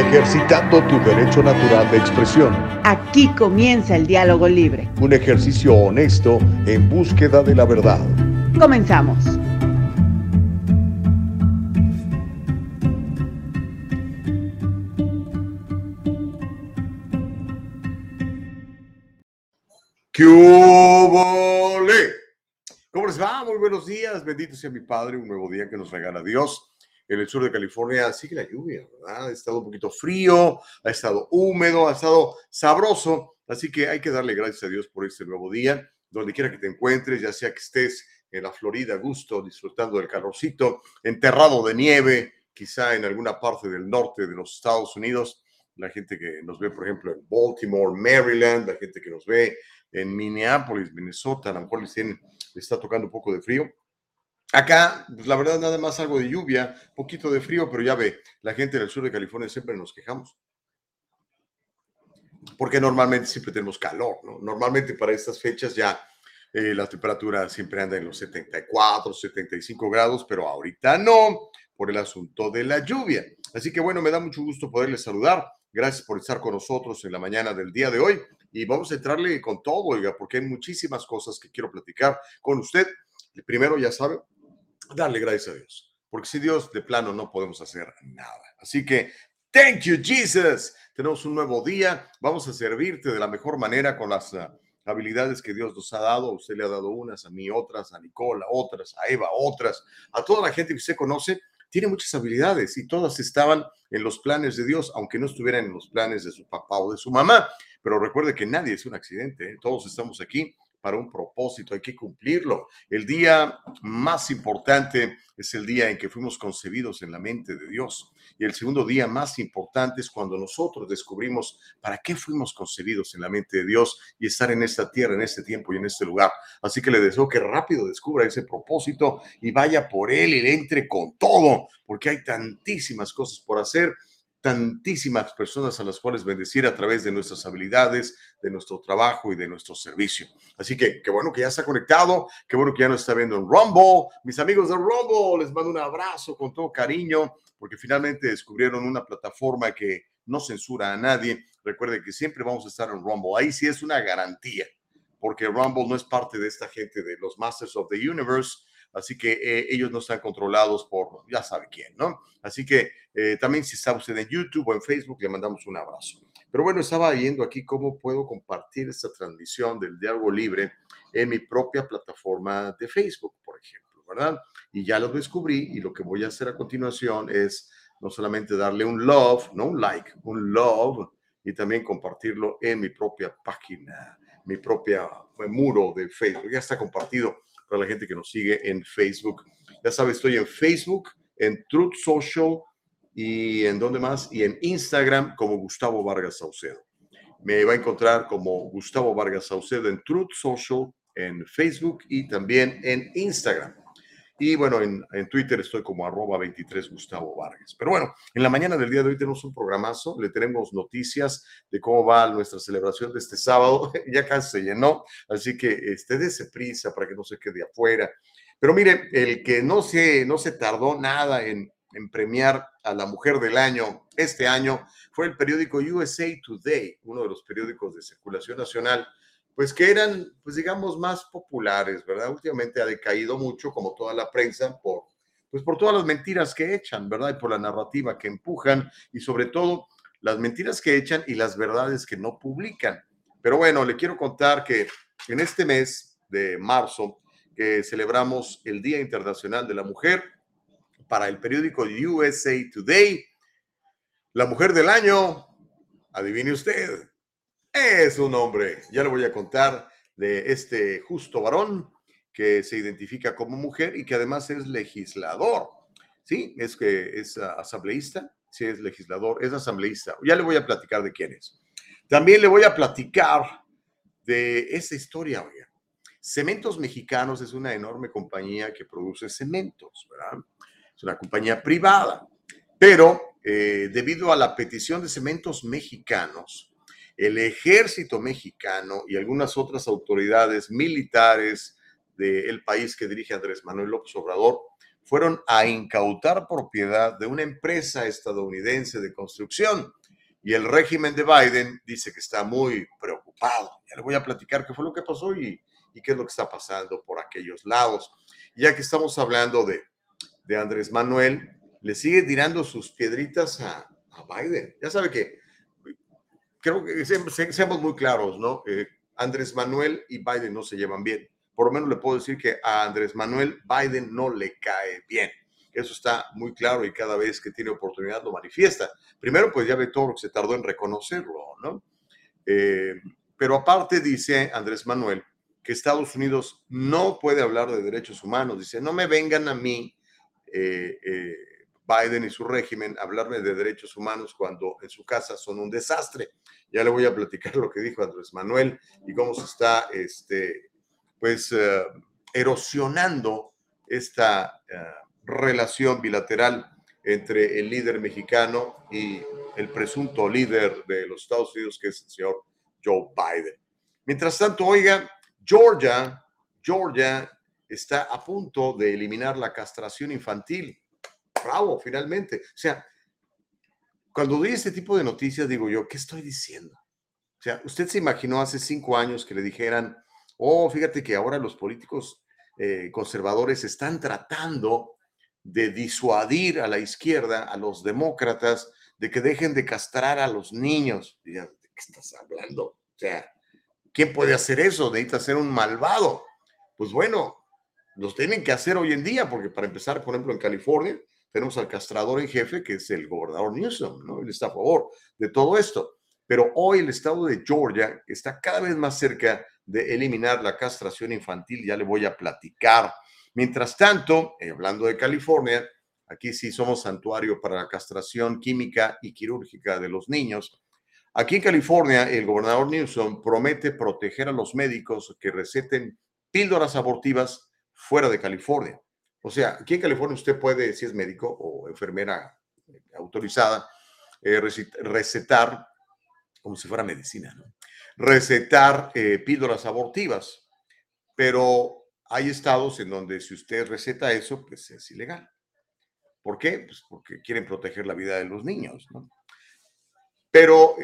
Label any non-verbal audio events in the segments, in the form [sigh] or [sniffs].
ejercitando tu derecho natural de expresión. Aquí comienza el diálogo libre. Un ejercicio honesto en búsqueda de la verdad. Comenzamos. ¿Qué hubo, ¿Cómo les va? Muy buenos días. Bendito sea mi Padre, un nuevo día que nos regala Dios en el sur de California sigue la lluvia, ¿verdad? Ha estado un poquito frío, ha estado húmedo, ha estado sabroso, así que hay que darle gracias a Dios por este nuevo día, donde quiera que te encuentres, ya sea que estés en la Florida a gusto, disfrutando del calorcito, enterrado de nieve, quizá en alguna parte del norte de los Estados Unidos, la gente que nos ve, por ejemplo, en Baltimore, Maryland, la gente que nos ve en Minneapolis, Minnesota, a lo mejor les, les está tocando un poco de frío. Acá, pues la verdad, nada más algo de lluvia, poquito de frío, pero ya ve, la gente del sur de California siempre nos quejamos. Porque normalmente siempre tenemos calor, ¿no? Normalmente para estas fechas ya eh, la temperatura siempre anda en los 74, 75 grados, pero ahorita no, por el asunto de la lluvia. Así que bueno, me da mucho gusto poderles saludar. Gracias por estar con nosotros en la mañana del día de hoy. Y vamos a entrarle con todo, oiga, porque hay muchísimas cosas que quiero platicar con usted. Primero, ya sabe, darle gracias a Dios, porque si Dios de plano no podemos hacer nada. Así que, thank you, Jesus. Tenemos un nuevo día, vamos a servirte de la mejor manera con las uh, habilidades que Dios nos ha dado. Usted le ha dado unas, a mí otras, a Nicola otras, a Eva otras, a toda la gente que usted conoce. Tiene muchas habilidades y todas estaban en los planes de Dios, aunque no estuvieran en los planes de su papá o de su mamá. Pero recuerde que nadie es un accidente, ¿eh? todos estamos aquí para un propósito, hay que cumplirlo. El día más importante es el día en que fuimos concebidos en la mente de Dios. Y el segundo día más importante es cuando nosotros descubrimos para qué fuimos concebidos en la mente de Dios y estar en esta tierra, en este tiempo y en este lugar. Así que le deseo que rápido descubra ese propósito y vaya por él y entre con todo, porque hay tantísimas cosas por hacer tantísimas personas a las cuales bendecir a través de nuestras habilidades, de nuestro trabajo y de nuestro servicio. Así que qué bueno que ya está conectado, qué bueno que ya nos está viendo en Rumble. Mis amigos de Rumble, les mando un abrazo con todo cariño, porque finalmente descubrieron una plataforma que no censura a nadie. Recuerden que siempre vamos a estar en Rumble. Ahí sí es una garantía, porque Rumble no es parte de esta gente de los Masters of the Universe así que eh, ellos no están controlados por ya sabe quién, ¿no? Así que eh, también si está en YouTube o en Facebook, le mandamos un abrazo. Pero bueno, estaba viendo aquí cómo puedo compartir esta transmisión del diálogo libre en mi propia plataforma de Facebook, por ejemplo, ¿verdad? Y ya lo descubrí y lo que voy a hacer a continuación es no solamente darle un love, no un like, un love y también compartirlo en mi propia página, mi propia eh, muro de Facebook. Ya está compartido para la gente que nos sigue en Facebook. Ya sabes, estoy en Facebook, en Truth Social y en dónde más, y en Instagram como Gustavo Vargas Saucedo. Me va a encontrar como Gustavo Vargas Saucedo en Truth Social, en Facebook y también en Instagram. Y bueno, en, en, Twitter estoy como arroba 23 Gustavo Vargas. Pero bueno, en la mañana del día de hoy tenemos un programazo, le tenemos noticias de cómo va nuestra celebración de este sábado. [laughs] ya casi se llenó, así que este, dése prisa para que no se quede afuera. Pero mire, el que no se, no se tardó nada en, en premiar a la mujer del año este año fue el periódico USA Today, uno de los periódicos de circulación nacional pues que eran, pues digamos, más populares, ¿verdad? Últimamente ha decaído mucho, como toda la prensa, por, pues por todas las mentiras que echan, ¿verdad? Y por la narrativa que empujan y sobre todo las mentiras que echan y las verdades que no publican. Pero bueno, le quiero contar que en este mes de marzo, que celebramos el Día Internacional de la Mujer, para el periódico USA Today, la mujer del año, adivine usted, es un hombre. Ya le voy a contar de este justo varón que se identifica como mujer y que además es legislador. Sí, es que es asambleísta, sí es legislador, es asambleísta. Ya le voy a platicar de quién es. También le voy a platicar de esa historia, oiga. Cementos Mexicanos es una enorme compañía que produce cementos, ¿verdad? Es una compañía privada, pero eh, debido a la petición de cementos mexicanos, el ejército mexicano y algunas otras autoridades militares del país que dirige Andrés Manuel López Obrador fueron a incautar propiedad de una empresa estadounidense de construcción. Y el régimen de Biden dice que está muy preocupado. Ya le voy a platicar qué fue lo que pasó y, y qué es lo que está pasando por aquellos lados. Ya que estamos hablando de, Andrés Manuel, le sigue tirando sus piedritas a, a Biden. Ya sabe que, creo que seamos muy claros, ¿no? Eh, Andrés Manuel y Biden no se llevan bien. Por lo menos le puedo decir que a Andrés Manuel Biden no le cae bien. Eso está muy claro y cada vez que tiene oportunidad lo manifiesta. Primero, pues ya ve todo lo que se tardó en reconocerlo, ¿no? Eh, pero aparte dice Andrés Manuel que Estados Unidos no puede hablar de derechos humanos. Dice, no me vengan a mí, eh, Biden y su régimen, hablarme de derechos humanos cuando en su casa son un desastre. Ya le voy a platicar lo que dijo Andrés Manuel y cómo se está, este, pues, eh, erosionando esta relación bilateral entre el líder mexicano y el presunto líder de los Estados Unidos, que es el señor Joe Biden. Mientras tanto, oiga, Georgia, Georgia está a punto de eliminar la castración infantil. Bravo, finalmente. O sea, cuando doy este tipo de noticias, digo yo, ¿qué estoy diciendo? O sea, usted se imaginó hace cinco años que le dijeran, oh, fíjate que ahora los políticos eh, conservadores están tratando de disuadir a la izquierda, a los demócratas, de que dejen de castrar a los niños. ¿De qué estás hablando? O sea, ¿quién puede hacer eso? Necesita ser un malvado. Pues bueno, los tienen que hacer hoy en día, porque para empezar, por ejemplo, en California, tenemos al castrador en jefe, que es el gobernador Newsom, ¿no? Él está a favor de todo esto. Pero hoy el estado de Georgia está cada vez más cerca de eliminar la castración infantil, ya le voy a platicar. Mientras tanto, eh, hablando de California, aquí sí somos santuario para la castración química y quirúrgica de los niños. Aquí en California, el gobernador Newsom promete proteger a los médicos que receten píldoras abortivas fuera de California. O sea, aquí en California usted puede, si es médico o enfermera eh, autorizada, eh, recetar, como si fuera medicina, recetar eh, píldoras abortivas, pero hay estados en donde si usted receta eso, pues es ilegal. ¿Por qué? Pues porque quieren proteger la vida de los niños. Pero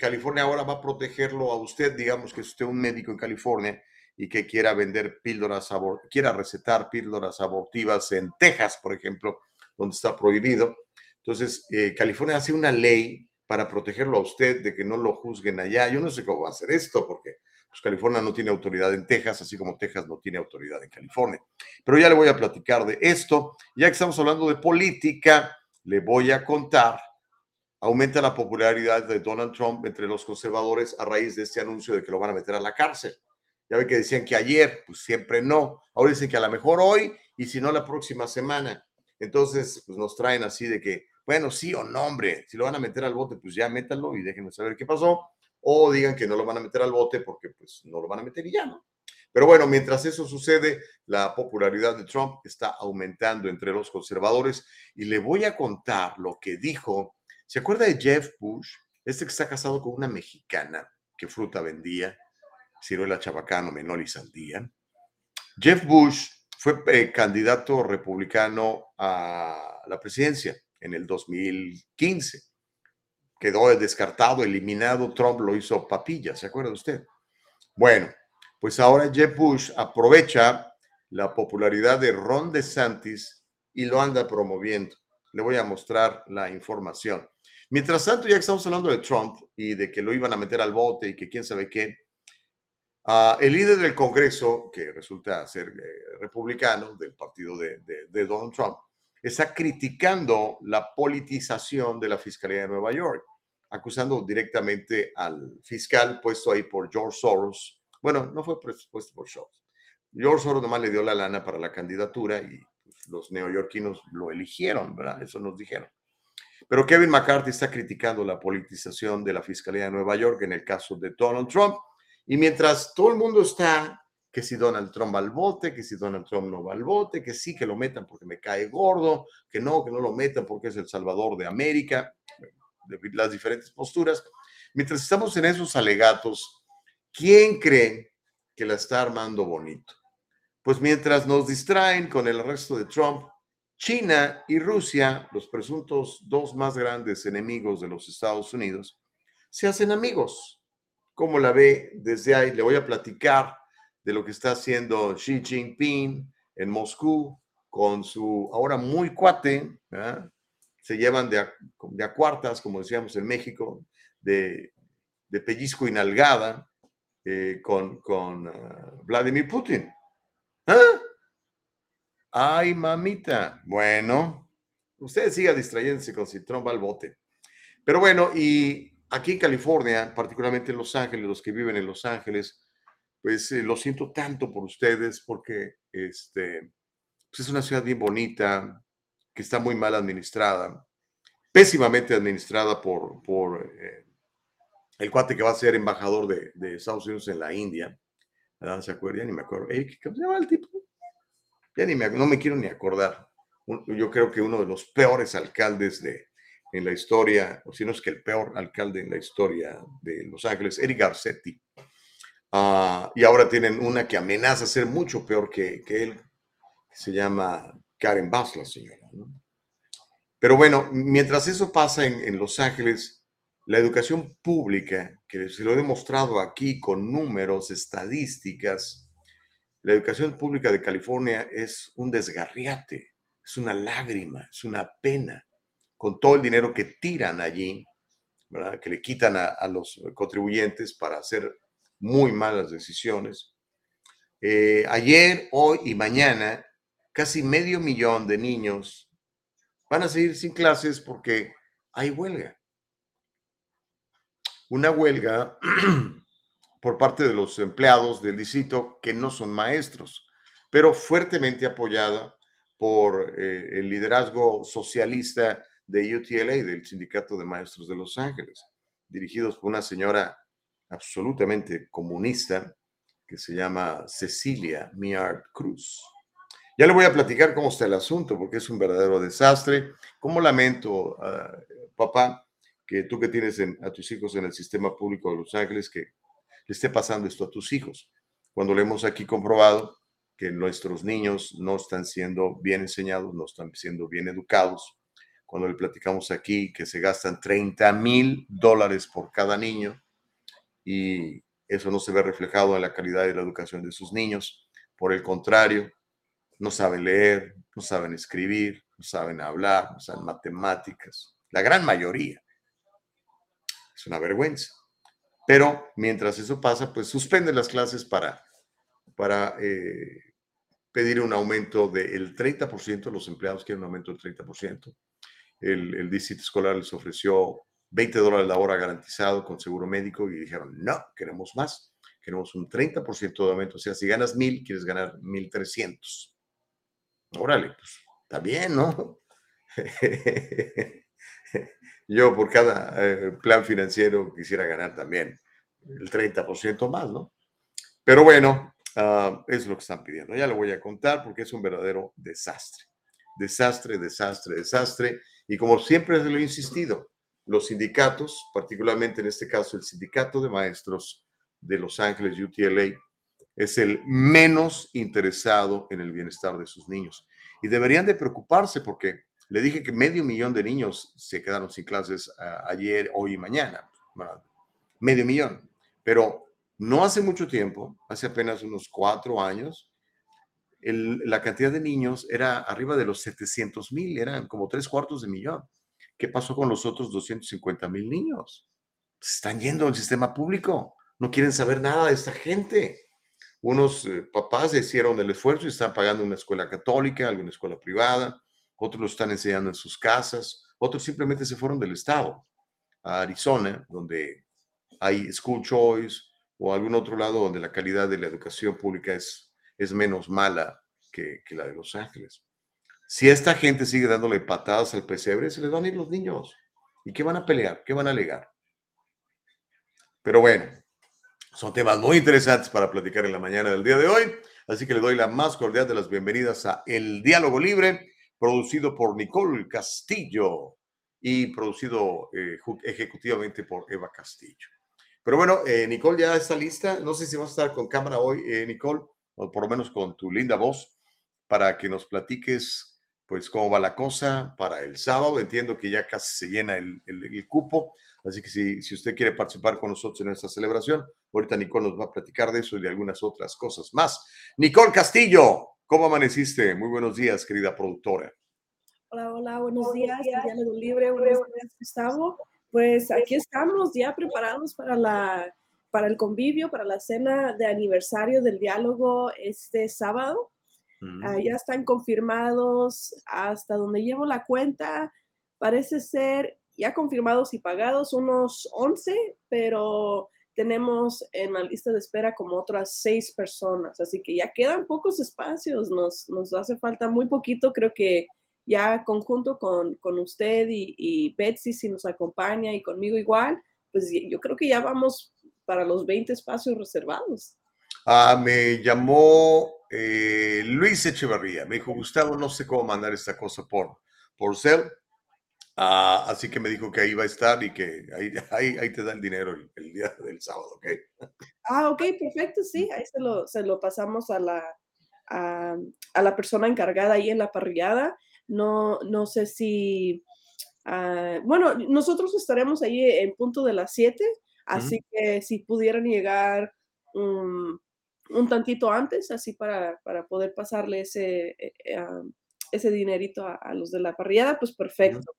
California ahora va a protegerlo a usted, digamos que es usted un médico en California y que quiera vender píldoras, quiera recetar píldoras abortivas en Texas, por ejemplo, donde está prohibido. Entonces, eh, California hace una ley para protegerlo a usted de que no lo juzguen allá. Yo no sé cómo va a hacer esto, porque pues, California no tiene autoridad en Texas, así como Texas no tiene autoridad en California. Pero ya le voy a platicar de esto. Ya que estamos hablando de política, le voy a contar. Aumenta la popularidad de Donald Trump entre los conservadores a raíz de este anuncio de que lo van a meter a la cárcel. Ya ve que decían que ayer, pues siempre no. Ahora dicen que a lo mejor hoy y si no la próxima semana. Entonces, pues nos traen así de que, bueno, sí o no, hombre, si lo van a meter al bote, pues ya métanlo y déjenme saber qué pasó. O digan que no lo van a meter al bote porque pues no lo van a meter y ya, ¿no? Pero bueno, mientras eso sucede, la popularidad de Trump está aumentando entre los conservadores y le voy a contar lo que dijo. ¿Se acuerda de Jeff Bush? Este que está casado con una mexicana que fruta vendía ciruela chabacano, menor y sandía. Jeff Bush fue eh, candidato republicano a la presidencia en el 2015. Quedó descartado, eliminado. Trump lo hizo papilla, ¿se acuerda usted? Bueno, pues ahora Jeff Bush aprovecha la popularidad de Ron DeSantis y lo anda promoviendo. Le voy a mostrar la información. Mientras tanto, ya que estamos hablando de Trump y de que lo iban a meter al bote y que quién sabe qué, El líder del Congreso, que resulta ser eh, republicano del partido de, Donald Trump, está criticando la politización de la Fiscalía de Nueva York, acusando directamente al fiscal puesto ahí por George Soros. Bueno, no fue puesto por Soros. George Soros nomás le dio la lana para la candidatura y pues, los neoyorquinos lo eligieron, ¿verdad? Eso nos dijeron. Pero Kevin McCarthy está criticando la politización de la Fiscalía de Nueva York en el caso de Donald Trump y mientras todo el mundo está, que si Donald Trump va al bote, que si Donald Trump no va al bote, que sí, que lo metan porque me cae gordo, que no, que no lo metan porque es el salvador de América, las diferentes posturas. Mientras estamos en esos alegatos, ¿quién cree que la está armando bonito? Pues mientras nos distraen con el resto de Trump, China y Rusia, los presuntos dos más grandes enemigos de los Estados Unidos, se hacen amigos. ¿Cómo la ve desde ahí? Le voy a platicar de lo que está haciendo Xi Jinping en Moscú con su ahora muy cuate, se llevan de a, cuartas, como decíamos en México, de, pellizco y nalgada eh, con, con ah, Vladimir Putin. ¿Ah? Ay, mamita. Bueno, usted siga distrayéndose con si Trump va al bote. Pero bueno, y aquí en California, particularmente en Los Ángeles, los que viven en Los Ángeles, pues eh, lo siento tanto por ustedes porque este, pues, es una ciudad bien bonita, que está muy mal administrada, pésimamente administrada por, por eh, el cuate que va a ser embajador de, de Estados Unidos en la India. ¿Se acuerdan? Ni me acuerdo. ¿Cómo se llama el tipo? Ya ni me, no me quiero ni acordar. Yo creo que uno de los peores alcaldes de, en la historia, o si no es que el peor alcalde en la historia de Los Ángeles, Eric Garcetti. Ah, y ahora tienen una que amenaza ser mucho peor que, que él, se llama Karen Bass, la señora. Pero bueno, mientras eso pasa en, Los Ángeles, la educación pública, que se lo he demostrado aquí con números, estadísticas, la educación pública de California es un desgarriate, es una lágrima, es una pena, con todo el dinero que tiran allí, que le quitan a, los contribuyentes para hacer muy malas decisiones. Eh, ayer, hoy y mañana casi medio millón de niños van a seguir sin clases porque hay huelga. Una huelga [clears throat] por parte de los empleados del distrito que no son maestros, pero fuertemente apoyada por eh, el liderazgo socialista de UTLA, del Sindicato de Maestros de Los Ángeles, dirigidos por una señora absolutamente comunista que se llama Cecilia Miard Cruz. Ya le voy a platicar cómo está el asunto, porque es un verdadero desastre. ¿Cómo lamento, ah, papá, que tú que tienes a tus hijos en el sistema público de Los Ángeles, que le esté pasando esto a tus hijos? Cuando le hemos aquí comprobado que nuestros niños no están siendo bien enseñados, no están siendo bien educados. Cuando le platicamos aquí que se gastan 30 mil dólares por cada niño y eso no se ve reflejado en la calidad de la educación de sus niños. Por el contrario, no saben leer, no saben escribir, no saben hablar, no saben matemáticas. La gran mayoría. Es una vergüenza. Pero mientras eso pasa, pues suspenden las clases para, para eh, pedir un aumento del 30%. Los empleados quieren un aumento del 30%. El, el distrito escolar les ofreció 20 dólares la hora garantizado con seguro médico y dijeron, no, queremos más. Queremos un 30% de aumento. O sea, si ganas mil, quieres ganar 1,300. Órale, pues está bien, ¿no? [laughs] Yo por cada eh, plan financiero quisiera ganar también el 30% más, ¿no? Pero bueno, uh, es lo que están pidiendo. Ya lo voy a contar porque es un verdadero desastre. Desastre, desastre, desastre. Y como siempre lo he insistido, los sindicatos, particularmente en este caso el sindicato de maestros de Los Ángeles, UTLA, es el menos interesado en el bienestar de sus niños. Y deberían de preocuparse porque le dije que medio millón de niños se quedaron sin clases ah, ayer, hoy y mañana. Medio millón. Pero no hace mucho tiempo, hace apenas unos cuatro años, la cantidad de niños era arriba de los 700 mil, eran como tres cuartos de millón. ¿Qué pasó con los otros 250 mil niños? Están yendo al sistema público, no quieren saber nada de esta gente. Unos eh, papás hicieron el esfuerzo y están pagando una escuela católica, alguna escuela privada, otros lo están enseñando en sus casas, otros simplemente se fueron del estado a Arizona, donde hay school choice o algún otro lado donde la calidad de la educación pública es, es menos mala que, que la de Los Ángeles. Si esta gente sigue dándole patadas al pesebre, se les van a ir los niños. ¿Y qué van a pelear? ¿Qué van a alegar? Pero bueno, son temas muy interesantes para platicar en la mañana del día de hoy. Así que le doy la más cordial de las bienvenidas a El Diálogo Libre, producido por Nicole Castillo y producido eh, ejecutivamente por Eva Castillo. Pero bueno, eh, Nicole ya está lista. No sé si vas a estar con cámara hoy, eh, Nicole, o por lo menos con tu linda voz, para que nos platiques pues cómo va la cosa para el sábado. Entiendo que ya casi se llena el, cupo, así que si, si usted quiere participar con nosotros en esta celebración, ahorita Nicole nos va a platicar de eso y de algunas otras cosas más. Nicole Castillo, ¿cómo amaneciste? Muy buenos días, querida productora. Hola, hola, buenos días. Diálogo Libre, buenos días, Gustavo. Pues aquí estamos ya preparados para la para el convivio, para la cena de aniversario del diálogo este sábado. Ah, ya están confirmados hasta donde llevo la cuenta. Parece ser ya confirmados y pagados unos 11, pero tenemos en la lista de espera como otras seis personas, así que ya quedan pocos espacios, nos, nos hace falta muy poquito, creo que ya conjunto con, con usted y, y, Betsy, si nos acompaña y conmigo igual, pues yo creo que ya vamos para los 20 espacios reservados. Ah, me llamó eh, Luis Echeverría, me dijo, Gustavo, no sé cómo mandar esta cosa por, por cel, ah, así que me dijo que ahí va a estar y que ahí, [laughs] ahí, ahí te da el dinero el, día del sábado, ¿ok? Ah, ok, perfecto, sí, ahí se lo, se lo pasamos a la, a, a, la persona encargada ahí en la parrillada. No, no sé si, ah, bueno, nosotros estaremos ahí en punto de las 7, así que si pudieran llegar un un tantito antes, así para, para poder pasarle ese, eh, eh, ese dinerito a, los de la parrillada, pues perfecto.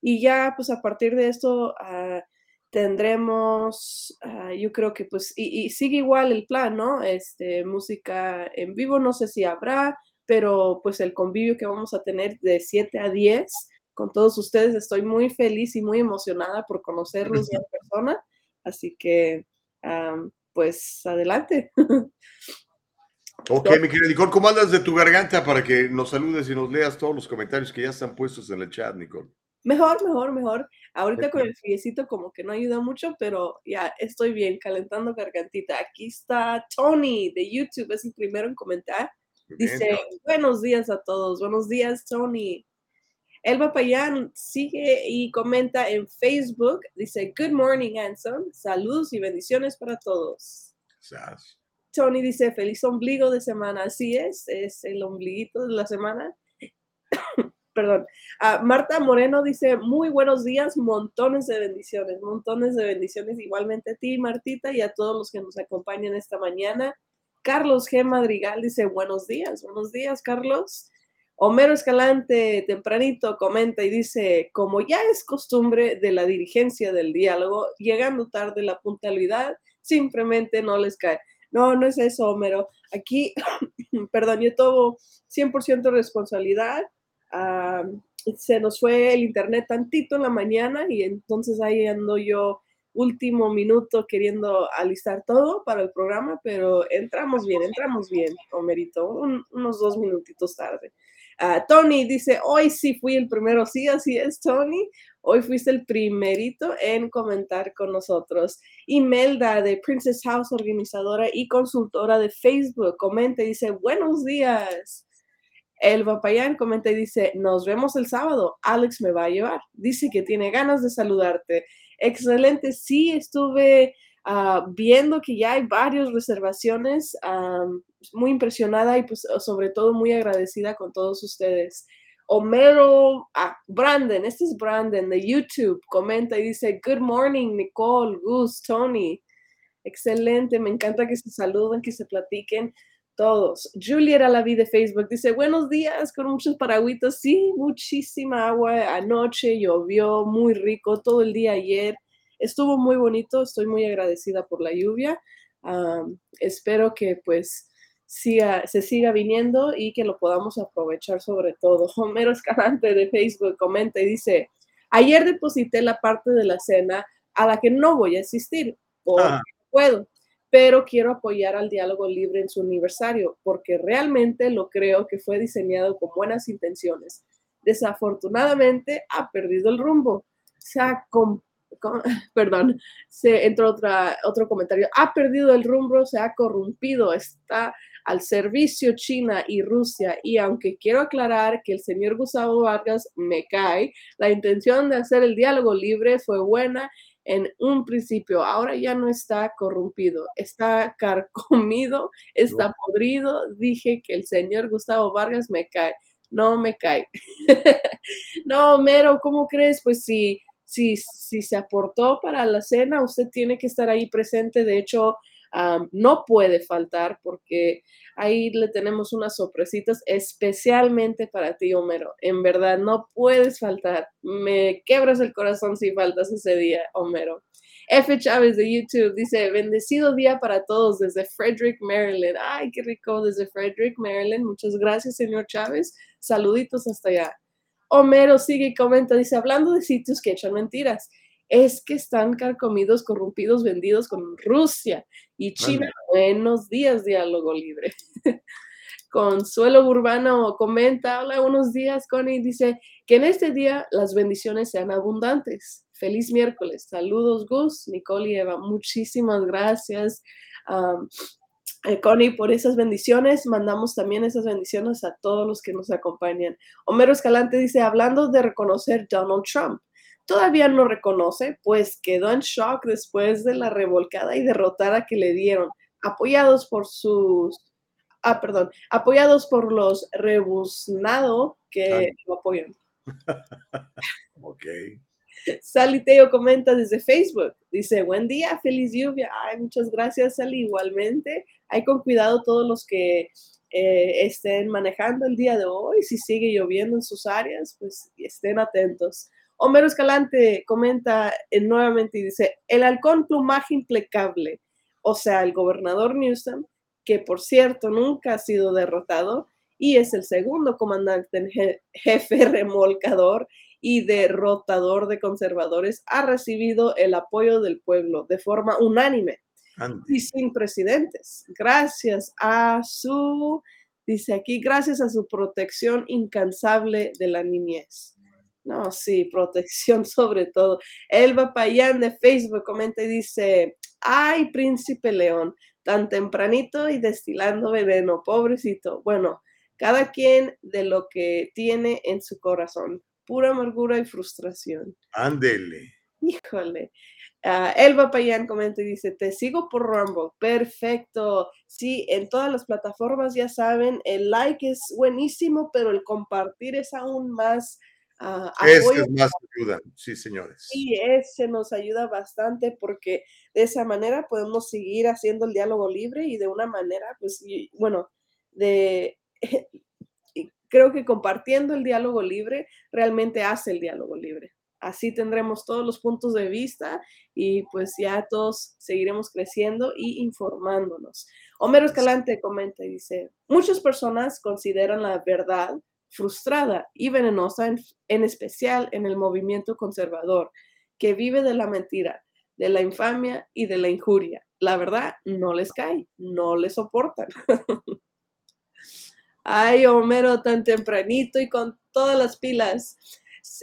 Y ya, pues a partir de esto ah, tendremos, ah, yo creo que pues, y, sigue igual el plan, ¿no? Este, música en vivo, no sé si habrá, pero pues el convivio que vamos a tener de 7 a 10 con todos ustedes, estoy muy feliz y muy emocionada por conocerlos en [laughs] persona, así que pues adelante. [laughs] Ok, mi querida Nicole, ¿cómo andas de tu garganta para que nos saludes y nos leas todos los comentarios que ya están puestos en el chat, Nicole? Mejor, mejor, mejor. Ahorita con el friecito como que no ayuda mucho, pero ya estoy bien, calentando gargantita. Aquí está Tony de YouTube, es el primero en comentar. Dice, buenos días a todos, buenos días, Tony. Elba Payán sigue y comenta en Facebook, dice, Good morning, Anson. Saludos y bendiciones para todos. Gracias. Tony dice, feliz ombligo de semana. Así es, es el ombliguito de la semana. [coughs] Perdón. Ah, Marta Moreno dice, muy buenos días, montones de bendiciones, montones de bendiciones igualmente a ti, Martita, y a todos los que nos acompañan esta mañana. Carlos G. Madrigal dice, buenos días, buenos días, Carlos. Homero Escalante, tempranito, comenta y dice, como ya es costumbre de la dirigencia del diálogo, llegando tarde la puntualidad simplemente no les cae. No, no es eso, Homero. Aquí, [clears throat] perdón, yo tomo 100% responsabilidad. se nos fue el internet tantito en la mañana y entonces ahí ando yo último minuto queriendo alistar todo para el programa, pero entramos bien, entramos bien, Homerito, unos dos minutitos tarde. Tony dice, hoy sí fui el primero, sí, así es, Tony. Hoy fuiste el primerito en comentar con nosotros. Imelda de Princess House, organizadora y consultora de Facebook, comenta y dice, buenos días. El Papayán comenta y dice, nos vemos el sábado. Alex me va a llevar. Dice que tiene ganas de saludarte. Excelente. Sí, estuve Ah, viendo que ya hay varias reservaciones, muy impresionada y pues sobre todo muy agradecida con todos ustedes. Homero, ah, Brandon, este es Brandon de YouTube, comenta y dice, Good morning, Nicole, Gus, Tony. Excelente, me encanta que se saluden, que se platiquen todos. Julia era la vi de Facebook, dice, buenos días, con muchos paragüitos. Sí, muchísima agua anoche, llovió muy rico todo el día ayer estuvo muy bonito, estoy muy agradecida por la lluvia. espero que pues siga, se siga viniendo y que lo podamos aprovechar sobre todo. [laughs] Homero Escalante de Facebook comenta y dice, ayer deposité la parte de la cena a la que no voy a asistir, porque ah. puedo, pero quiero apoyar al diálogo libre en su aniversario, porque realmente lo creo que fue diseñado con buenas intenciones. Desafortunadamente ha perdido el rumbo. Se ha [laughs] perdón, se entró otra, otro comentario, ha perdido el rumbo, se ha corrompido, está al servicio China y Rusia. Y aunque quiero aclarar que el señor Gustavo Vargas me cae, la intención de hacer el diálogo libre fue buena en un principio, ahora ya no está corrompido, está carcomido, está podrido. Dije que el señor Gustavo Vargas me cae. no me cae. [laughs] no, Homero, ¿cómo crees? Pues si, si, si se aportó para la cena, usted tiene que estar ahí presente. De hecho, no puede faltar porque ahí le tenemos unas sorpresitas especialmente para ti, Homero. En verdad, no puedes faltar. Me quebras el corazón si faltas ese día, Homero. F. Chávez de YouTube dice, bendecido día para todos desde Frederick, Maryland. Ay, qué rico desde Frederick, Maryland. Muchas gracias, señor Chávez. Saluditos hasta allá. Homero sigue y comenta, dice, hablando de sitios que echan mentiras, es que están carcomidos, corrompidos, vendidos con Rusia y China. Buenos días, diálogo libre. [laughs] Consuelo Urbano comenta, hola, buenos días, Connie. Dice que en este día las bendiciones sean abundantes. Feliz miércoles. Saludos, Gus, Nicole y Eva. Muchísimas gracias. Eh, Connie, por esas bendiciones. Mandamos también esas bendiciones a todos los que nos acompañan. Homero Escalante dice, hablando de reconocer Donald Trump, todavía no reconoce, pues quedó en shock después de la revolcada y derrotada que le dieron, apoyados por sus, ah, perdón, apoyados por los rebuznado que lo apoyan. [laughs] ok. Saliteo comenta desde Facebook. Dice, buen día, feliz lluvia. Ay, muchas gracias, Sally. Igualmente, hay con cuidado todos los que eh, estén manejando el día de hoy. Si sigue lloviendo en sus áreas, pues estén atentos. Homero Escalante comenta eh, nuevamente y dice, el halcón plumaje impecable, o sea, el gobernador Newsom, que por cierto nunca ha sido derrotado y es el segundo comandante en jefe remolcador y derrotador de conservadores, ha recibido el apoyo del pueblo de forma unánime y sin precedentes, gracias a su, dice aquí, gracias a su protección incansable de la niñez. No, sí, protección [laughs] sobre todo. Elba Payán de Facebook comenta y dice, ay, príncipe león, tan tempranito y destilando veneno, pobrecito. Bueno, cada quien de lo que tiene en su corazón pura amargura y frustración. Ándele. Híjole. Uh, Elba Payán comenta y dice, te sigo por Rumble. Perfecto. Sí, en todas las plataformas ya saben, el like es buenísimo, pero el compartir es aún más... Uh, es más ayuda, sí, señores. Sí, ese nos ayuda bastante porque de esa manera podemos seguir haciendo el diálogo libre y de una manera, pues, bueno, de [laughs] creo que compartiendo el diálogo libre realmente hace el diálogo libre. Así tendremos todos los puntos de vista y pues ya todos seguiremos creciendo y informándonos. Homero Escalante comenta y dice, muchas personas consideran la verdad frustrada y venenosa, en, en especial en el movimiento conservador, que vive de la mentira, de la infamia y de la injuria. La verdad no les cae, no les soportan. [laughs] Ay, Homero, tan tempranito y con todas las pilas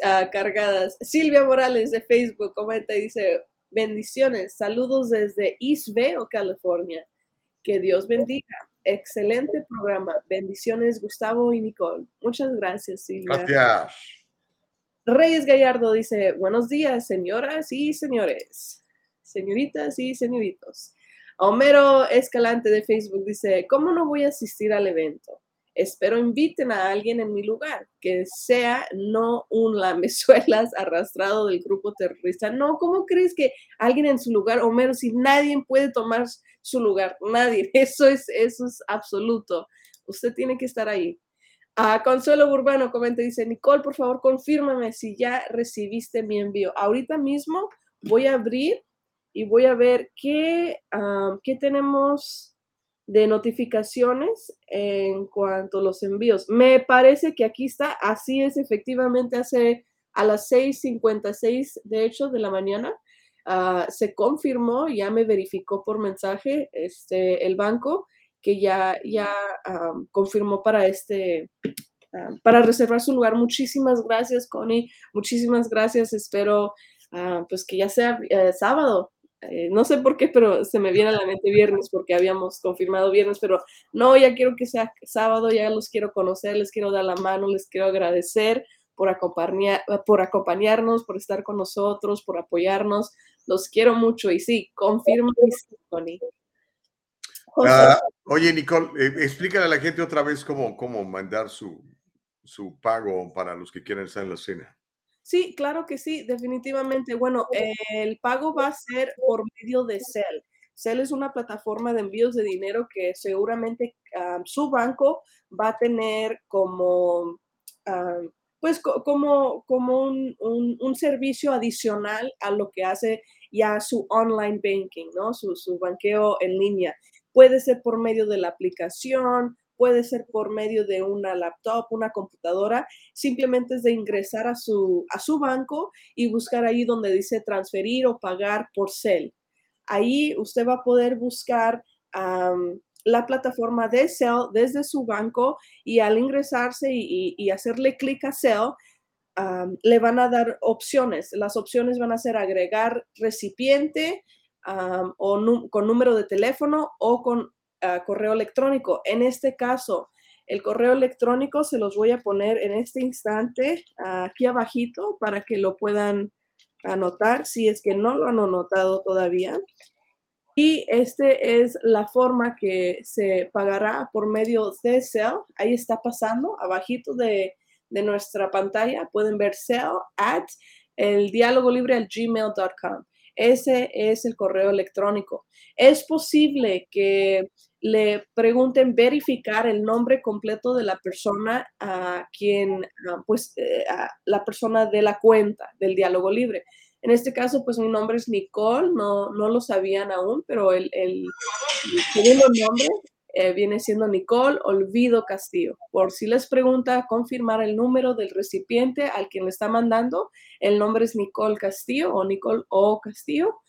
ah, cargadas. Silvia Morales de Facebook comenta y dice, bendiciones, saludos desde East California. Que Dios bendiga. Excelente programa. Bendiciones, Gustavo y Nicole. Muchas gracias, Silvia. Gracias. Reyes Gallardo dice, buenos días, señoras y señores, señoritas y señoritos. Homero Escalante de Facebook dice, ¿cómo no voy a asistir al evento? Espero inviten a alguien en mi lugar, que sea no un lamezuelas [laughs] arrastrado del grupo terrorista. No, ¿cómo crees que alguien en su lugar, Homero, si nadie puede tomar su lugar? Nadie. [laughs] Eso es, eso es absoluto. Usted tiene que estar ahí. Consuelo Urbano comenta, dice, Nicole, por favor, confírmame si ya recibiste mi envío. Ahorita mismo voy a abrir y voy a ver qué, ah, qué tenemos de notificaciones en cuanto a los envíos. Me parece que aquí está, así es efectivamente hace a las 6.56 de hecho de la mañana. Ah, se confirmó, ya me verificó por mensaje este, el banco que ya, ya confirmó para este, para reservar su lugar. Muchísimas gracias, Connie. Muchísimas gracias. Espero ah, pues que ya sea eh, sábado eh, no sé por qué, pero se me viene a la mente viernes porque habíamos confirmado viernes, pero no, ya quiero que sea sábado, ya los quiero conocer, les quiero dar la mano, les quiero agradecer por, acompañar, por acompañarnos, por estar con nosotros, por apoyarnos. Los quiero mucho y sí, confirmo, Tony. Ah, oye, Nicole, eh, explícale a la gente otra vez cómo, cómo mandar su, su pago para los que quieran estar en la cena. Sí, claro que sí, definitivamente. Bueno, el pago va a ser por medio de Cel. Cel es una plataforma de envíos de dinero que seguramente su banco va a tener como, ah, pues como, como un, un, servicio adicional a lo que hace ya su online banking, ¿no? Su, su banqueo en línea. Puede ser por medio de la aplicación, puede ser por medio de una laptop, una computadora, simplemente es de ingresar a su, a su banco y buscar ahí donde dice transferir o pagar por CEL. Ahí usted va a poder buscar la plataforma de CEL desde su banco y al ingresarse y, hacerle clic a CEL, le van a dar opciones. Las opciones van a ser agregar recipiente o con número de teléfono o con correo electrónico. En este caso, el correo electrónico se los voy a poner en este instante aquí abajito para que lo puedan anotar si es que no lo han anotado todavía. Y este es la forma que se pagará por medio de Cell. Ahí está pasando, abajito de, de nuestra pantalla. Pueden ver Cell at el diálogo libre al gmail.com. Ese es el correo electrónico. Es posible que le pregunten verificar el nombre completo de la persona a quien, pues, eh, la persona de la cuenta del diálogo libre. En este caso, pues mi nombre es Nicole, no, no lo sabían aún, pero el, el, segundo nombre eh, viene siendo Nicole Olvido Castillo. Por si les pregunta confirmar el número del recipiente al quien le está mandando, el nombre es Nicole Castillo o Nicole O Castillo.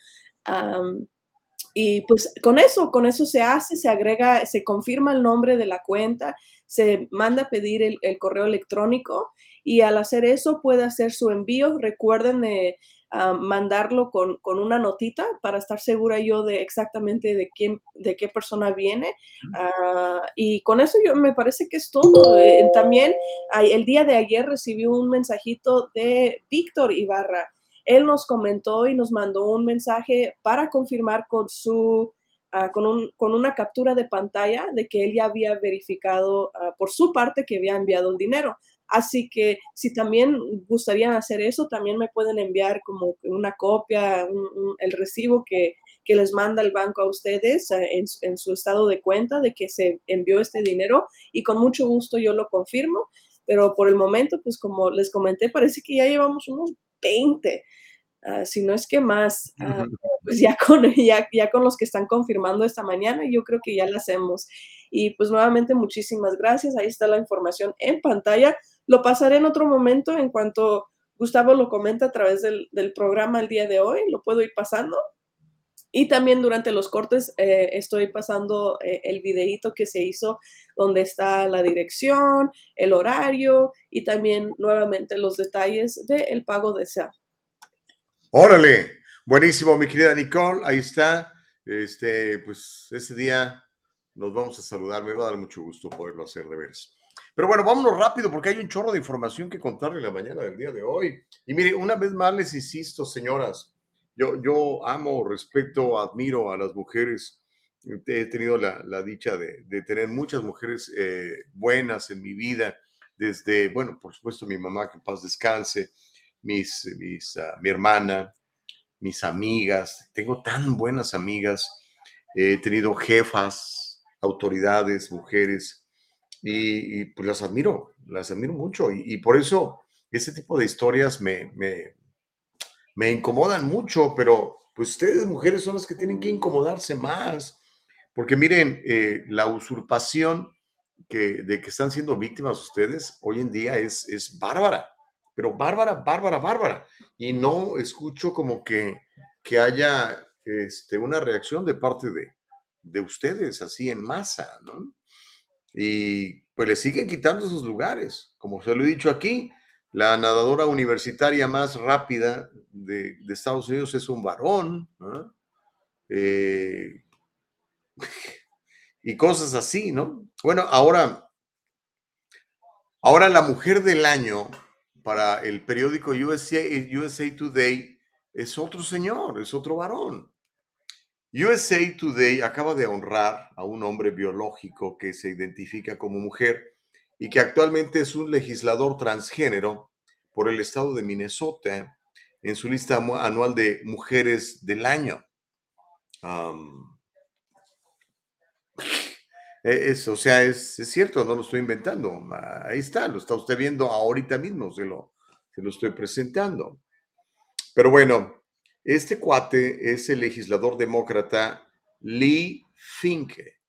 Y pues con eso, con eso se hace, se agrega, se confirma el nombre de la cuenta, se manda a pedir el, el correo electrónico y al hacer eso puede hacer su envío. Recuerden de mandarlo con, una notita para estar segura yo de exactamente de quién, de qué persona viene. Ah, y con eso yo me parece que es todo. Eh, también el día de ayer recibí un mensajito de Víctor Ibarra. Él nos comentó y nos mandó un mensaje para confirmar con su ah, con, con, una captura de pantalla de que él ya había verificado ah, por su parte que había enviado el dinero. Así que si también gustarían hacer eso, también me pueden enviar como una copia, el recibo que, les manda el banco a ustedes eh, en, su estado de cuenta de que se envió este dinero y con mucho gusto yo lo confirmo. Pero por el momento, pues como les comenté, parece que ya llevamos unos 20. Ah, si no es que más, ah, [laughs] pues ya con, ya, ya con los que están confirmando esta mañana, yo creo que ya lo hacemos. Y pues nuevamente muchísimas gracias. Ahí está la información en pantalla. Lo pasaré en otro momento en cuanto Gustavo lo comenta a través del, programa el día de hoy. Lo puedo ir pasando. Y también durante los cortes eh, estoy pasando eh, el videíto que se hizo donde está la dirección, el horario y también nuevamente los detalles del pago de SEA. Órale, buenísimo, mi querida Nicole, ahí está. Este, pues ese día nos vamos a saludar, me va a dar mucho gusto poderlo hacer de veras. Pero bueno, vámonos rápido porque hay un chorro de información que contarle la mañana del día de hoy. Y mire, una vez más les insisto, señoras, yo, yo amo, respeto, admiro a las mujeres. He tenido la, la dicha de, de, tener muchas mujeres eh, buenas en mi vida, desde, bueno, por supuesto, mi mamá, que en paz descanse, mis, mis, uh, mi hermana, mis amigas. Tengo tan buenas amigas. He tenido jefas, autoridades, mujeres y, pues las admiro, las admiro mucho y, por eso ese tipo de historias me, me, incomodan mucho, pero pues ustedes mujeres son las que tienen que incomodarse más, porque miren, eh, la usurpación que, de que están siendo víctimas ustedes hoy en día es, es bárbara, pero bárbara, bárbara, bárbara, y no escucho como que, que haya este, una reacción de parte de, de ustedes así en masa, ¿no? y pues le siguen quitando sus lugares. Como se lo he dicho aquí, la nadadora universitaria más rápida de, Estados Unidos es un varón. Eh, [laughs] y cosas así, ¿no? Bueno, ahora, ahora la mujer del año para el periódico USA, USA Today es otro señor, es otro varón. USA Today acaba de honrar a un hombre biológico que se identifica como mujer y que actualmente es un legislador transgénero por el estado de Minnesota en su lista anual de mujeres del año. Es, o sea, es, cierto, no lo estoy inventando. Ahí está, lo está usted viendo ahorita mismo, se lo, se lo estoy presentando. Pero bueno, este cuate es el legislador demócrata Lee Finke.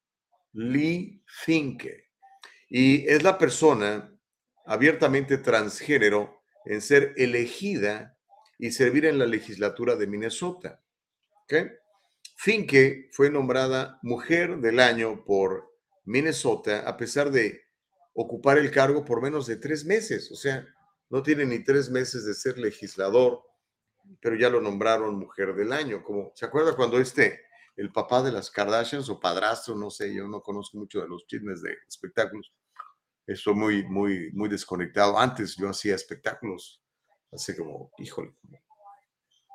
Lee Finke. Y es la persona abiertamente transgénero en ser elegida y servir en la legislatura de Minnesota. ¿Okay? Finke fue nombrada Mujer del Año por Minnesota a pesar de ocupar el cargo por menos de tres meses. O sea, no tiene ni tres meses de ser legislador, pero ya lo nombraron Mujer del Año. Como, ¿Se acuerda cuando este, el papá de las Kardashians o padrastro, no sé, yo no conozco mucho de los chismes de espectáculos. Estoy muy, muy, muy desconectado. Antes yo hacía espectáculos, hace como, híjole,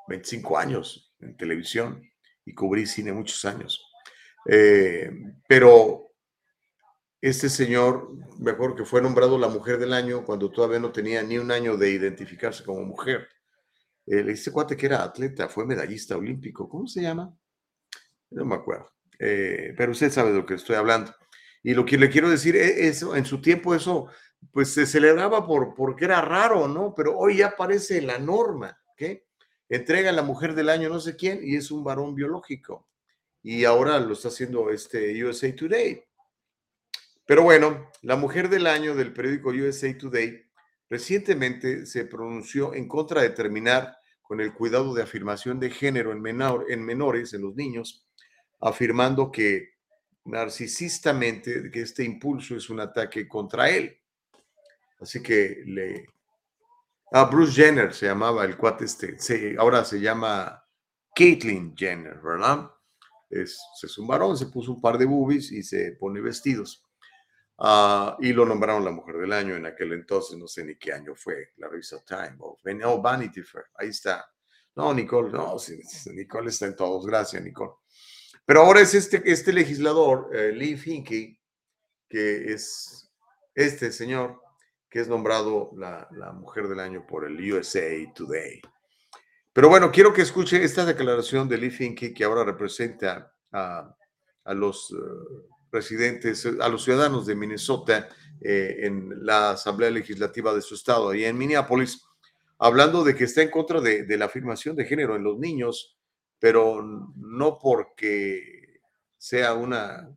25 años en televisión y cubrí cine muchos años. Eh, pero este señor, mejor que fue nombrado la mujer del año cuando todavía no tenía ni un año de identificarse como mujer. Eh, dice cuate que era atleta, fue medallista olímpico. ¿Cómo se llama? No me acuerdo. Eh, pero usted sabe de lo que estoy hablando. Y lo que le quiero decir es, eso, en su tiempo eso, pues se celebraba por, porque era raro, ¿no? Pero hoy ya aparece la norma, ¿qué? Entrega a la mujer del año no sé quién y es un varón biológico. Y ahora lo está haciendo este USA Today. Pero bueno, la mujer del año del periódico USA Today recientemente se pronunció en contra de terminar con el cuidado de afirmación de género en, en menores, en los niños, afirmando que narcisistamente que este impulso es un ataque contra él. Así que le, Ah, Bruce Jenner se llamaba el cuate este. ahora se llama Caitlyn Jenner, ¿verdad? Es, es un varón, se puso un par de boobies y se pone vestidos. Ah, y lo nombraron la mujer del año en aquel entonces, no sé ni qué año fue, la revista Time, oh, Vanity Fair, ahí está. No, Nicole, no, Nicole está en todos, gracias, Nicole. Pero ahora es este, este legislador, eh, Lee Finke, que es este señor, que es nombrado la, mujer del año por el USA Today. Pero bueno, quiero que escuche esta declaración de Lee Finke, que ahora representa a, los eh, residentes, a los ciudadanos de Minnesota eh, en la Asamblea Legislativa de su estado, y en Minneapolis, hablando de que está en contra de la afirmación de género en los niños, pero no porque sea una,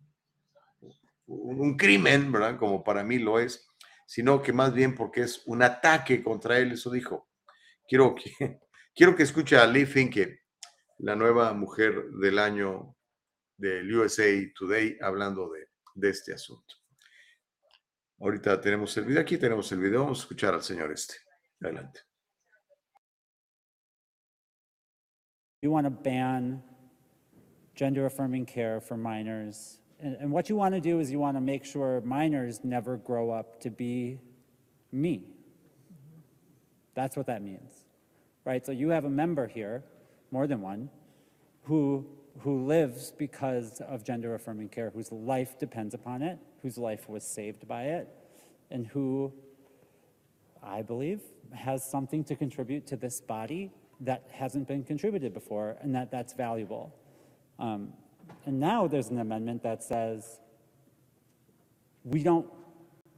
un crimen, ¿verdad? Como para mí lo es, sino que más bien porque es un ataque contra él, eso dijo. Quiero que, [laughs] quiero que escuche a Lee Finke, la nueva mujer del año del USA Today, hablando de, de este asunto. Ahorita tenemos el video, aquí tenemos el video, vamos a escuchar al señor este. Adelante. You want to ban gender affirming care for minors And, and what you want to do is you want to make sure minors never grow up to be me. That's what that means, right? So you have a member here, more than one, who, who lives because of gender affirming care, whose life depends upon it, whose life was saved by it, and who, I believe, has something to contribute to this body that hasn't been contributed before, and that that's valuable. Um, and now there's an amendment that says we don't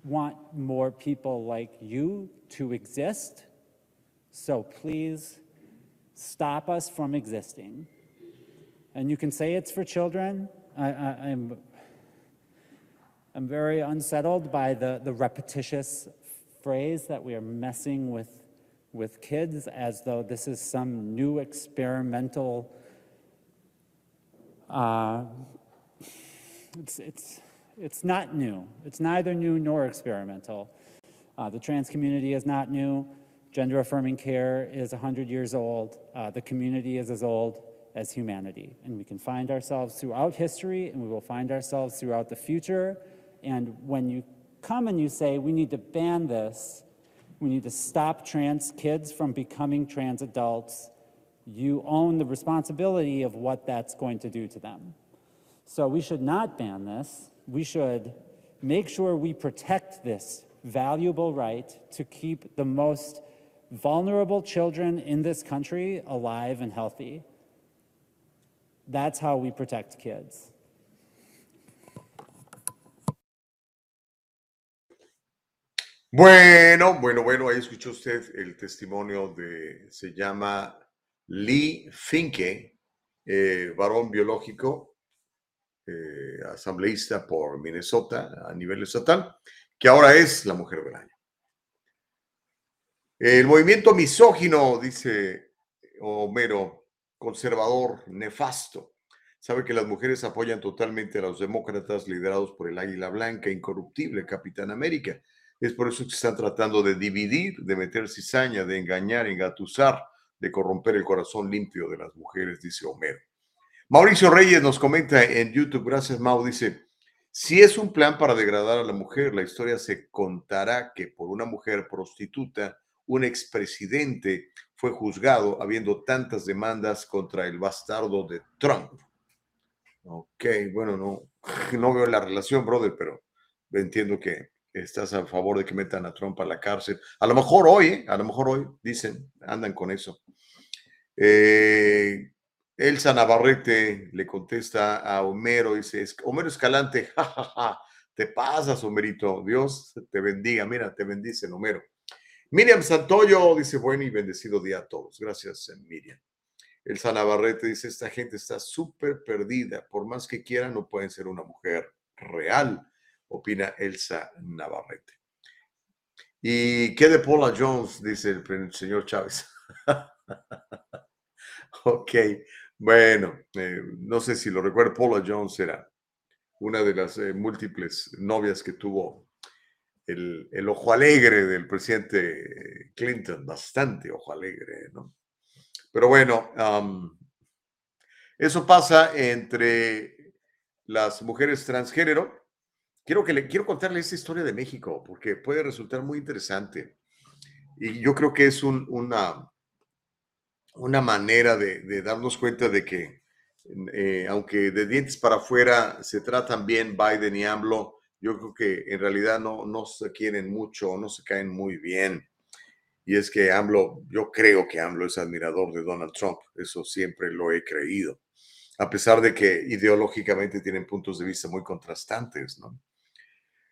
want more people like you to exist, so please stop us from existing. And you can say it's for children. I, am I'm very unsettled by the, the repetitious phrase that we are messing with, with kids as though this is some new experimental uh, it's, it's, it's not new. It's neither new nor experimental. Uh, the trans community is not new. Gender affirming care is 100 years old. Uh, the community is as old as humanity. And we can find ourselves throughout history and we will find ourselves throughout the future. And when you come and you say, we need to ban this, we need to stop trans kids from becoming trans adults, you own the responsibility of what that's going to do to them. So we should not ban this. We should make sure we protect this valuable right to keep the most vulnerable children in this country alive and healthy. That's how we protect kids. Bueno, bueno, bueno, ahí escuchó usted el testimonio de, se llama Lee Finke, eh, varón biológico, eh, asambleísta por Minnesota a nivel estatal, que ahora es la mujer del año. El movimiento misógino, dice Homero, conservador, nefasto. Sabe que las mujeres apoyan totalmente a los demócratas liderados por el Águila Blanca, incorruptible, Capitán América. Es por eso que están tratando de dividir, de meter cizaña, de engañar, engatusar, de corromper el corazón limpio de las mujeres, dice Homero. Mauricio Reyes nos comenta en YouTube, gracias Mau, dice, si es un plan para degradar a la mujer, la historia se contará que por una mujer prostituta, un expresidente fue juzgado habiendo tantas demandas contra el bastardo de Trump. Ok, bueno, no, no veo la relación, brother, pero entiendo que estás a favor de que metan a Trump a la cárcel. A lo mejor hoy, ¿eh? a lo mejor hoy, dicen, andan con eso. Eh, Elsa Navarrete le contesta a Homero, dice, Homero Escalante, [laughs] jajaja, te pasas, Homerito, Dios te bendiga, mira, te bendicen, Homero. Miriam Santoyo dice, buen y bendecido día a todos. Gracias, Miriam. Elsa Navarrete dice, esta gente está súper perdida, por más que quieran, no pueden ser una mujer real opina Elsa Navarrete. ¿Y qué de Paula Jones? Dice el señor Chávez. [laughs] ok, bueno, eh, no sé si lo recuerdo, Paula Jones era una de las eh, múltiples novias que tuvo el, ojo alegre del presidente Clinton, bastante ojo alegre, ¿no? Pero bueno, eso pasa entre las mujeres transgénero quiero, que le, quiero contarle esta historia de México porque puede resultar muy interesante. Y yo creo que es una, una manera de, darnos cuenta de que, eh, aunque de dientes para afuera se tratan bien Biden y AMLO, yo creo que en realidad no, no se quieren mucho, no se caen muy bien. Y es que AMLO, yo creo que AMLO es admirador de Donald Trump, eso siempre lo he creído, a pesar de que ideológicamente tienen puntos de vista muy contrastantes, ¿no?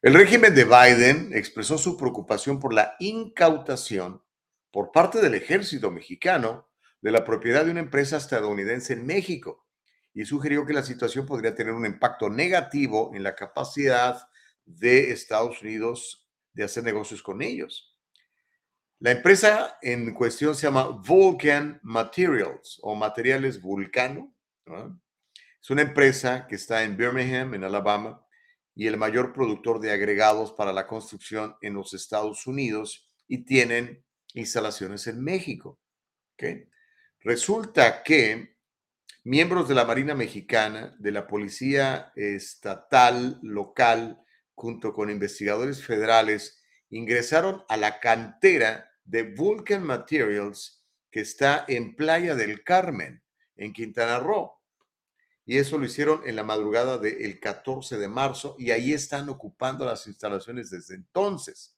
El régimen de Biden expresó su preocupación por la incautación por parte del ejército mexicano de la propiedad de una empresa estadounidense en México y sugirió que la situación podría tener un impacto negativo en la capacidad de Estados Unidos de hacer negocios con ellos. La empresa en cuestión se llama Vulcan Materials o Materiales Vulcano. Es una empresa que está en Birmingham, en Alabama, y el mayor productor de agregados para la construcción en los Estados Unidos y tienen instalaciones en México. Resulta que miembros de la Marina Mexicana, de la Policía Estatal local, junto con investigadores federales, ingresaron a la cantera de Vulcan Materials que está en Playa del Carmen, en Quintana Roo y eso lo hicieron en la madrugada del 14 de marzo y ahí están ocupando las instalaciones desde entonces.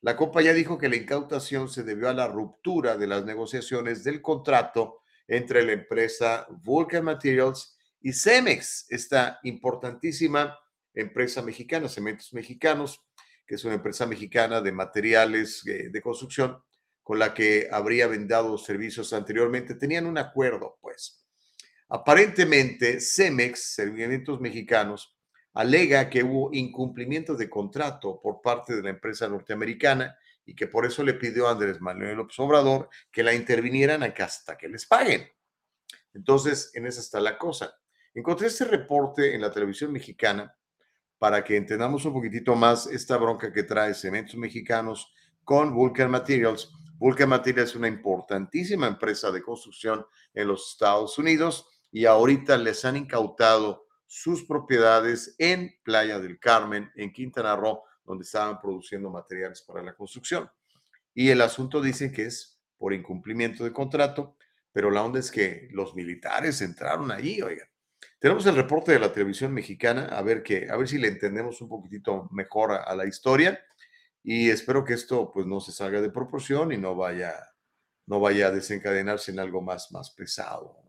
La compañía dijo que la incautación se debió a la ruptura de las negociaciones del contrato entre la empresa Vulcan Materials y Cemex, esta importantísima empresa mexicana, Cementos Mexicanos, que es una empresa mexicana de materiales eh, de construcción con la que habría vendido servicios anteriormente. Tenían un acuerdo, pues. Aparentemente, Cemex, Servicios Mexicanos, alega que hubo incumplimiento de contrato por parte de la empresa norteamericana y que por eso le pidió a Andrés Manuel López Obrador que la intervinieran hasta que les paguen. Entonces, en esa está la cosa. Encontré este reporte en la televisión mexicana para que entendamos un poquitito más esta bronca que trae Cementos Mexicanos con Vulcan Materials. Vulcan Materials es una importantísima empresa de construcción en los Estados Unidos y ahorita les han incautado sus propiedades en Playa del Carmen, en Quintana Roo, donde estaban produciendo materiales para la construcción. Y el asunto dicen que es por incumplimiento de contrato, pero la onda es que los militares entraron allí, oigan. Tenemos el reporte de la televisión mexicana, a ver, que, a ver si le entendemos un poquitito mejor a, la historia. y espero que esto pues no se salga de proporción y no vaya, no vaya a desencadenarse en algo más, más pesado.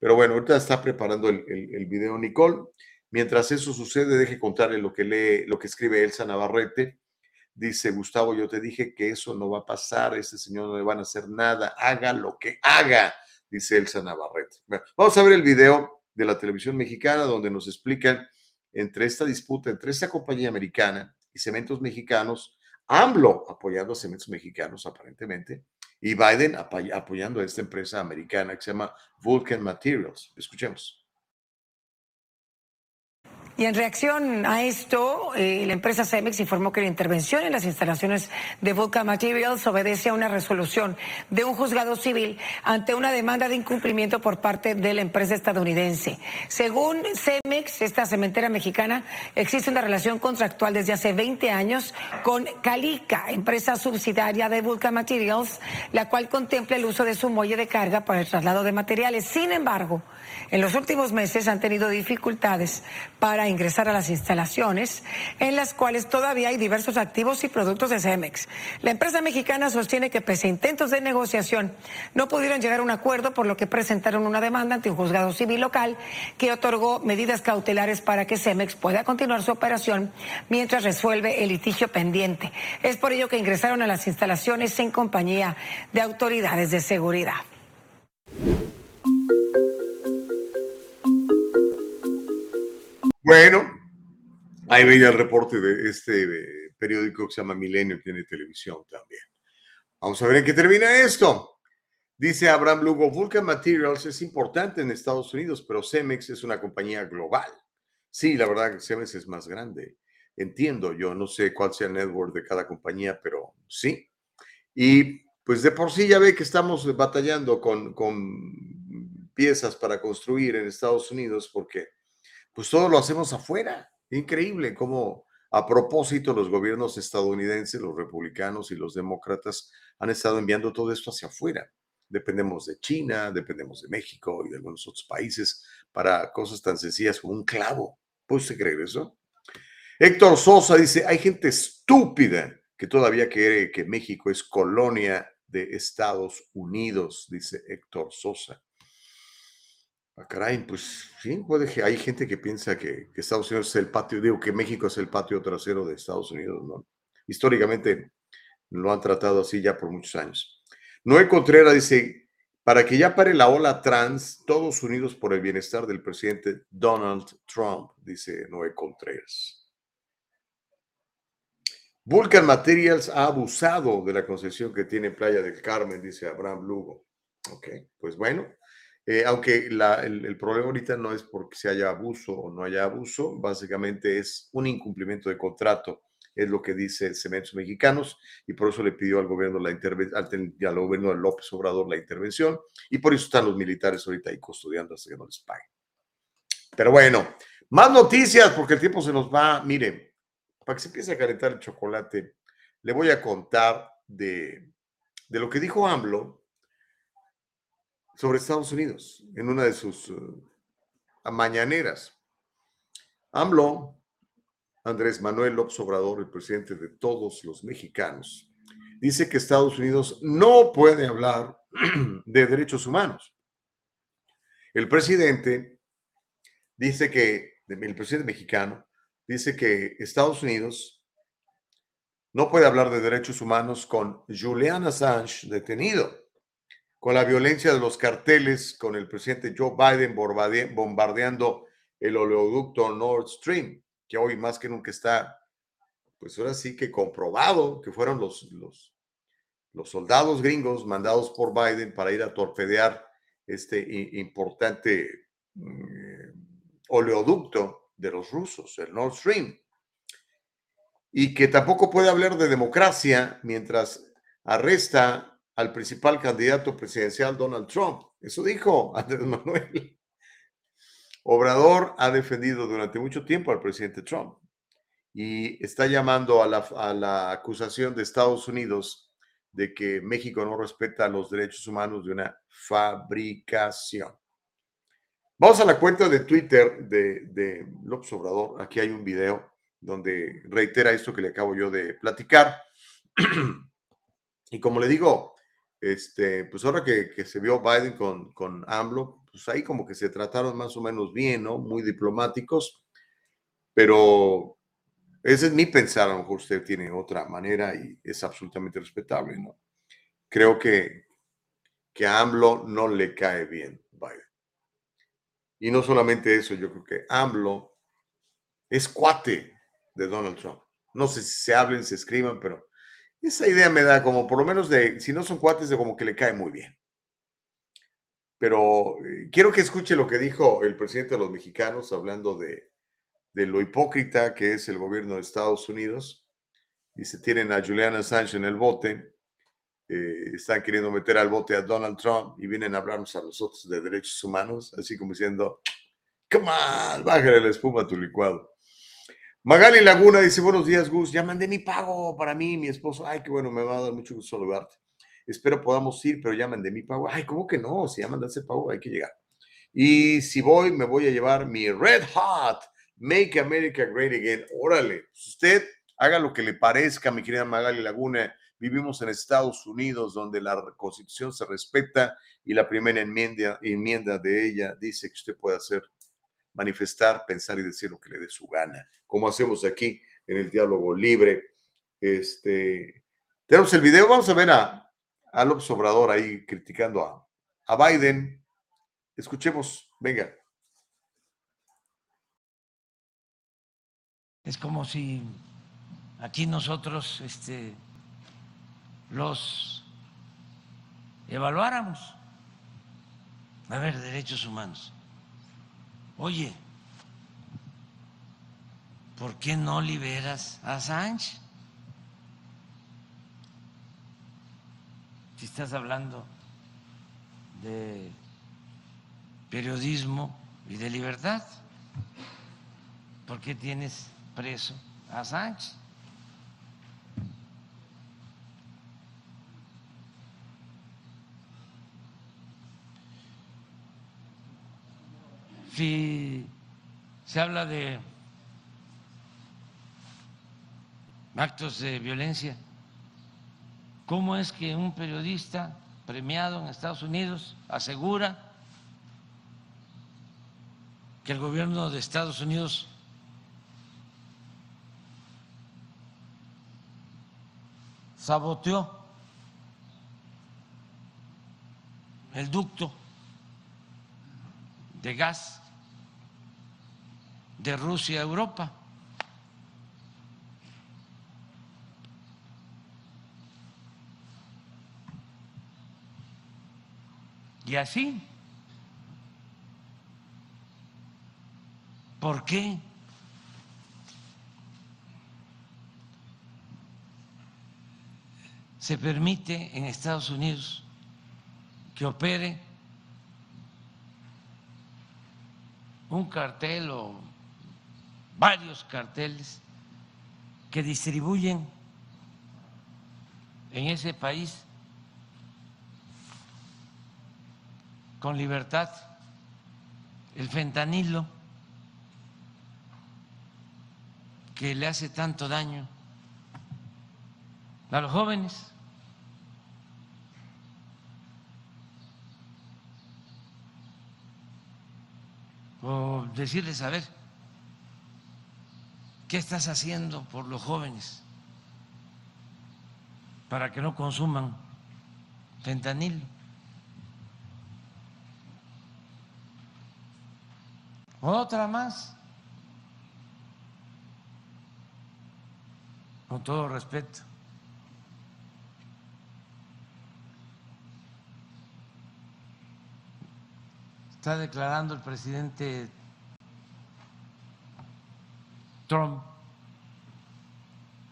Pero bueno, ahorita está preparando el, el, video Nicole. Mientras eso sucede, deje contarle lo que lee, lo que escribe Elsa Navarrete. Dice Gustavo, yo te dije que eso no va a pasar, ese señor no le van a hacer nada, haga lo que haga, dice Elsa Navarrete. vamos a ver el video de la televisión mexicana donde nos explican entre esta disputa entre esta compañía americana y cementos mexicanos, AMLO apoyando a cementos mexicanos aparentemente, y Biden apoyando a esta empresa americana que se llama Vulcan Materials. Escuchemos. Y en reacción a esto, eh, la empresa Cemex informó que la intervención en las instalaciones de Vulcan Materials obedece a una resolución de un juzgado civil ante una demanda de incumplimiento por parte de la empresa estadounidense. Según Cemex, esta cementera mexicana, existe una relación contractual desde hace 20 años con Calica, empresa subsidiaria de Vulcan Materials, la cual contempla el uso de su muelle de carga para el traslado de materiales. Sin embargo, en los últimos meses han tenido dificultades para ingresar a las instalaciones en las cuales todavía hay diversos activos y productos de Cemex. La empresa mexicana sostiene que pese a intentos de negociación no pudieron llegar a un acuerdo por lo que presentaron una demanda ante un juzgado civil local que otorgó medidas cautelares para que Cemex pueda continuar su operación mientras resuelve el litigio pendiente. Es por ello que ingresaron a las instalaciones en compañía de autoridades de seguridad. Bueno, ahí veía el reporte de este periódico que se llama Milenio, tiene televisión también. Vamos a ver en qué termina esto. Dice Abraham Lugo, Vulcan Materials es importante en Estados Unidos, pero Cemex es una compañía global. Sí, la verdad que Cemex es más grande. Entiendo, yo no sé cuál sea el network de cada compañía, pero sí. Y pues de por sí ya ve que estamos batallando con, con piezas para construir en Estados Unidos porque pues todo lo hacemos afuera. Increíble cómo a propósito los gobiernos estadounidenses, los republicanos y los demócratas han estado enviando todo esto hacia afuera. Dependemos de China, dependemos de México y de algunos otros países para cosas tan sencillas como un clavo. ¿Puede usted creer eso? Héctor Sosa dice, hay gente estúpida que todavía cree que México es colonia de Estados Unidos, dice Héctor Sosa. Ah, caray, pues sí, puede hay gente que piensa que, Estados Unidos es el patio, digo que México es el patio trasero de Estados Unidos. Históricamente lo han tratado así ya por muchos años. Noé Contreras dice, para que ya pare la ola trans, todos unidos por el bienestar del presidente Donald Trump, dice Noé Contreras. Vulcan Materials ha abusado de la concesión que tiene Playa del Carmen, dice Abraham Lugo. Ok, pues bueno, eh, aunque el, problema ahorita no es porque se haya abuso o no haya abuso, básicamente es un incumplimiento de contrato, es lo que dice Cementos Mexicanos, y por eso le pidió al gobierno la intervención, al, gobierno de López Obrador la intervención, y por eso están los militares ahorita ahí custodiando hasta que no les paguen. Pero bueno, más noticias, porque el tiempo se nos va. Mire, para que se empiece a calentar el chocolate, le voy a contar de, de lo que dijo AMLO sobre Estados Unidos en una de sus uh, mañaneras. AMLO, Andrés Manuel López Obrador, el presidente de todos los mexicanos, dice que Estados Unidos no puede hablar [clears throat] de derechos humanos. El presidente dice que, el presidente mexicano, dice que Estados Unidos no puede hablar de derechos humanos con Julian Assange detenido con la violencia de los carteles, con el presidente Joe Biden bombardeando el oleoducto Nord Stream, que hoy más que nunca está, pues ahora sí que comprobado que fueron los, los, soldados gringos mandados por Biden para ir a torpedear este importante mm, oleoducto de los rusos, el Nord Stream. Y que tampoco puede hablar de democracia mientras arresta al principal candidato presidencial Donald Trump. Eso dijo [laughs] Andrés Manuel. Obrador ha defendido durante mucho tiempo al presidente Trump y está llamando a la, a la acusación de Estados Unidos de que México no respeta los derechos humanos de una fabricación. Vamos a la cuenta de Twitter de, de López Obrador. Aquí hay un video donde reitera esto que le acabo yo de platicar. [clears throat] y como le digo, este, pues ahora que, que se vio Biden con, con AMLO, pues ahí como que se trataron más o menos bien, ¿no? Muy diplomáticos, pero ese es mi pensar, a lo mejor usted tiene otra manera y es absolutamente respetable, ¿no? Creo que, que a AMLO no le cae bien Biden. Y no solamente eso, yo creo que AMLO es cuate de Donald Trump. No sé si se hablen, se escriban, pero esa idea me da como por lo menos de, si no son cuates, de como que le cae muy bien. Pero eh, quiero que escuche lo que dijo el presidente de los mexicanos hablando de, de lo hipócrita que es el gobierno de Estados Unidos. Se tienen a Julian Assange en el bote, eh, están queriendo meter al bote a Donald Trump y vienen a hablarnos a nosotros de derechos humanos, así como diciendo, come on, bájale la espuma a tu licuado. Magali Laguna dice, buenos días, Gus, ya mandé mi pago para mí, mi esposo. Ay, qué bueno, me va a dar mucho gusto saludarte. Espero podamos ir, pero ya mandé mi pago. Ay, ¿cómo que no? Si ya mandaste pago, hay que llegar. Y si voy, me voy a llevar mi Red Hot Make America Great Again. Órale, pues usted haga lo que le parezca, mi querida Magali Laguna. Vivimos en Estados Unidos, donde la Constitución se respeta y la primera enmienda, enmienda de ella dice que usted puede hacer, manifestar, pensar y decir lo que le dé su gana, como hacemos aquí en el diálogo libre. Este, tenemos el video, vamos a ver a, a López Obrador ahí criticando a, a Biden. Escuchemos, venga. Es como si aquí nosotros este, los evaluáramos. A ver, derechos humanos. Oye, ¿por qué no liberas a Sánchez? Si estás hablando de periodismo y de libertad, ¿por qué tienes preso a Sánchez. Si se habla de actos de violencia, ¿cómo es que un periodista premiado en Estados Unidos asegura que el gobierno de Estados Unidos saboteó el ducto de gas de Rusia a Europa. Y así, ¿por qué se permite en Estados Unidos que opere un cartel o varios carteles que distribuyen en ese país con libertad el fentanilo que le hace tanto daño a los jóvenes. o decirles, a ver, ¿qué estás haciendo por los jóvenes para que no consuman fentanil? Otra más, con todo respeto. está declarando el presidente Trump,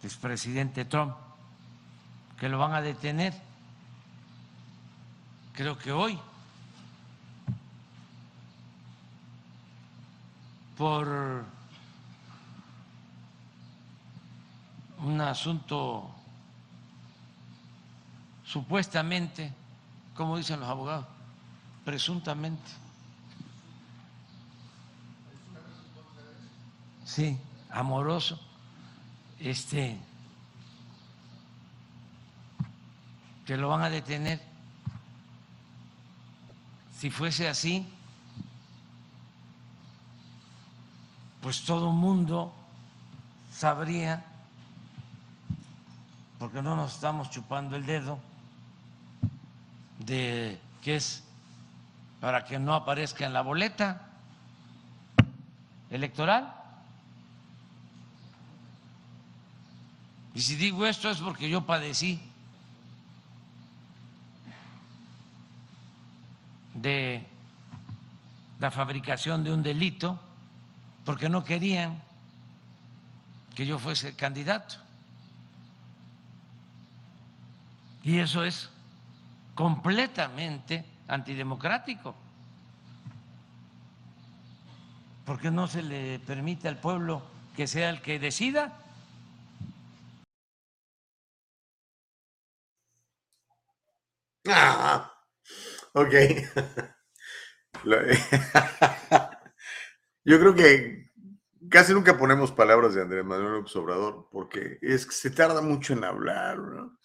expresidente Trump, que lo van a detener, creo que hoy, por un asunto supuestamente, como dicen los abogados, presuntamente. Sí, amoroso este, que lo van a detener. Si fuese así, pues todo mundo sabría, porque no nos estamos chupando el dedo, de que es para que no aparezca en la boleta electoral. Y si digo esto es porque yo padecí de la fabricación de un delito porque no querían que yo fuese candidato. Y eso es completamente antidemocrático. porque no se le permite al pueblo que sea el que decida? Ah, ok. [laughs] Yo creo que casi nunca ponemos palabras de Andrés Manuel López Obrador porque es que se tarda mucho en hablar, ¿no?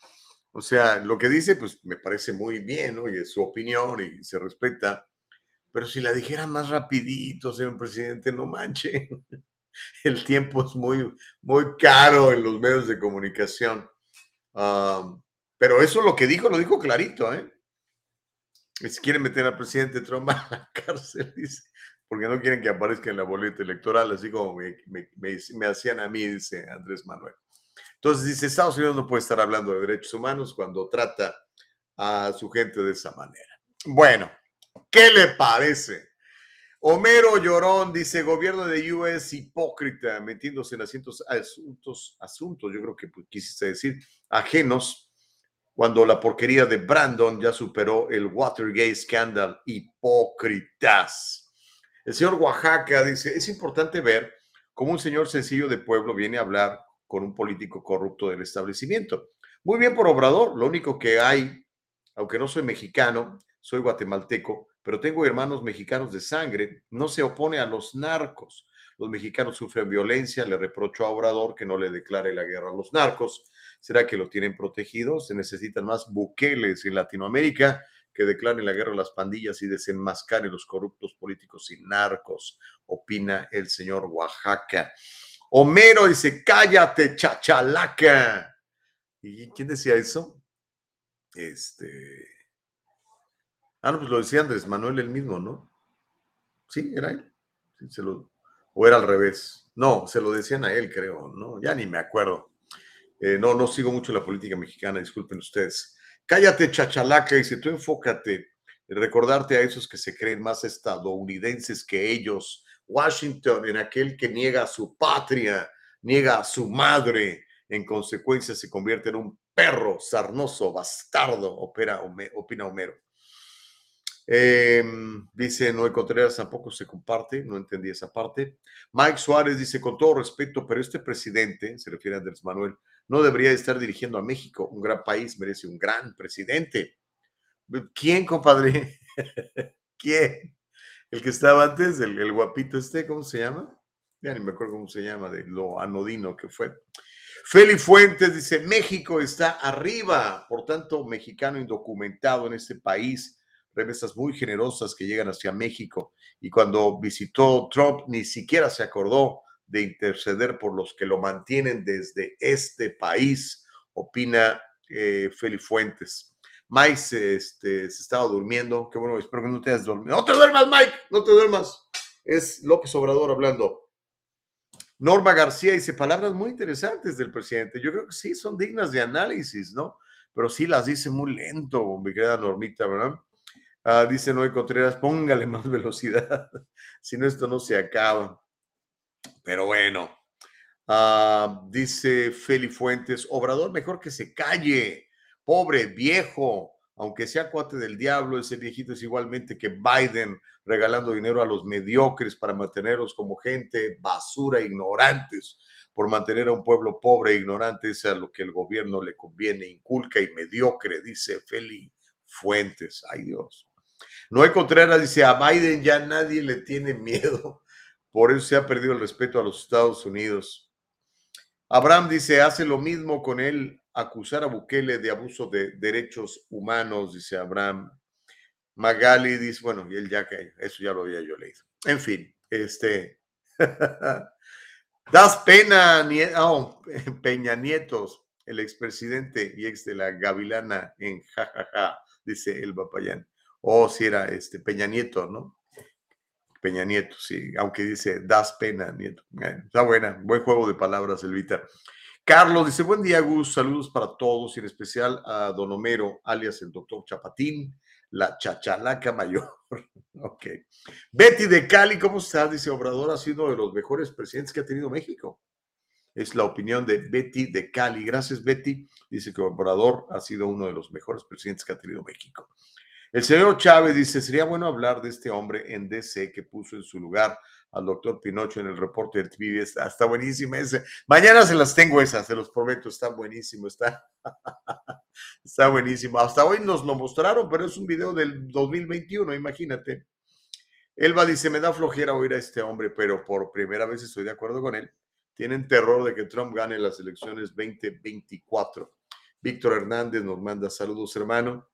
O sea, lo que dice, pues me parece muy bien, ¿no? Y es su opinión y se respeta. Pero si la dijera más rapidito, señor presidente, no manche. [laughs] El tiempo es muy, muy caro en los medios de comunicación. pero eso lo que dijo, lo dijo clarito, ¿eh? Si quieren meter al presidente Trump [laughs] a la cárcel, dice, porque no quieren que aparezca en la boleta electoral, así como me, me hacían a mí, dice Andrés Manuel. Entonces dice, Estados Unidos no puede estar hablando de derechos humanos cuando trata a su gente de esa manera. Bueno, ¿Qué le parece? Homero Llorón dice, gobierno de US hipócrita, metiéndose en asuntos, asuntos, asuntos, yo creo que pues, quisiste decir, ajenos, cuando la porquería de Brandon ya superó el Watergate scandal, hipócritas. El señor Oaxaca dice, es importante ver cómo un señor sencillo de pueblo viene a hablar con un político corrupto del establecimiento. Muy bien por Obrador, lo único que hay, aunque no soy mexicano, soy guatemalteco, pero tengo hermanos mexicanos de sangre, no se opone a los narcos. Los mexicanos sufren violencia, le reprocho a Obrador que no le declare la guerra a los narcos. ¿Será que lo tienen protegido? Se necesitan más buqueles en Latinoamérica que declaren la guerra a las pandillas y desenmascaren los corruptos políticos y narcos, opina el señor Oaxaca. Homero dice, cállate, chachalaca. ¿Y quién decía eso? Este, Ah, no, pues lo decía Andrés Manuel el mismo, ¿no? Sí, era él. se lo, o era al revés. No, se lo decían a él, creo, ¿no? Ya ni me acuerdo. Eh, no, no sigo mucho la política mexicana, disculpen ustedes. Cállate, chachalaca, si tú enfócate en recordarte a esos que se creen más estadounidenses que ellos. Washington, en aquel que niega a su patria, niega a su madre, en consecuencia se convierte en un perro sarnoso, bastardo, opera, opina Homero. Em, dice Noé Contreras, tampoco se comparte, no entendí esa parte. Mike Suárez dice, con todo respeto, pero este presidente, se refiere a Andrés Manuel, no debería estar dirigiendo a México. Un gran país merece un gran presidente. ¿Quién, compadre? [laughs] ¿Quién? El que estaba antes, el, guapito este, ¿cómo se llama? Ya ni me acuerdo cómo se llama, de lo anodino que fue. Feli Fuentes dice, México está arriba, por tanto, mexicano indocumentado en este país remesas muy generosas que llegan hacia México. Y cuando visitó Trump, ni siquiera se acordó de interceder por los que lo mantienen desde este país, opina eh, Feli Fuentes. Mike este, se estaba durmiendo. Qué bueno, espero que no te hayas dormido. No te duermas, Mike, no te duermas. Es López Obrador hablando. Norma García dice palabras muy interesantes del presidente. Yo creo que sí, son dignas de análisis, ¿no? Pero sí las dice muy lento, mi querida Normita, ¿verdad? Ah, dice Noé Contreras, póngale más [laughs] velocidad, si no esto no se acaba. Pero bueno, ah, dice Feli Fuentes, Obrador, mejor que se calle, pobre viejo, aunque sea cuate del diablo, ese viejito es igualmente que Biden regalando dinero a los mediocres para mantenerlos como gente basura, ignorantes, por mantener a un pueblo pobre e ignorante, es a lo que el gobierno le conviene, inculca y mediocre, dice Feli Fuentes. Ay Dios. Noé Contreras dice, a Biden ya nadie le tiene miedo, por eso se ha perdido el respeto a los Estados Unidos. Abraham dice, hace lo mismo con él, acusar a Bukele de abuso de derechos humanos, dice Abraham. Magali dice, bueno, y él ya que eso ya lo había yo leído. En fin, este. [laughs] das pena, oh, [laughs] Peña Nietos, el expresidente y ex de la Gavilana en jajaja, dice el Bapayán. Oh, si era este Peña Nieto, ¿no? Peña Nieto, sí, aunque dice das pena, Nieto. está buena, buen juego de palabras, Elvita. Carlos dice, buen día, Gus, saludos para todos y en especial a Don Homero, alias el doctor Chapatín, la chachalaca mayor. [laughs] ok. Betty de Cali, ¿cómo estás? Dice, Obrador ha sido uno de los mejores presidentes que ha tenido México. Es la opinión de Betty de Cali. Gracias, Betty. Dice que Obrador ha sido uno de los mejores presidentes que ha tenido México. El señor Chávez dice, sería bueno hablar de este hombre en DC que puso en su lugar al doctor Pinocho en el reporte del TV. Está, está buenísima ese. Mañana se las tengo esas, se los prometo, está buenísimo, está, [laughs] está buenísimo. Hasta hoy nos lo mostraron, pero es un video del 2021, imagínate. Elba dice, me da flojera oír a este hombre, pero por primera vez estoy de acuerdo con él. Tienen terror de que Trump gane las elecciones 2024. Víctor Hernández nos manda saludos, hermano.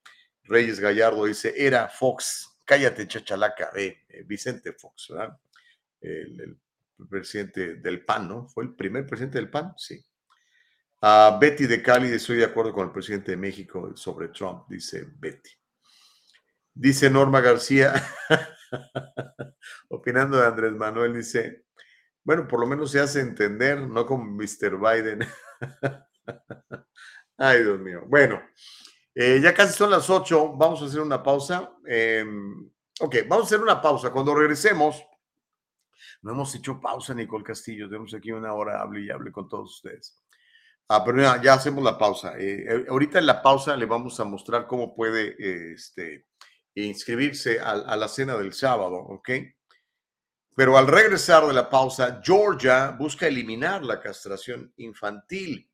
Reyes Gallardo dice, era Fox. Cállate, chachalaca, eh, Vicente Fox, ¿verdad? el, presidente del PAN, ¿no? ¿Fue el primer presidente del PAN? Sí. A Betty de Cali, estoy de acuerdo con el presidente de México sobre Trump, dice Betty. Dice Norma García, [laughs] opinando de Andrés Manuel, dice, bueno, por lo menos se hace entender, no como Mr. Biden. [laughs] Ay, Dios mío. Bueno, eh, ya casi son las ocho, vamos a hacer una pausa. Em, ok, vamos a hacer una pausa. Cuando regresemos, no hemos hecho pausa, Nicole Castillo. Tenemos aquí una hora, hable y hable con todos ustedes. Ah, pero ya, hacemos la pausa. Eh, eh, ahorita en la pausa le vamos a mostrar cómo puede este, inscribirse a, a, la cena del sábado, ¿ok? Pero al regresar de la pausa, Georgia busca eliminar la castración infantil.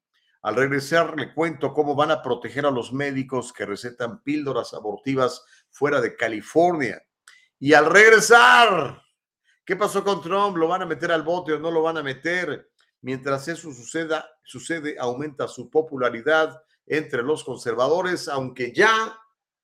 Al regresar le cuento cómo van a proteger a los médicos que recetan píldoras abortivas fuera de California. Y al regresar, ¿Qué pasó con Trump? ¿Lo van a meter al bote o no lo van a meter? Mientras eso suceda, sucede, aumenta su popularidad entre los conservadores, aunque ya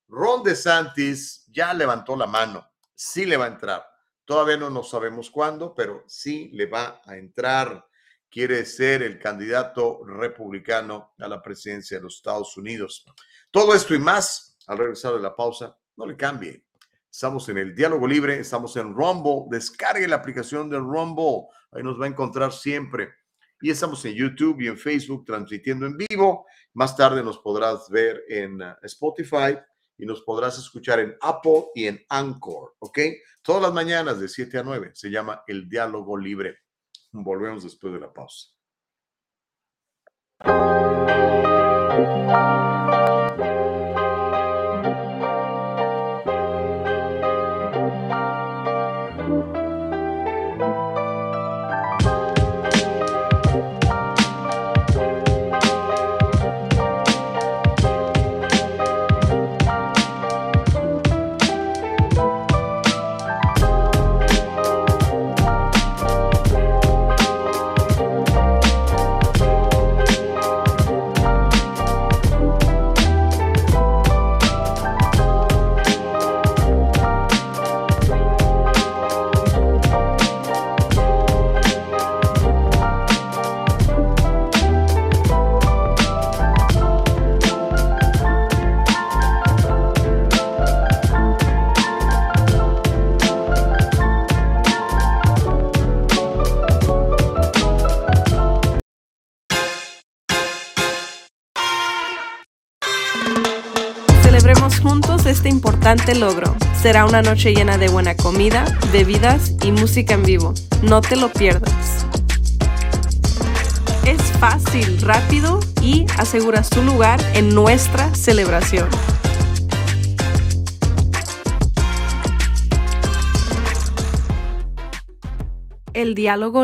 Ron DeSantis ya levantó la mano. Sí le va a entrar. Todavía no nos sabemos cuándo, pero sí le va a entrar. Quiere ser el candidato republicano a la presidencia de los Estados Unidos. Todo esto y más, al regresar de la pausa, no le cambie. Estamos en el Diálogo Libre, estamos en Rumble. Descargue la aplicación de Rumble, ahí nos va a encontrar siempre. Y estamos en YouTube y en Facebook transmitiendo en vivo. Más tarde nos podrás ver en uh, Spotify y nos podrás escuchar en Apple y en Anchor, ¿ok? Todas las mañanas de 7 a 9 se llama el Diálogo Libre. Volvemos después de la pausa. Logro. Será una noche llena de buena comida, bebidas y música en vivo. No te lo pierdas. Es fácil, rápido y aseguras tu lugar en nuestra celebración. El diálogo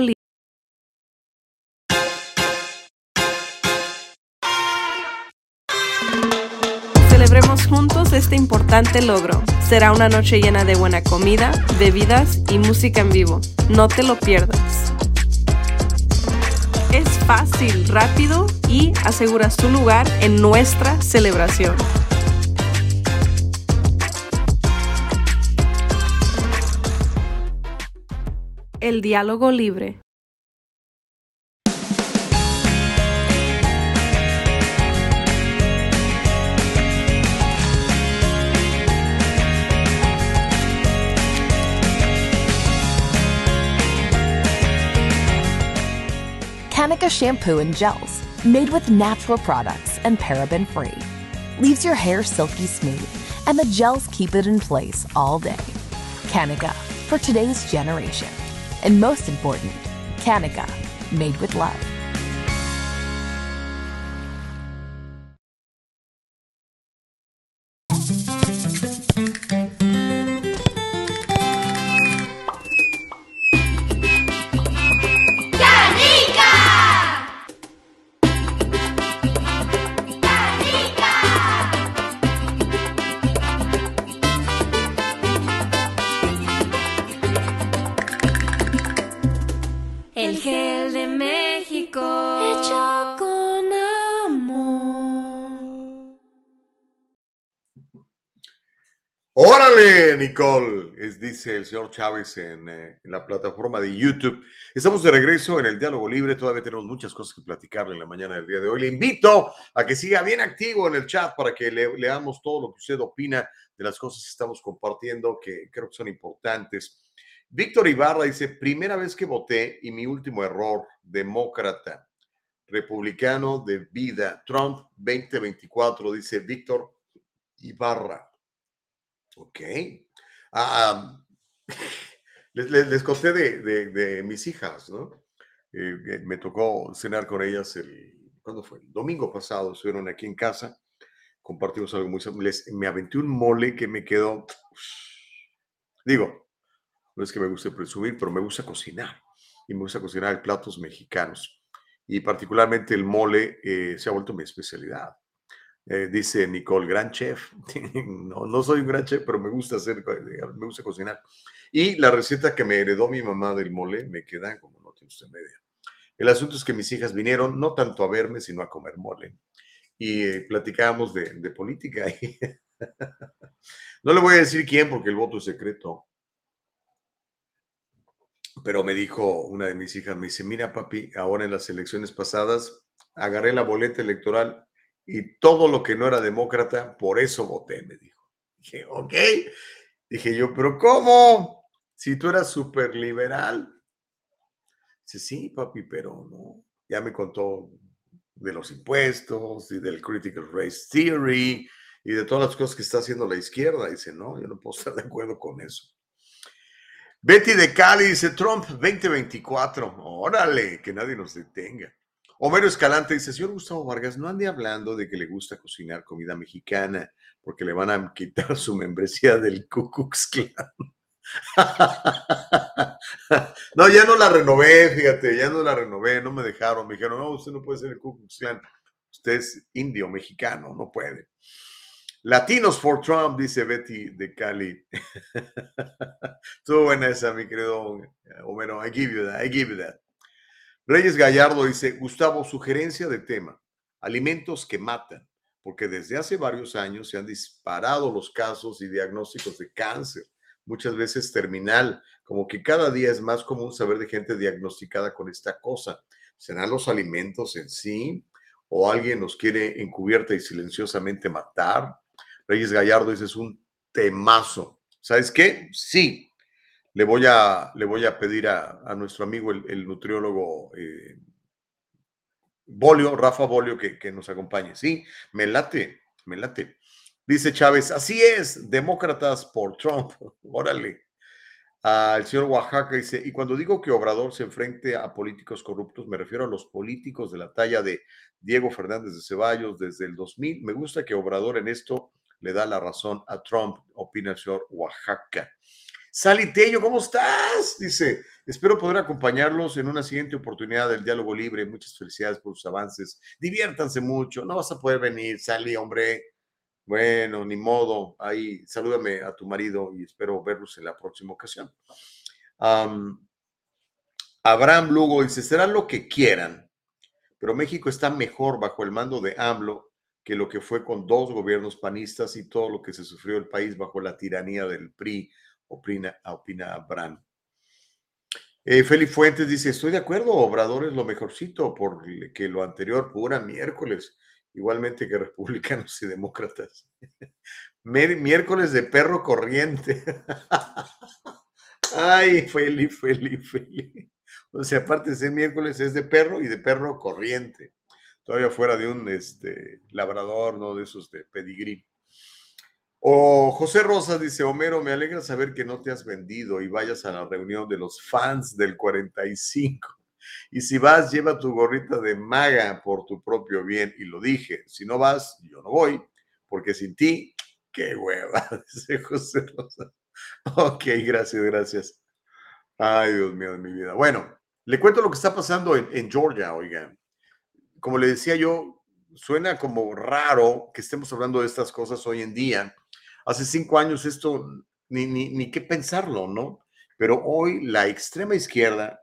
logro. Será una noche llena de buena comida, bebidas y música en vivo. No te lo pierdas. Es fácil, rápido y aseguras tu lugar en nuestra celebración. El diálogo libre. Kanika shampoo and gels, made with natural products and paraben free, leaves your hair silky smooth, and the gels keep it in place all day. Kanika, for today's generation. And most important, Kanika, made with love. Órale, Nicole, es, dice el señor Chávez en, eh, en la plataforma de YouTube. Estamos de regreso en el diálogo libre, todavía tenemos muchas cosas que platicarle en la mañana del día de hoy. Le invito a que siga bien activo en el chat para que le- leamos todo lo que usted opina de las cosas que estamos compartiendo, que creo que son importantes. Víctor Ibarra dice, primera vez que voté y mi último error, demócrata, republicano de vida, Trump 2024, dice Víctor Ibarra. Ok. Ah, [laughs] les, les- les conté de, de- de mis hijas, ¿no? Eh, me tocó cenar con ellas el, ¿cuándo fue? El domingo pasado, estuvieron aquí en casa, compartimos algo muy, les, me aventé un mole que me quedó, [sniffs] digo, no es que me guste presumir, pero me gusta cocinar y me gusta cocinar platos mexicanos y particularmente el mole eh, se ha vuelto mi especialidad. Eh, dice Nicole, gran chef. [laughs] no, no soy un gran chef, pero me gusta hacer, me gusta cocinar. Y la receta que me heredó mi mamá del mole me queda como no tiene usted media. El asunto es que mis hijas vinieron no tanto a verme, sino a comer mole. Y eh, platicábamos de, de política. [laughs] no le voy a decir quién porque el voto es secreto. Pero me dijo una de mis hijas, me dice, mira papi, ahora en las elecciones pasadas agarré la boleta electoral y todo lo que no era demócrata, por eso voté, me dijo. Dije, ok. Dije yo, pero ¿cómo? Si tú eras súper liberal. Dice, sí, papi, pero no. Ya me contó de los impuestos y del critical race theory y de todas las cosas que está haciendo la izquierda. Dice, no, yo no puedo estar de acuerdo con eso. Betty de Cali dice Trump 2024. Órale, que nadie nos detenga. Homero Escalante dice, señor Gustavo Vargas, no ande hablando de que le gusta cocinar comida mexicana, porque le van a quitar su membresía del Ku Klux [laughs] no, ya no la renové, fíjate, ya no la renové, no me dejaron. Me dijeron, no, usted no puede ser el Ku Klux. Usted es indio, mexicano, no puede. Latinos for Trump, dice Betty de Cali. [laughs] Estuvo buena esa, mi querido Homero. I give you that, I give you that. Reyes Gallardo dice, Gustavo, sugerencia de tema, alimentos que matan, porque desde hace varios años se han disparado los casos y diagnósticos de cáncer, muchas veces terminal, como que cada día es más común saber de gente diagnosticada con esta cosa. ¿Serán los alimentos en sí? ¿O alguien nos quiere encubierta y silenciosamente matar? Reyes Gallardo dice, es un temazo. ¿Sabes qué? Sí, le voy a, le voy a pedir a, a nuestro amigo, el, nutriólogo eh, Bolio, Rafa Bolio, que, que, nos acompañe. Sí, me late, me late. Dice Chávez, así es, demócratas por Trump. [laughs] Órale. El señor Oaxaca dice, y cuando digo que Obrador se enfrente a políticos corruptos, me refiero a los políticos de la talla de Diego Fernández de Ceballos desde el 2000. Me gusta que Obrador en esto le da la razón a Trump, opina el señor Oaxaca. Sally Tello, ¿cómo estás? Dice, espero poder acompañarlos en una siguiente oportunidad del diálogo libre. Muchas felicidades por sus avances. Diviértanse mucho. No vas a poder venir, Sally, hombre. Bueno, ni modo. Ahí, salúdame a tu marido y espero verlos en la próxima ocasión. Abraham Lugo dice, será lo que quieran, pero México está mejor bajo el mando de AMLO que lo que fue con dos gobiernos panistas y todo lo que se sufrió el país bajo la tiranía del PRI, opina, opina Bran. Eh, Félix Fuentes dice, estoy de acuerdo, Obrador es lo mejorcito, porque lo anterior pura miércoles, igualmente que republicanos y demócratas. [laughs] miércoles de perro corriente. [laughs] Ay, Félix, Félix, Félix. O sea, aparte de ser miércoles, es de perro y de perro corriente. Todavía fuera de un este, labrador, ¿no? De esos de pedigrí. O José Rosa dice, Homero, me alegra saber que no te has vendido y vayas a la reunión de los fans del 45. Y si vas, lleva tu gorrita de maga por tu propio bien. Y lo dije, si no vas, yo no voy, porque sin ti, qué hueva, [laughs] dice José Rosa. Ok, gracias, gracias. Ay, Dios mío de mi vida. Bueno, le cuento lo que está pasando en, en Georgia, oigan. Como le decía yo, suena como raro que estemos hablando de estas cosas hoy en día. Hace cinco años esto ni, ni, ni qué pensarlo, ¿no? Pero hoy la extrema izquierda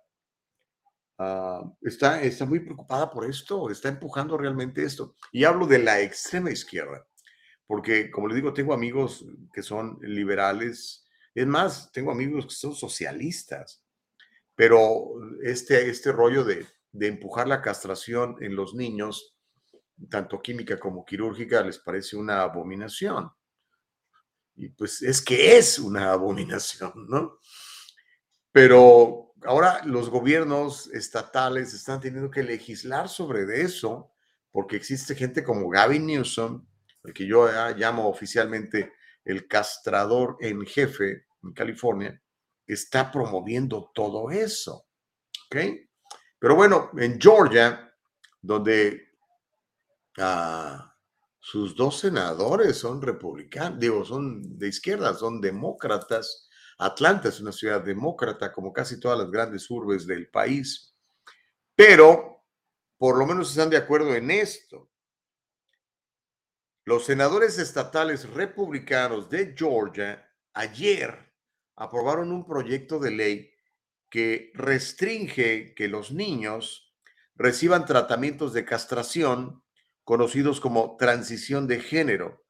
ah, está, está muy preocupada por esto, está empujando realmente esto. Y hablo de la extrema izquierda, porque como le digo, tengo amigos que son liberales, es más, tengo amigos que son socialistas, pero este, este rollo de, de empujar la castración en los niños, tanto química como quirúrgica, les parece una abominación. Y pues es que es una abominación, ¿no? Pero ahora los gobiernos estatales están teniendo que legislar sobre eso, porque existe gente como Gavin Newsom, el que yo llamo oficialmente el castrador en jefe en California, está promoviendo todo eso. ¿Ok? Pero bueno, en Georgia, donde ah, sus dos senadores son republicanos, digo, son de izquierda, son demócratas. Atlanta es una ciudad demócrata, como casi todas las grandes urbes del país. Pero por lo menos están de acuerdo en esto. Los senadores estatales republicanos de Georgia ayer aprobaron un proyecto de ley que restringe que los niños reciban tratamientos de castración conocidos como transición de género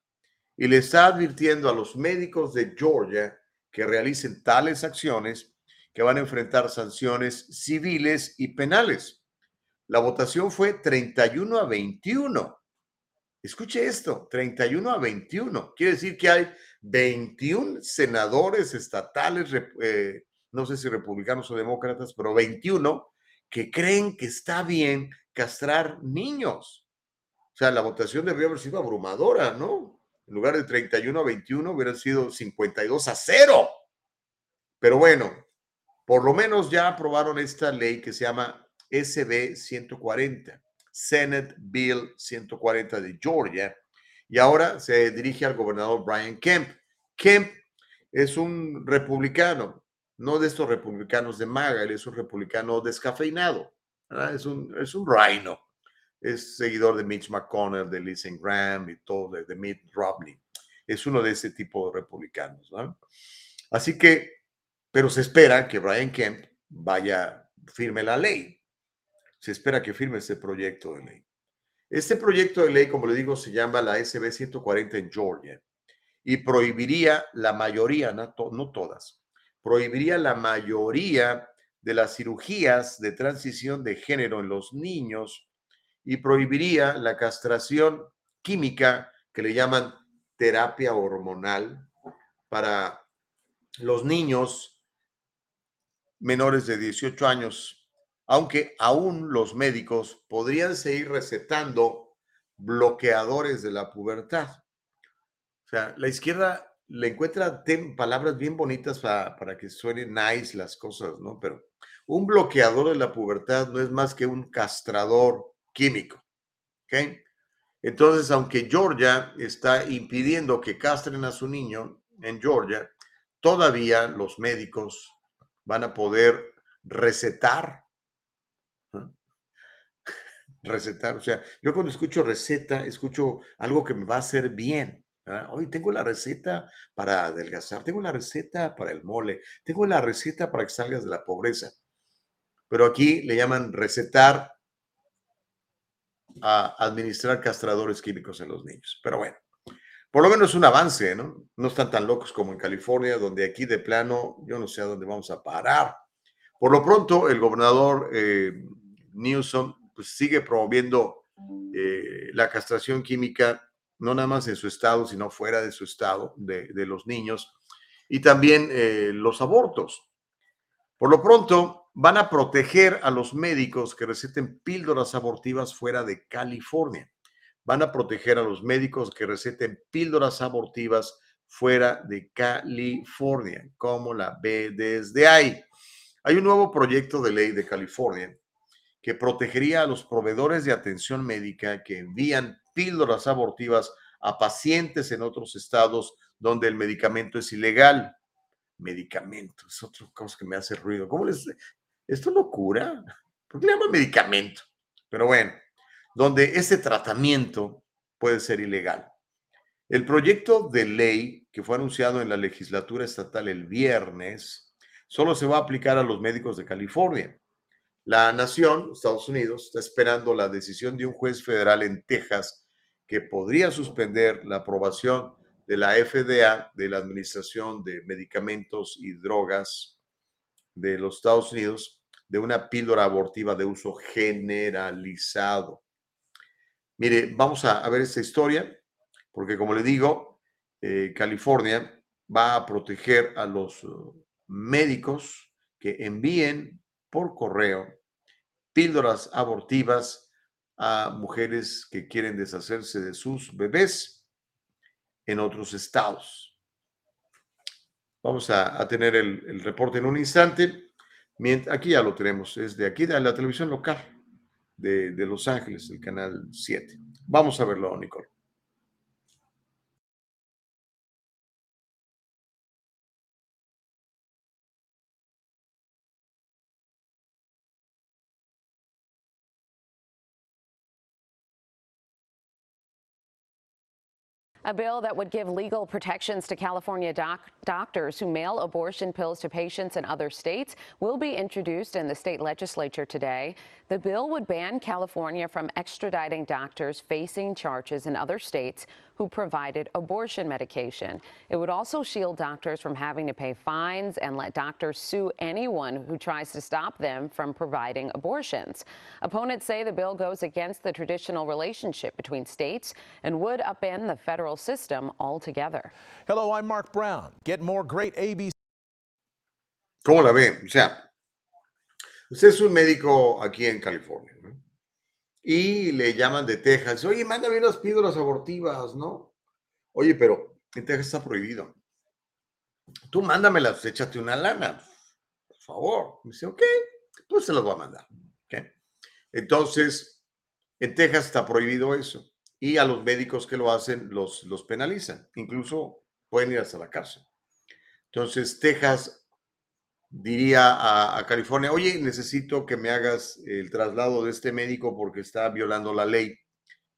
y le está advirtiendo a los médicos de Georgia que realicen tales acciones que van a enfrentar sanciones civiles y penales. La votación fue 31 a 21. Escuche esto, 31 a 21. Quiere decir que hay 21 senadores estatales, eh, no sé si republicanos o demócratas, pero 21 que creen que está bien castrar niños. O sea, la votación debería haber sido abrumadora, ¿no? En lugar de 31 a 21 hubiera sido 52 a 0. Pero bueno, por lo menos ya aprobaron esta ley que se llama SB 140, Senate Bill 140 de Georgia, y ahora se dirige al gobernador Brian Kemp. Kemp es un republicano, no de estos republicanos de maga, él es un republicano descafeinado, es un, es un rhino, es seguidor de Mitch McConnell, de Lindsey Graham y todo, de, Mitt Romney. Es uno de ese tipo de republicanos. Así que, pero se espera que Brian Kemp vaya, firme la ley. Se espera que firme ese proyecto de ley. Este proyecto de ley, como le digo, se llama la SB 140 en Georgia y prohibiría la mayoría, no, todas, prohibiría la mayoría de las cirugías de transición de género en los niños y prohibiría la castración química que le llaman terapia hormonal para los niños menores de 18 años aunque aún los médicos podrían seguir recetando bloqueadores de la pubertad. O sea, la izquierda le encuentra palabras bien bonitas para, para, que suenen nice las cosas, ¿no? Pero un bloqueador de la pubertad no es más que un castrador químico. Entonces, aunque Georgia está impidiendo que castren a su niño en Georgia, todavía los médicos van a poder recetar [laughs] recetar. O sea, yo cuando escucho receta, escucho algo que me va a hacer bien. Hoy tengo la receta para adelgazar, tengo la receta para el mole, tengo la receta para que salgas de la pobreza. Pero aquí le llaman recetar a administrar castradores químicos en los niños. Pero bueno, por lo menos es un avance, ¿no? No están tan locos como en California, donde aquí de plano yo no sé a dónde vamos a parar. Por lo pronto, el gobernador eh, Newsom pues, sigue promoviendo eh, la castración química, no nada más en su estado, sino fuera de su estado, de, los niños, y también eh, los abortos. Por lo pronto, van a proteger a los médicos que receten píldoras abortivas fuera de California. Van a proteger a los médicos que receten píldoras abortivas fuera de California, como la ve desde ahí. Hay un nuevo proyecto de ley de California que protegería a los proveedores de atención médica que envían píldoras abortivas a pacientes en otros estados donde el medicamento es ilegal. Medicamento, es otra cosa que me hace ruido. ¿Cómo les... ¿Esto no cura? ¿Por qué le llaman medicamento? Pero bueno, donde ese tratamiento puede ser ilegal. El proyecto de ley que fue anunciado en la legislatura estatal el viernes solo se va a aplicar a los médicos de California. La nación, Estados Unidos, está esperando la decisión de un juez federal en Texas que podría suspender la aprobación de la FDA, de la Administración de Medicamentos y Drogas de los Estados Unidos, de una píldora abortiva de uso generalizado. Mire, vamos a, ver esta historia, porque como le digo, eh, California va a proteger a los uh, médicos que envíen por correo píldoras abortivas a mujeres que quieren deshacerse de sus bebés en otros estados. Vamos a, tener el, reporte en un instante. Aquí ya lo tenemos, es de aquí, de la televisión local de, Los Ángeles, el canal 7. Vamos a verlo, Nicole. A bill that would give legal protections to California doc doctors who mail abortion pills to patients in other states will be introduced in the state legislature today. The bill would ban California from extraditing doctors facing charges in other states who provided abortion medication. It would also shield doctors from having to pay fines and let doctors sue anyone who tries to stop them from providing abortions. Opponents say the bill goes against the traditional relationship between states and would upend the federal system altogether. Hello, I'm Mark Brown. Get more great ABC. ¿Cómo la ven? O sea, usted es un médico aquí en California, ¿no? Y le llaman de Texas, oye, mándame unas píldoras abortivas, ¿no? Oye, pero en Texas está prohibido. Tú mándamelas, échate una lana, por favor. Me dice, ok, pues se las voy a mandar. Entonces, en Texas está prohibido eso. Y a los médicos que lo hacen los, los penalizan. Incluso pueden ir hasta la cárcel. Entonces, Texas diría a, California, oye, necesito que me hagas el traslado de este médico porque está violando la ley.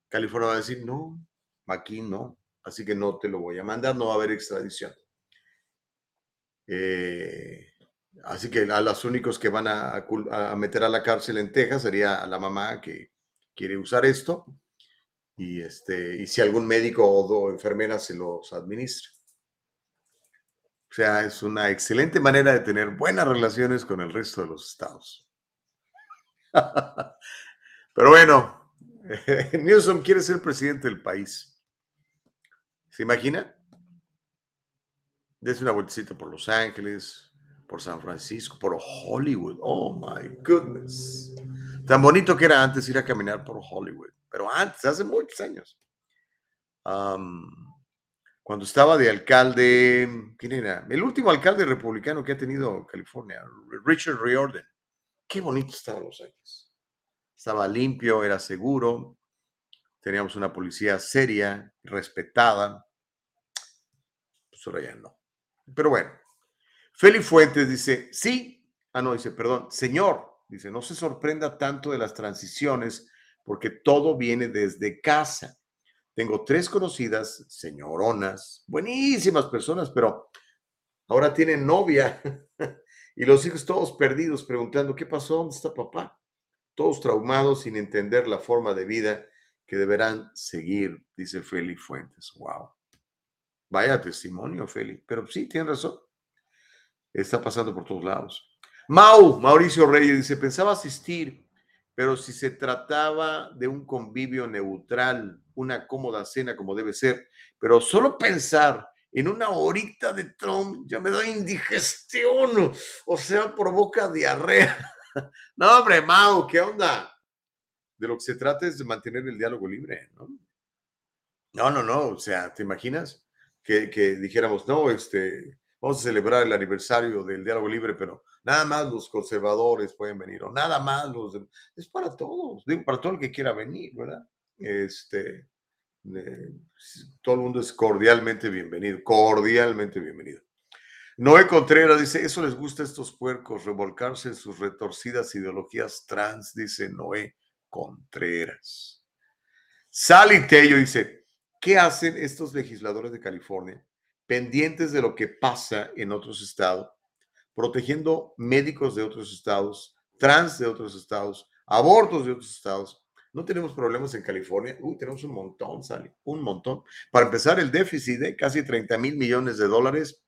California va a decir, no, aquí no, así que no te lo voy a mandar, no va a haber extradición. Eh, así que a los únicos que van a, a, meter a la cárcel en Texas sería la mamá que quiere usar esto y, este, y si algún médico o enfermera se los administra. O sea, es una excelente manera de tener buenas relaciones con el resto de los estados. [laughs] Pero bueno, [laughs] Newsom quiere ser presidente del país. ¿Se imagina? Desde una vueltecita por Los Ángeles, por San Francisco, por Hollywood. Oh my goodness. Tan bonito que era antes ir a caminar por Hollywood. Pero antes, hace muchos años cuando estaba de alcalde, ¿quién era? El último alcalde republicano que ha tenido California, Richard Riordan. Qué bonito estaban los años. Estaba limpio, era seguro, teníamos una policía seria, respetada. Pues ahora ya no. Pero bueno, Félix Fuentes dice, sí, ah, no, dice, perdón, señor, dice, no se sorprenda tanto de las transiciones porque todo viene desde casa. Tengo tres conocidas, señoronas, buenísimas personas, pero ahora tienen novia [laughs] y los hijos todos perdidos preguntando, ¿qué pasó? ¿Dónde está papá? Todos traumados sin entender la forma de vida que deberán seguir, dice Félix Fuentes. Wow. Vaya testimonio, Félix. Pero sí, tiene razón. Está pasando por todos lados. Mau, Mauricio Reyes dice, pensaba asistir, pero si se trataba de un convivio neutral, una cómoda cena como debe ser, pero solo pensar en una horita de Trump ya me da indigestión, o sea, provoca diarrea. [laughs] No, hombre, Mau, ¿qué onda? De lo que se trata es de mantener el diálogo libre, ¿no? No, no, no, o sea, ¿te imaginas que, que dijéramos, no, este, vamos a celebrar el aniversario del diálogo libre, pero nada más los conservadores pueden venir, o nada más los... Es para todos, para todo el que quiera venir, ¿verdad? Este, todo el mundo es cordialmente bienvenido, cordialmente bienvenido. Noé Contreras dice, eso les gusta a estos puercos, revolcarse en sus retorcidas ideologías trans, dice Noé Contreras. Sally Tello dice, ¿qué hacen estos legisladores de California pendientes de lo que pasa en otros estados, protegiendo médicos de otros estados, trans de otros estados, abortos de otros estados? No tenemos problemas en California. Uy, tenemos un montón, Sally, un montón. Para empezar, el déficit de casi 30 mil millones de dólares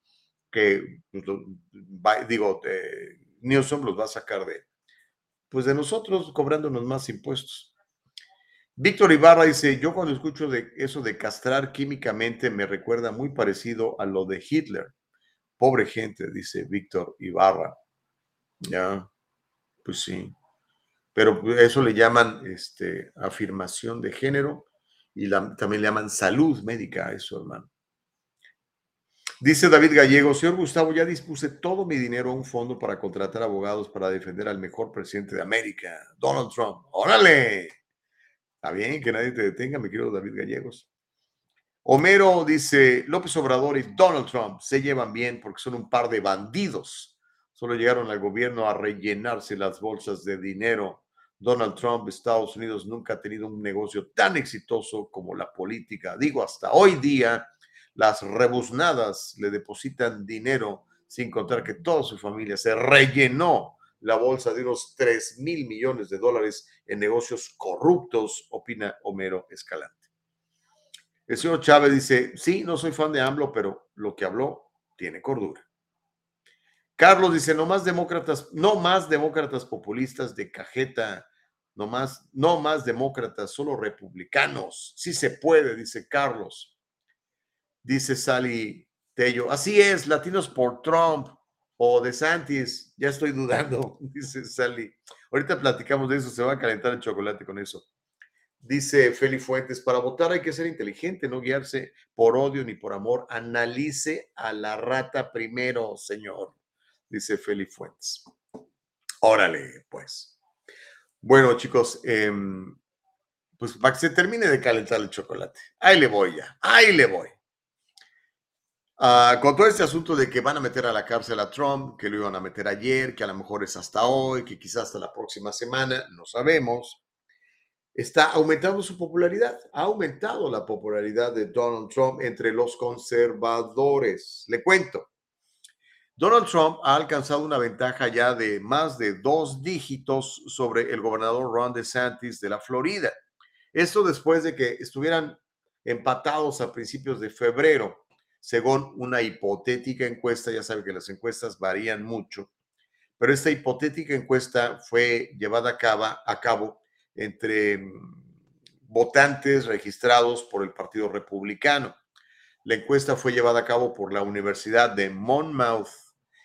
que, pues, digo, eh, Newsom los va a sacar de, pues de nosotros cobrándonos más impuestos. Víctor Ibarra dice, yo cuando escucho de eso de castrar químicamente me recuerda muy parecido a lo de Hitler. Pobre gente, dice Víctor Ibarra. Ya, pues sí. Pero eso le llaman este, afirmación de género y también le llaman salud médica a eso, hermano. Dice David Gallego, señor Gustavo, ya dispuse todo mi dinero a un fondo para contratar abogados para defender al mejor presidente de América, Donald Trump. ¡Órale! Está bien, que nadie te detenga, mi querido David Gallegos. Homero dice, López Obrador y Donald Trump se llevan bien porque son un par de bandidos. Solo llegaron al gobierno a rellenarse las bolsas de dinero. Donald Trump, Estados Unidos, nunca ha tenido un negocio tan exitoso como la política. Digo, hasta hoy día las rebuznadas le depositan dinero sin contar que toda su familia se rellenó la bolsa de unos 3 mil millones de dólares en negocios corruptos, opina Homero Escalante. El señor Chávez dice, sí, no soy fan de AMLO, pero lo que habló tiene cordura. Carlos dice, no más demócratas, no más demócratas populistas de cajeta, no más, no más demócratas, solo republicanos. Sí se puede, dice Carlos. Dice Sally Tello, así es, latinos por Trump o de Santis, ya estoy dudando, [laughs] dice Sally. Ahorita platicamos de eso, se va a calentar el chocolate con eso. Dice Feli Fuentes, para votar hay que ser inteligente, no guiarse por odio ni por amor. Analice a la rata primero, señor, dice Feli Fuentes. Órale, pues. Bueno, chicos, em, pues para que se termine de calentar el chocolate. Ahí le voy ya, ahí le voy. Ah, con todo este asunto de que van a meter a la cárcel a Trump, que lo iban a meter ayer, que a lo mejor es hasta hoy, que quizás hasta la próxima semana, no sabemos, está aumentando su popularidad. Ha aumentado la popularidad de Donald Trump entre los conservadores. Le cuento. Donald Trump ha alcanzado una ventaja ya de más de dos dígitos sobre el gobernador Ron DeSantis de la Florida. Esto después de que estuvieran empatados a principios de febrero según una hipotética encuesta, ya sabe que las encuestas varían mucho, pero esta hipotética encuesta fue llevada a cabo, entre mm, votantes registrados por el Partido Republicano. La encuesta fue llevada a cabo por la Universidad de Monmouth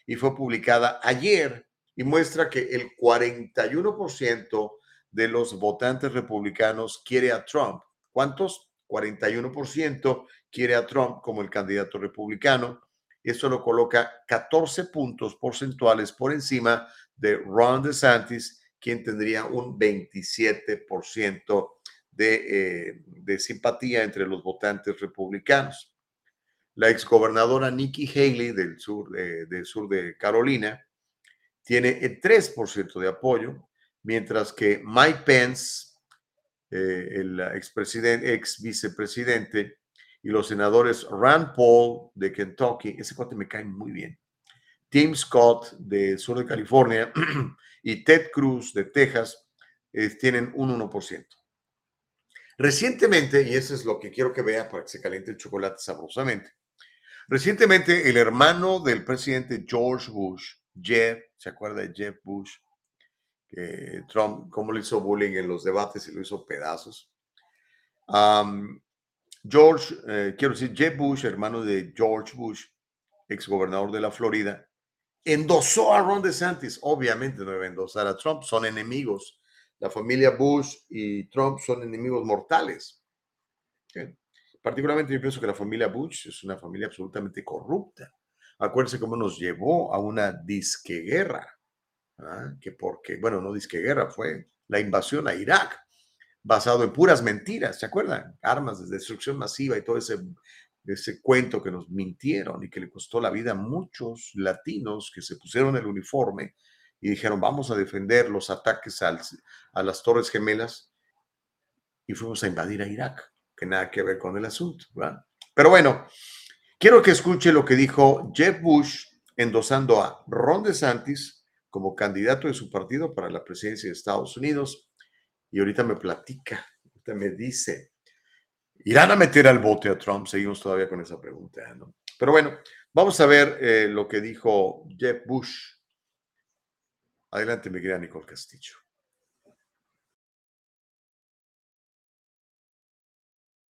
y fue publicada ayer y muestra que el 41% de los votantes republicanos quiere a Trump. ¿Cuántos? 41% quiere a Trump como el candidato republicano. Eso lo coloca 14 puntos porcentuales por encima de Ron DeSantis, quien tendría un 27% de, eh, de simpatía entre los votantes republicanos. La exgobernadora Nikki Haley del sur, eh, del sur de Carolina tiene el 3% de apoyo, mientras que Mike Pence, eh, el expresidente, ex vicepresidente, y los senadores Rand Paul de Kentucky, ese cuate me cae muy bien, Tim Scott del sur de California [clears throat] y Ted Cruz de Texas eh, tienen un 1%. Recientemente, y eso es lo que quiero que vea para que se caliente el chocolate sabrosamente, recientemente el hermano del presidente George Bush, Jeff, ¿se acuerda de Jeff Bush? Que Trump, cómo le hizo bullying en los debates y lo hizo pedazos. George, eh, quiero decir, Jeff Bush, hermano de George Bush, exgobernador de la Florida, endosó a Ron DeSantis. Obviamente no debe endosar a Trump, son enemigos. La familia Bush y Trump son enemigos mortales. Particularmente yo pienso que la familia Bush es una familia absolutamente corrupta. Acuérdense cómo nos llevó a una disqueguerra, ¿ah? que porque, bueno, no disqueguerra, fue la invasión a Irak, basado en puras mentiras, ¿se acuerdan? Armas de destrucción masiva y todo ese ese cuento que nos mintieron y que le costó la vida a muchos latinos que se pusieron el uniforme y dijeron, vamos a defender los ataques a las Torres Gemelas y fuimos a invadir a Irak, que nada que ver con el asunto. Pero bueno, quiero que escuche lo que dijo Jeff Bush endosando a Ron DeSantis como candidato de su partido para la presidencia de Estados Unidos. Y ahorita me platica, ahorita me dice ¿Irán a meter al bote a Trump? Seguimos todavía con esa pregunta, ¿no? Pero bueno, vamos a ver eh, lo que dijo Jeb Bush. Adelante, mi querida Nicole Castillo.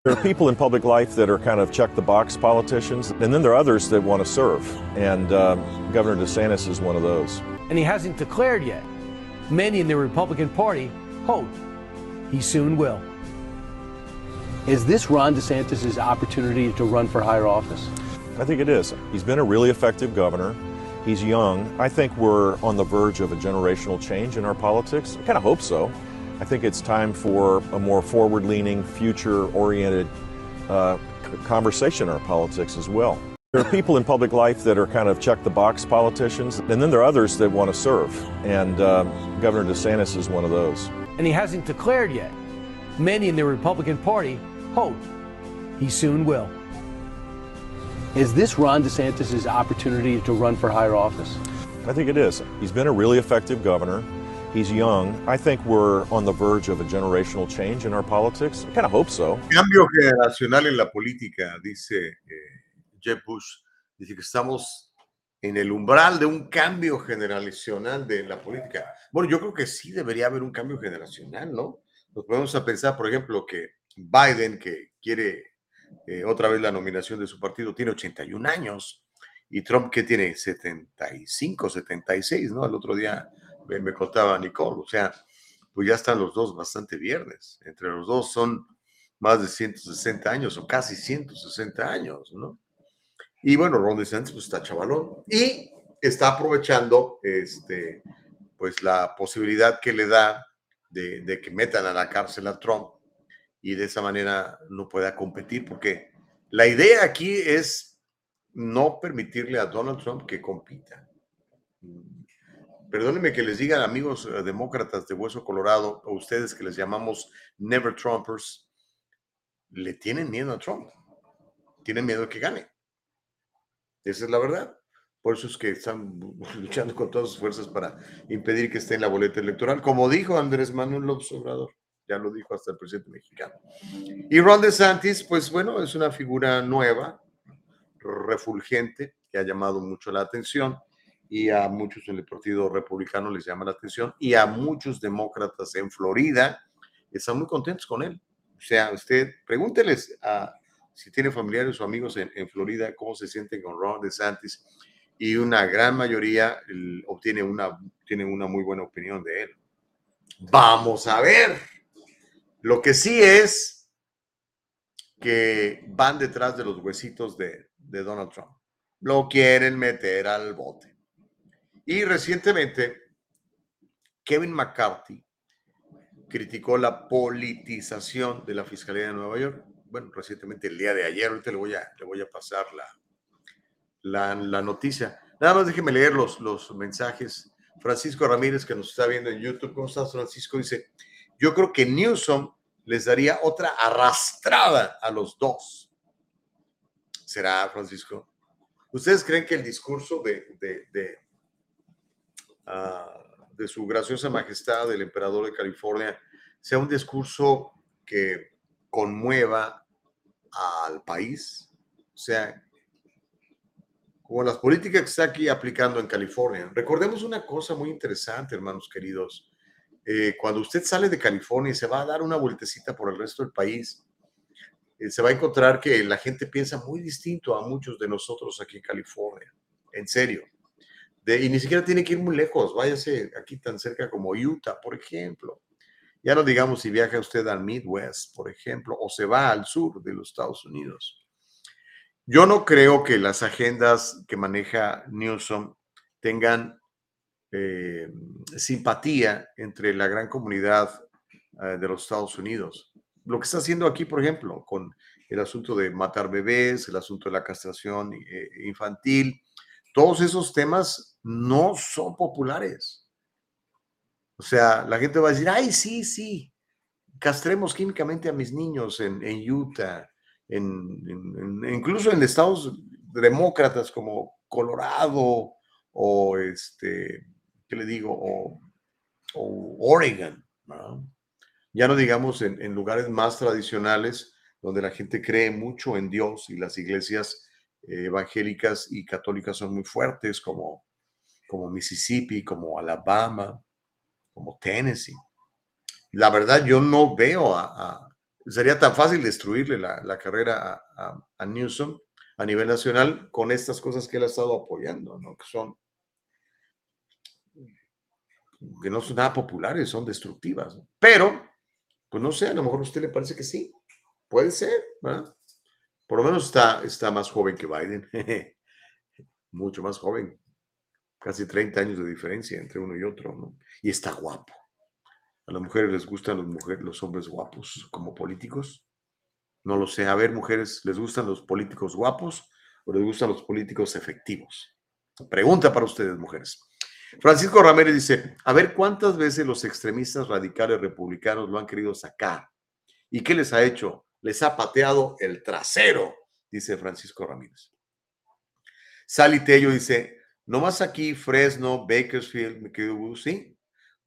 There are people in public life that are kind of check the box politicians, and then there are others that want to serve. And uh, Governor DeSantis is one of those. And he hasn't declared yet. Many in the Republican Party hope he soon will. Is this Ron DeSantis' opportunity to run for higher office? I think it is. He's been a really effective governor. He's young. I think we're on the verge of a generational change in our politics. I kind of hope so. I think it's time for a more forward leaning, future oriented uh, conversation in our politics as well. There are people in public life that are kind of check the box politicians, and then there are others that want to serve. And uh, Governor DeSantis is one of those. And he hasn't declared yet. Many in the Republican Party hope he soon will. Is this Ron DeSantis' opportunity to run for higher office? I think it is. He's been a really effective governor. He's young. I think we're on the verge of a generational change in our politics. I kind of hope so. Cambio generacional en la política, dice eh, Jeb Bush. Dice que estamos en el umbral de un cambio generacional de la política. Bueno, yo creo que sí debería haber un cambio generacional, ¿no? Nos podemos a pensar, por ejemplo, que Biden, que quiere eh, otra vez la nominación de su partido, tiene 81 años. Y Trump, que tiene 75, 76, ¿no? El otro día me, contaba Nicole. O sea, pues ya están los dos bastante viernes. Entre los dos son más de 160 años o casi 160 años, ¿no? Y bueno, Ron DeSantis pues está chavalón y está aprovechando este, pues la posibilidad que le da de, que metan a la cárcel a Trump y de esa manera no pueda competir, porque la idea aquí es no permitirle a Donald Trump que compita. Perdónenme que les digan, amigos eh, demócratas de Hueso Colorado, o ustedes que les llamamos Never Trumpers, le tienen miedo a Trump. Tienen miedo que gane. Esa es la verdad. Por eso es que están [laughs] luchando con todas sus fuerzas para impedir que esté en la boleta electoral, como dijo Andrés Manuel López Obrador ya lo dijo hasta el presidente mexicano. Y Ron DeSantis, pues bueno, es una figura nueva, refulgente, que ha llamado mucho la atención y a muchos en el Partido Republicano les llama la atención y a muchos demócratas en Florida están muy contentos con él. O sea, usted pregúnteles a si tiene familiares o amigos en, Florida cómo se sienten con Ron DeSantis y una gran mayoría obtiene una, tiene una muy buena opinión de él. Vamos a ver. Lo que sí es que van detrás de los huesitos de, Donald Trump. Lo quieren meter al bote. Y recientemente, Kevin McCarthy criticó la politización de la Fiscalía de Nueva York. Bueno, recientemente el día de ayer, ahorita le voy a, le voy a pasar la, la, noticia. Nada más déjeme leer los, los mensajes. Francisco Ramírez, que nos está viendo en YouTube. ¿Cómo estás, Francisco? Dice, yo creo que Newsom les daría otra arrastrada a los dos. ¿Será, Francisco? ¿Ustedes creen que el discurso de, de, ah, de, su graciosa majestad, el emperador de California, sea un discurso que conmueva al país. O sea, como las políticas que está aquí aplicando en California. Recordemos una cosa muy interesante, hermanos queridos. Eh, cuando usted sale de California y se va a dar una vueltecita por el resto del país, eh, se va a encontrar que la gente piensa muy distinto a muchos de nosotros aquí en California. En serio. De, y ni siquiera tiene que ir muy lejos. Váyase aquí tan cerca como Utah, por ejemplo. Ya no digamos si viaja usted al Midwest, por ejemplo, o se va al sur de los Estados Unidos. Yo no creo que las agendas que maneja Newsom tengan eh, simpatía entre la gran comunidad eh, de los Estados Unidos. Lo que está haciendo aquí, por ejemplo, con el asunto de matar bebés, el asunto de la castración eh, infantil, todos esos temas no son populares. O sea, la gente va a decir, ay, sí, sí, castremos químicamente a mis niños en, Utah, en, incluso en estados demócratas como Colorado o este, ¿qué le digo? O, Oregon, ya no digamos en, lugares más tradicionales donde la gente cree mucho en Dios y las iglesias eh, evangélicas y católicas son muy fuertes como, como Mississippi, como Alabama, como Tennessee. La verdad, yo no veo a, sería tan fácil destruirle la, carrera a, Newsom a nivel nacional con estas cosas que él ha estado apoyando, ¿no? Que son que no son nada populares, son destructivas. Pero, pues no sé, a lo mejor a usted le parece que sí. Puede ser, ¿verdad? Por lo menos está, está más joven que Biden. [laughs] Mucho más joven. Casi 30 años de diferencia entre uno y otro, ¿no? Y está guapo. A las mujeres les gustan los, mujeres, los hombres guapos como políticos. No lo sé. A ver, mujeres, ¿les gustan los políticos guapos o les gustan los políticos efectivos? Pregunta para ustedes, mujeres. Francisco Ramírez dice, a ver cuántas veces los extremistas radicales republicanos lo han querido sacar. ¿Y qué les ha hecho? Les ha pateado el trasero, dice Francisco Ramírez. Sally Tello dice, nomás aquí, Fresno, Bakersfield, me quedo, sí.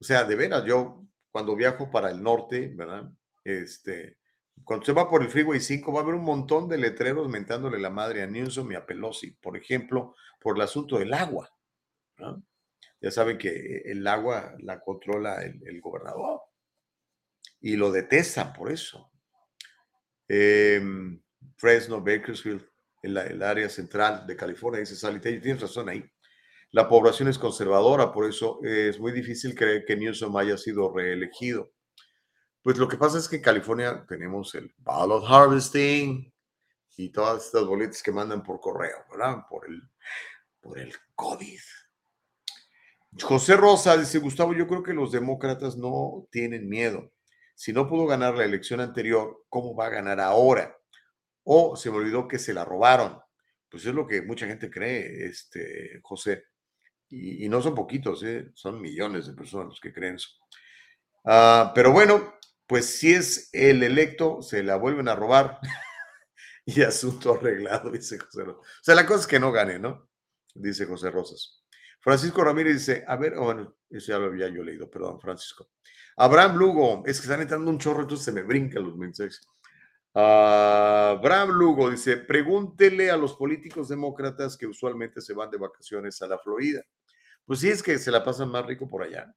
O sea, de veras, yo cuando viajo para el norte, ¿verdad? Este, cuando se va por el Freeway 5 va a haber un montón de letreros mentándole la madre a Newsom y a Pelosi, por ejemplo, por el asunto del agua. Ya saben que el agua la controla el, gobernador y lo detesta por eso. Em, Fresno, Bakersfield, en el área central de California, dice Sally tienes razón ahí. La población es conservadora, por eso es muy difícil creer que Newsom haya sido reelegido. Pues lo que pasa es que en California tenemos el ballot harvesting y todas estas boletas que mandan por correo, ¿verdad? Por el, por el COVID. José Rosa dice, Gustavo, yo creo que los demócratas no tienen miedo. Si no pudo ganar la elección anterior, ¿cómo va a ganar ahora? O se me olvidó que se la robaron. Pues es lo que mucha gente cree, este, José. Y, no son poquitos, ¿eh? son millones de personas los que creen eso. Ah, pero bueno, pues si es el electo, se la vuelven a robar [laughs] y asunto arreglado, [laughs] dice José Rosas. O sea, la cosa es que no gane, ¿no? Dice José Rosas. Francisco Ramírez dice, a ver, oh, bueno, eso ya lo había yo leído, perdón, Francisco. Abraham Lugo, es que están entrando un chorro, entonces se me brincan los mensajes. Uh, Abraham Lugo dice, pregúntele a los políticos demócratas que usualmente se van de vacaciones a la Florida pues sí es que se la pasan más rico por allá.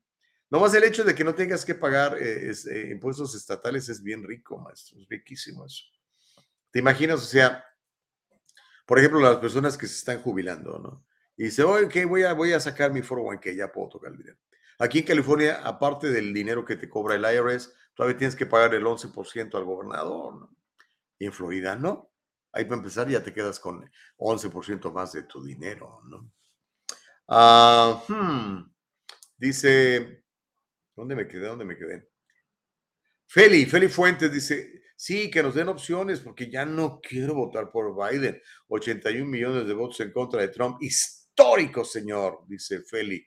No más el hecho de que no tengas que pagar eh, eh, impuestos estatales es bien rico, maestro, es riquísimo eso. ¿Te imaginas? O sea, por ejemplo, las personas que se están jubilando, ¿no? Y dice, oye, que voy a, voy a sacar mi foro que ya puedo tocar el dinero. Aquí en California, aparte del dinero que te cobra el IRS, todavía tienes que pagar el 11% al gobernador, ¿no? Y en Florida, no. Ahí para empezar ya te quedas con 11% más de tu dinero, ¿no? Hmm, dice, ¿dónde me quedé? ¿Dónde me quedé? Feli, Feli Fuentes dice, sí, que nos den opciones porque ya no quiero votar por Biden. 81 millones de votos en contra de Trump. Histórico, señor, dice Feli.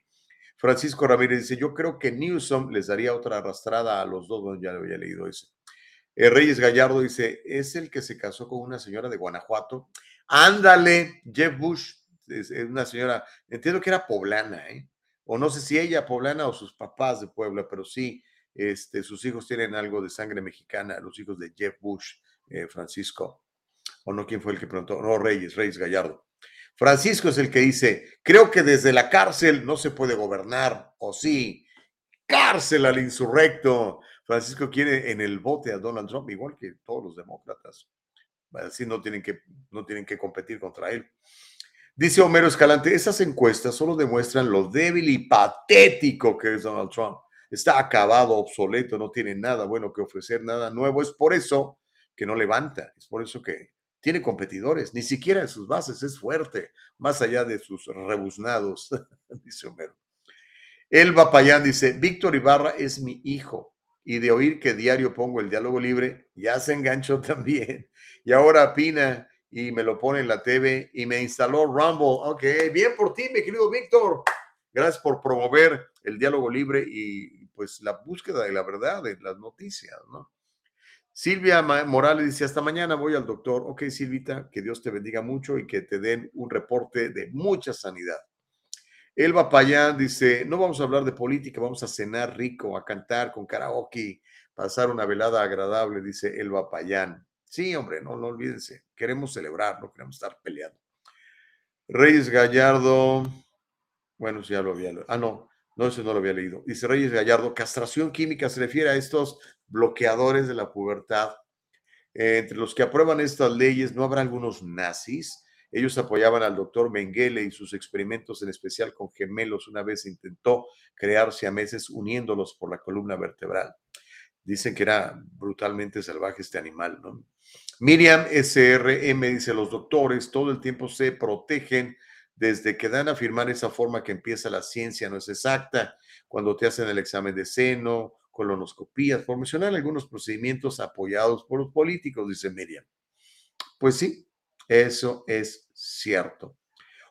Francisco Ramírez dice, yo creo que Newsom les daría otra arrastrada a los dos, bueno, ya lo había leído ese. Eh, Reyes Gallardo dice, es el que se casó con una señora de Guanajuato. Ándale, Jeff Bush, es, una señora, entiendo que era poblana, ¿eh? o no sé si ella poblana o sus papás de Puebla, pero sí, este, sus hijos tienen algo de sangre mexicana, los hijos de Jeff Bush, eh, Francisco, o no, ¿quién fue el que preguntó? No, Reyes, Reyes Gallardo. Francisco es el que dice, creo que desde la cárcel no se puede gobernar, o sí, cárcel al insurrecto. Francisco quiere en el bote a Donald Trump, igual que todos los demócratas. Así no tienen que, no tienen que competir contra él. Dice Homero Escalante, esas encuestas solo demuestran lo débil y patético que es Donald Trump. Está acabado, obsoleto, no tiene nada bueno que ofrecer, nada nuevo. Es por eso que no levanta, es por eso que tiene competidores, ni siquiera en sus bases es fuerte, más allá de sus rebuznados, [laughs] dice Homero. Elba Payán dice, Víctor Ibarra es mi hijo y de oír que diario pongo el diálogo libre, ya se enganchó [laughs] también. Y ahora Pina y me lo pone en la TV y me instaló Rumble. Ok, bien por ti, mi querido Víctor. Gracias por promover el diálogo libre y pues la búsqueda de la verdad de las noticias, ¿no? Silvia Morales dice, hasta mañana voy al doctor. Ok, Silvita, que Dios te bendiga mucho y que te den un reporte de mucha sanidad. Elba Payán dice, no vamos a hablar de política, vamos a cenar rico, a cantar con karaoke, pasar una velada agradable, dice Elba Payán. Sí, hombre, no, no olvídense, queremos celebrar, no queremos estar peleando. Reyes Gallardo, bueno, ya lo había, ah, no, no, eso no lo había leído. Dice Reyes Gallardo, castración química se refiere a estos bloqueadores de la pubertad. Eh, entre los que aprueban estas leyes, ¿no habrá algunos nazis? Ellos apoyaban al doctor Mengele y sus experimentos, en especial con gemelos. Una vez intentó crearse a meses uniéndolos por la columna vertebral. Dicen que era brutalmente salvaje este animal, ¿no? Miriam SRM dice, los doctores todo el tiempo se protegen desde que dan a afirmar esa forma que empieza la ciencia no es exacta, cuando te hacen el examen de seno, colonoscopías, por mencionar algunos procedimientos apoyados por los políticos, dice Miriam. Pues sí, eso es cierto.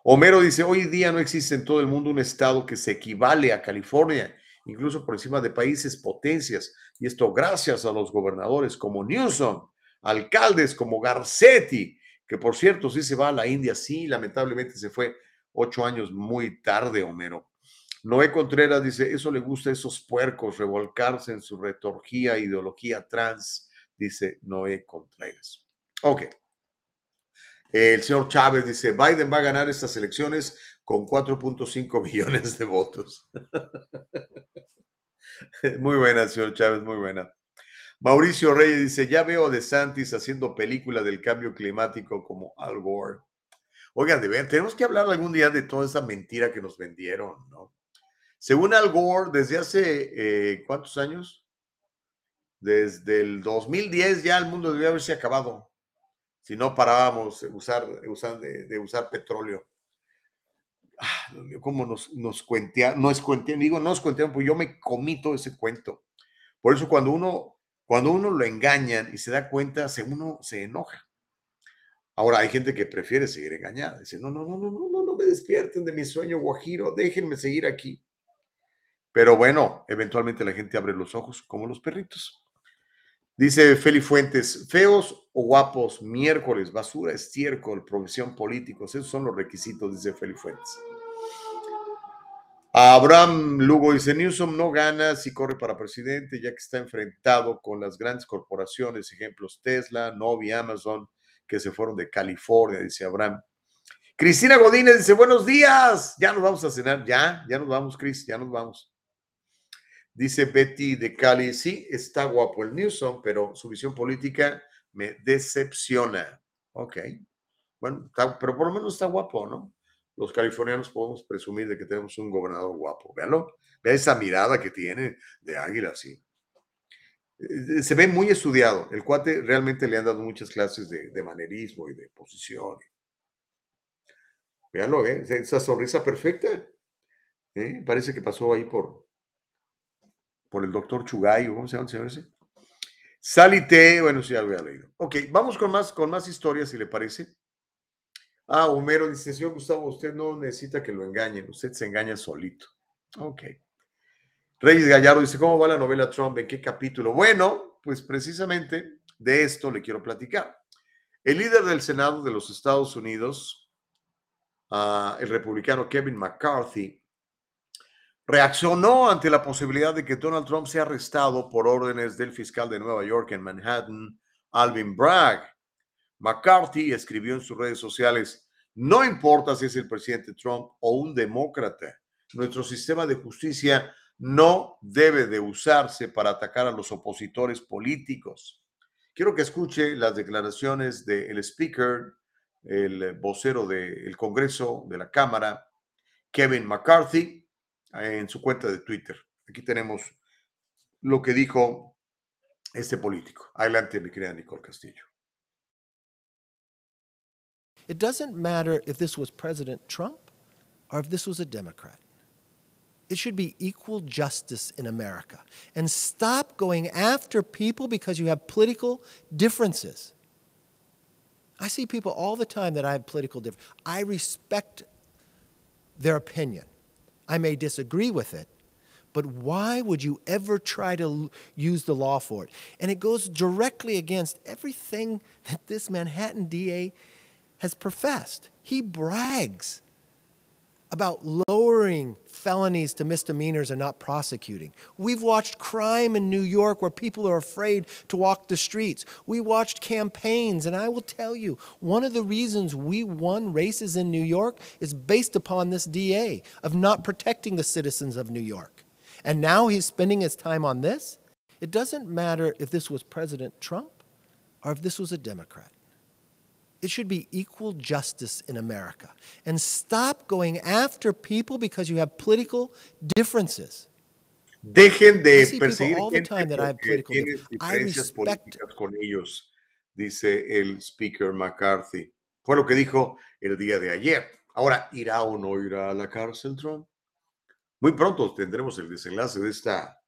Homero dice, hoy día no existe en todo el mundo un estado que se equivale a California, incluso por encima de países potencias, y esto gracias a los gobernadores como Newsom, alcaldes como Garcetti, que por cierto sí se va a la India, sí, lamentablemente se fue ocho años muy tarde, Homero. Noé Contreras dice, eso le gusta a esos puercos, revolcarse en su retorgía, ideología trans, dice Noé Contreras. Ok. El señor Chávez dice, Biden va a ganar estas elecciones con 4.5 [laughs] millones de votos. [laughs] muy buena, señor Chávez, muy buena. Mauricio Reyes dice, ya veo a De Santis haciendo película del cambio climático como Al Gore. Oigan, de ver, tenemos que hablar algún día de toda esa mentira que nos vendieron, ¿no? Según Al Gore, desde hace, eh, ¿cuántos años? Desde el 2010 ya el mundo debía haberse acabado, si no parábamos usar, de, usar petróleo. Ah, ¿Cómo nos, nos cuentean? No es cuentean, digo, no es cuentean, pues yo me comí todo ese cuento. Por eso cuando uno cuando uno lo engañan y se da cuenta, se, uno se enoja. Ahora hay gente que prefiere seguir engañada. Dice, no, no, no, no, no, no, no me despierten de mi sueño guajiro, déjenme seguir aquí. Pero bueno, eventualmente la gente abre los ojos como los perritos. Dice Feli Fuentes, feos o guapos, miércoles, basura, estiércol, profesión políticos, esos son los requisitos, dice Feli Fuentes. Abraham Lugo dice, Newsom no gana si corre para presidente, ya que está enfrentado con las grandes corporaciones, ejemplos Tesla, Novi, Amazon, que se fueron de California, dice Abraham. Cristina Godínez dice, buenos días, ya nos vamos a cenar, ya, ya nos vamos, Cris, ya nos vamos. Dice Betty de Cali, sí, está guapo el Newsom, pero su visión política me decepciona. Ok, bueno, pero por lo menos está guapo, ¿no? los californianos podemos presumir de que tenemos un gobernador guapo. Véanlo, vea esa mirada que tiene de águila, sí. Eh, se ve muy estudiado. El cuate realmente le han dado muchas clases de, manerismo y de posición. Véanlo, ¿eh? esa sonrisa perfecta. ¿eh? Parece que pasó ahí por, por el doctor Chugay, ¿cómo se llama el señor ese? Salite, bueno, sí, ya lo había leído. Ok, vamos con más, con más historias, si le parece. Ah, Homero dice, señor Gustavo, usted no necesita que lo engañen, usted se engaña solito. Ok. Reyes Gallardo dice, ¿cómo va la novela Trump? ¿En qué capítulo? Bueno, pues precisamente de esto le quiero platicar. El líder del Senado de los Estados Unidos, ah, el republicano Kevin McCarthy, reaccionó ante la posibilidad de que Donald Trump sea arrestado por órdenes del fiscal de Nueva York en Manhattan, Alvin Bragg. McCarthy escribió en sus redes sociales, no importa si es el presidente Trump o un demócrata, nuestro sistema de justicia no debe de usarse para atacar a los opositores políticos. Quiero que escuche las declaraciones del speaker, el vocero del Congreso, de la Cámara, Kevin McCarthy, Eh, en su cuenta de Twitter. Aquí tenemos lo que dijo este político. Adelante, mi querida Nicole Castillo. It doesn't matter if this was President Trump or if this was a Democrat. It should be equal justice in America. And stop going after people because you have political differences. I see people all the time that I have political differences. I respect their opinion. I may disagree with it, but why would you ever try to use the law for it? And it goes directly against everything that this Manhattan DA has professed. He brags about lowering felonies to misdemeanors and not prosecuting. We've watched crime in New York where people are afraid to walk the streets. We watched campaigns, and I will tell you, one of the reasons we won races in New York is based upon this DA of not protecting the citizens of New York. And now he's spending his time on this. It doesn't matter if this was President Trump or if this was a Democrat. It should be equal justice in America. And stop going after people because you have political differences. Dejen de perseguir all the gente time that I have porque political tienes differences. I diferencias respect políticas con ellos, dice el speaker McCarthy. Fue lo que dijo el día de ayer. Ahora, ¿irá o no irá a la cárcel Trump? Muy pronto tendremos el desenlace de esta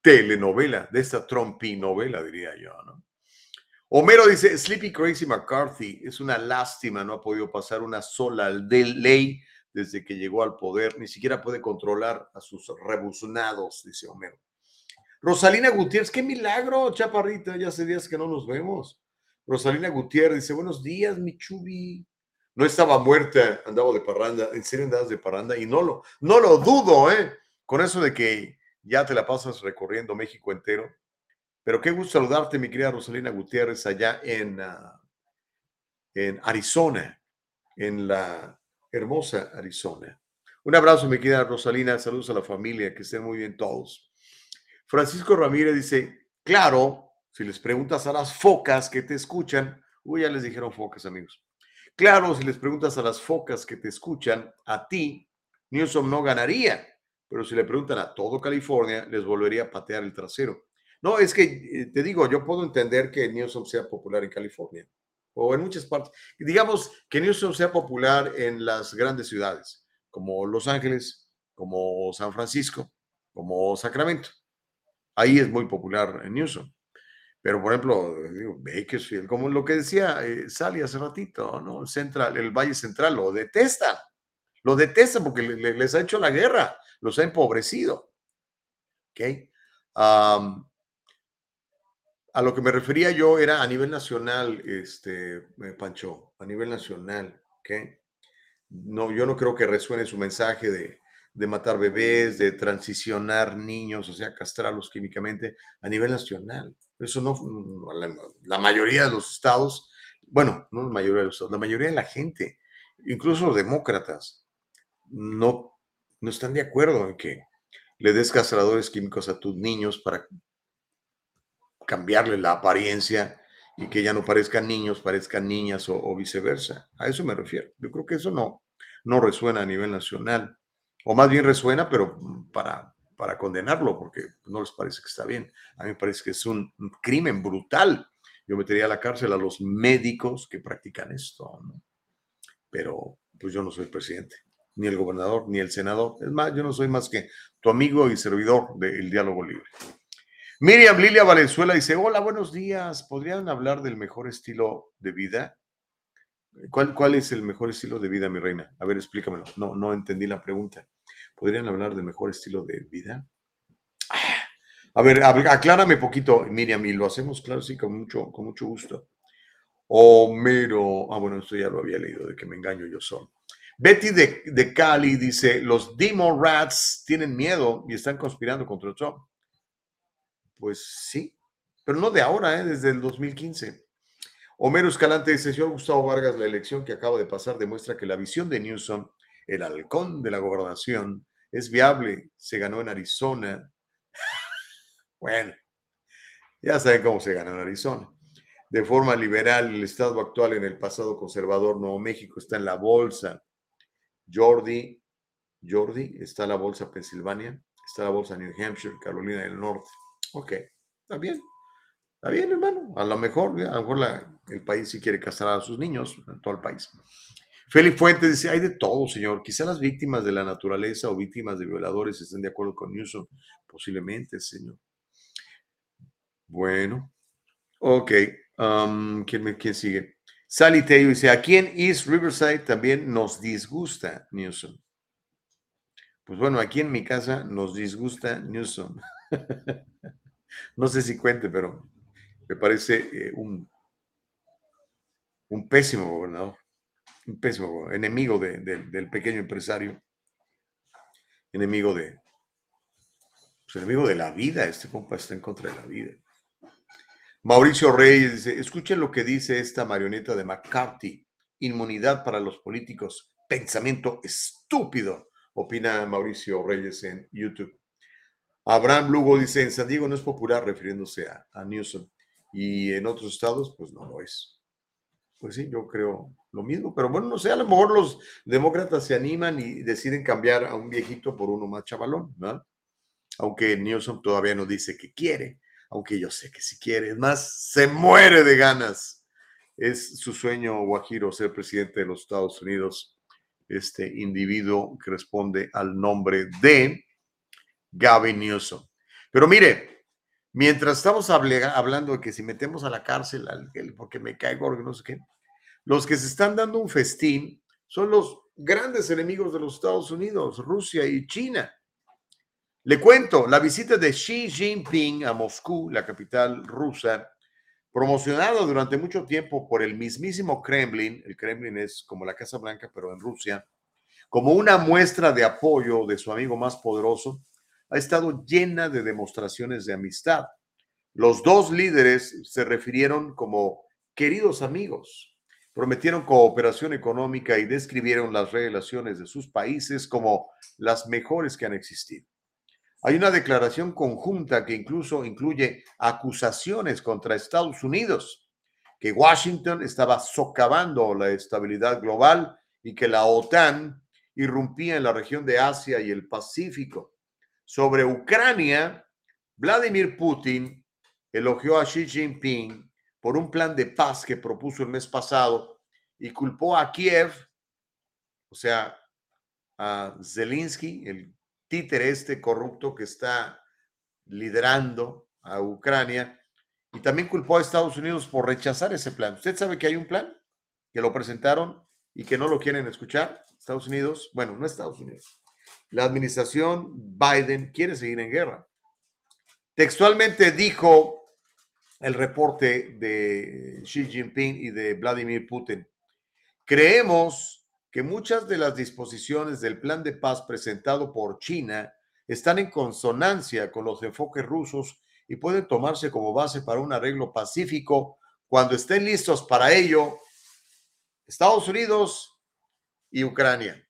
telenovela, de esta Trumpinovela, diría yo, ¿no? Homero dice, Sleepy Crazy McCarthy, es una lástima, no ha podido pasar una sola ley desde que llegó al poder, ni siquiera puede controlar a sus rebuznados, dice Homero. Rosalina Gutiérrez, qué milagro, chaparrita, ya hace días que no nos vemos. Rosalina Gutiérrez dice, buenos días, mi chubi. No estaba muerta, andaba de parranda, en serio andabas de parranda y no lo, no lo dudo, ¿eh? Con eso de que ya te la pasas recorriendo México entero. Pero qué gusto saludarte, mi querida Rosalina Gutiérrez, allá en, ah, en Arizona, en la hermosa Arizona. Un abrazo, mi querida Rosalina. Saludos a la familia, que estén muy bien todos. Francisco Ramírez dice, claro, si les preguntas a las focas que te escuchan, uy, ya les dijeron focas, amigos. Claro, si les preguntas a las focas que te escuchan, a ti, Newsom no ganaría, pero si le preguntan a todo California, les volvería a patear el trasero. No, es que eh, te digo, yo puedo entender que Newsom sea popular en California o en muchas partes. Digamos que Newsom sea popular en las grandes ciudades, como Los Ángeles, como San Francisco, como Sacramento. Ahí es muy popular en Newsom. Pero, por ejemplo, Bakersfield, como lo que decía eh, Sally hace ratito, ¿no? Central, el Valle Central lo detesta. Lo detesta porque le- le- les ha hecho la guerra, los ha empobrecido. ¿Ok? Am, a lo que me refería yo era a nivel nacional, este, eh, Pancho, a nivel nacional, ¿ok? No, yo no creo que resuene su mensaje de, de matar bebés, de transicionar niños, o sea, castrarlos químicamente a nivel nacional. Eso no, la, la mayoría de los estados, bueno, no la mayoría de los estados, la mayoría de la gente, incluso los demócratas, no, no están de acuerdo en que le des castradores químicos a tus niños para cambiarle la apariencia y que ya no parezcan niños, parezcan niñas o, o viceversa. A eso me refiero. Yo creo que eso no, no resuena a nivel nacional, o más bien resuena, pero mm, para, para condenarlo, porque no les parece que está bien. A mí me parece que es un crimen brutal. Yo metería a la cárcel a los médicos que practican esto, ¿no? Pero pues yo no soy presidente, ni el gobernador, ni el senador. Es más, yo no soy más que tu amigo y servidor del diálogo libre. Miriam Lilia Valenzuela dice, hola, buenos días. ¿Podrían hablar del mejor estilo de vida? ¿Cuál, ¿Cuál es el mejor estilo de vida, mi reina? A ver, explícamelo. No, no entendí la pregunta. ¿Podrían hablar del mejor estilo de vida? Ah, A ver, aclárame poquito, Miriam, y lo hacemos, claro, sí, con mucho, con mucho gusto. Homero, ah, bueno, esto ya lo había leído, de que me engaño yo solo. Betty de, de Cali dice, los Demo Rats tienen miedo y están conspirando contra Trump. Pues sí, pero no de ahora, ¿eh? desde el 2015. Homero Escalante dice, señor Gustavo Vargas, la elección que acaba de pasar demuestra que la visión de Newsom, el halcón de la gobernación, es viable. Se ganó en Arizona. [laughs] bueno, ya saben cómo se ganó en Arizona. De forma liberal, el estado actual en el pasado conservador, Nuevo México está en la bolsa. Jordi, Jordi, está la bolsa Pensilvania, está la bolsa New Hampshire, Carolina del Norte. Ok, está bien. Está bien, hermano. A lo mejor, a lo mejor el país sí quiere castrar a sus niños, en todo el país. Félix Fuentes dice, hay de todo, señor. Quizá las víctimas de la naturaleza o víctimas de violadores estén de acuerdo con Newsom. Posiblemente, señor. Bueno. Ok. Um, ¿quién, ¿Quién sigue? Sally Taylor dice, aquí en East Riverside también nos disgusta Newsom. Pues bueno, aquí en mi casa nos disgusta Newsom. [laughs] no sé si cuente, pero me parece eh, un, un pésimo gobernador, un pésimo enemigo del pequeño empresario, enemigo de, pues, enemigo de la vida, este compa está en contra de la vida. Mauricio Reyes dice, escuchen lo que dice esta marioneta de McCarthy, inmunidad para los políticos, pensamiento estúpido, opina Mauricio Reyes en YouTube. Abraham Lugo dice, en San Diego no es popular refiriéndose a, a Newsom y en otros estados, pues no lo es. Pues sí, yo creo lo mismo, pero bueno, no sé, a lo mejor los demócratas se animan y deciden cambiar a un viejito por uno más chavalón, ¿no? Aunque Newsom todavía no dice que quiere, aunque yo sé que si quiere, es más, se muere de ganas. Es su sueño, Guajiro, ser presidente de los Estados Unidos, este individuo que responde al nombre de Gavin Newsom. Pero mire, Mientras estamos hablando de que si metemos a la cárcel porque me cae gordo, no sé qué, los que se están dando un festín son los grandes enemigos de los Estados Unidos, Rusia y China. Le cuento, la visita de Xi Jinping a Moscú, la capital rusa, promocionado durante mucho tiempo por el mismísimo Kremlin, el Kremlin es como la Casa Blanca, pero en Rusia, como una muestra de apoyo de su amigo más poderoso, ha estado llena de demostraciones de amistad. Los dos líderes se refirieron como queridos amigos, prometieron cooperación económica y describieron las relaciones de sus países como las mejores que han existido. Hay una declaración conjunta que incluso incluye acusaciones contra Estados Unidos, que Washington estaba socavando la estabilidad global y que la OTAN irrumpía en la región de Asia y el Pacífico sobre Ucrania, Vladimir Putin elogió a Xi Jinping por un plan de paz que propuso el mes pasado y culpó a Kiev, o sea, a Zelensky, el títere este corrupto que está liderando a Ucrania, y también culpó a Estados Unidos por rechazar ese plan. ¿Usted sabe que hay un plan? Que lo presentaron y que no lo quieren escuchar. Estados Unidos, bueno, no Estados Unidos, la administración Biden quiere seguir en guerra. Textualmente dijo el reporte de Xi Jinping y de Vladimir Putin, creemos que muchas de las disposiciones del plan de paz presentado por China están en consonancia con los enfoques rusos y pueden tomarse como base para un arreglo pacífico cuando estén listos para ello Estados Unidos y Ucrania.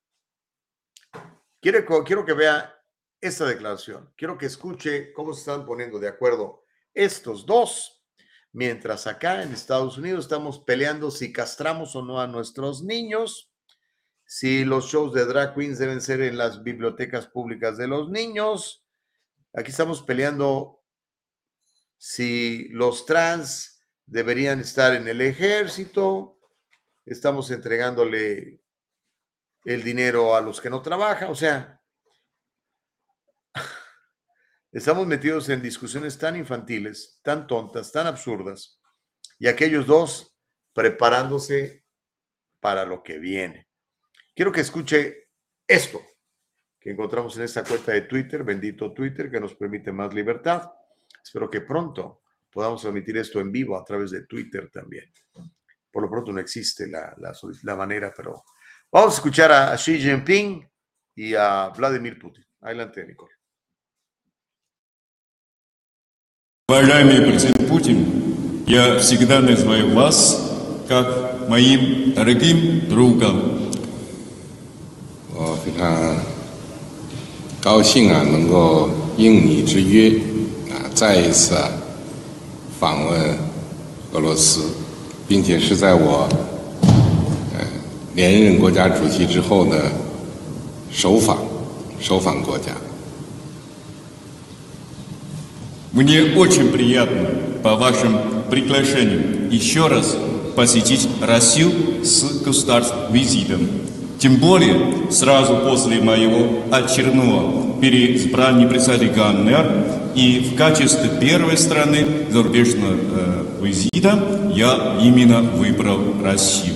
Quiero, que vea esta declaración. Quiero que escuche cómo se están poniendo de acuerdo estos dos, mientras acá en Estados Unidos estamos peleando si castramos o no a nuestros niños, si los shows de drag queens deben ser en las bibliotecas públicas de los niños. Aquí estamos peleando si los trans deberían estar en el ejército. Estamos entregándole el dinero a los que no trabajan. O sea, [laughs] estamos metidos en discusiones tan infantiles, tan tontas, tan absurdas, y aquellos dos preparándose para lo que viene. Quiero que escuche esto que encontramos en esta cuenta de Twitter, bendito Twitter, que nos permite más libertad. Espero que pronto podamos transmitir esto en vivo a través de Twitter también. Por lo pronto no existe la, la manera, pero Vamos a escuchar a Xi Jinping y a Vladimir Putin. Adelante, Nicole. Уважаемый президент Путин, я всегда называю вас как моим дорогим другом. 我非常高兴啊，能够应你之约啊，再一次啊访问俄罗斯，并且是在我呃 连任国家主席之后的首访，首访国家。 Мне очень приятно по вашим приглашениям еще раз посетить Россию с государственным визитом. Тем более, сразу после моего очередного переизбрания председателя ГАННР и в качестве первой страны зарубежного э, визита я именно выбрал Россию.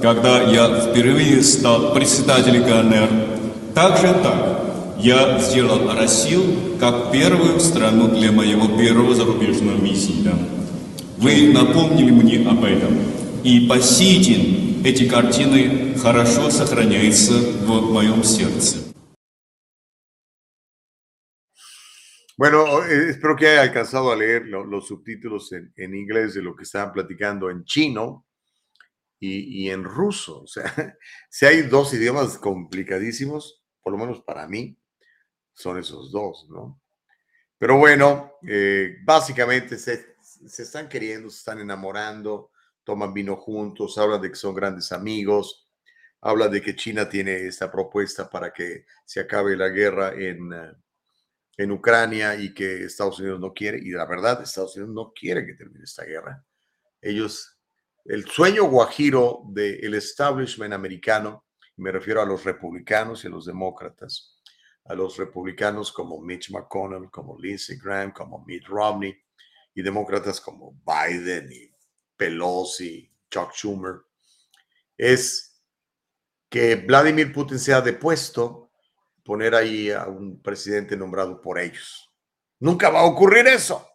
когда я впервые стал председателем КНР, также так, я сделал Россию как первую страну для моего первого зарубежного визита. Вы напомнили мне об этом. И по сей день эти картины хорошо сохраняются в моем сердце. Bueno, eh, espero que haya alcanzado a leer lo- los subtítulos en, en inglés de lo que estaban platicando en chino y, y en ruso. O sea, [laughs] si hay dos idiomas complicadísimos, por lo menos para mí, son esos dos, ¿no? Pero bueno, eh, básicamente se, se están queriendo, se están enamorando, toman vino juntos, hablan de que son grandes amigos, hablan de que China tiene esta propuesta para que se acabe la guerra en, en Ucrania y que Estados Unidos no quiere, y la verdad, Estados Unidos no quiere que termine esta guerra. Ellos, el sueño guajiro del establishment americano, me refiero a los republicanos y a los demócratas, a los republicanos como Mitch McConnell, como Lindsey Graham, como Mitt Romney, y demócratas como Biden y Pelosi, Chuck Schumer, es que Vladimir Putin sea depuesto, poner ahí a un presidente nombrado por ellos. Nunca va a ocurrir eso,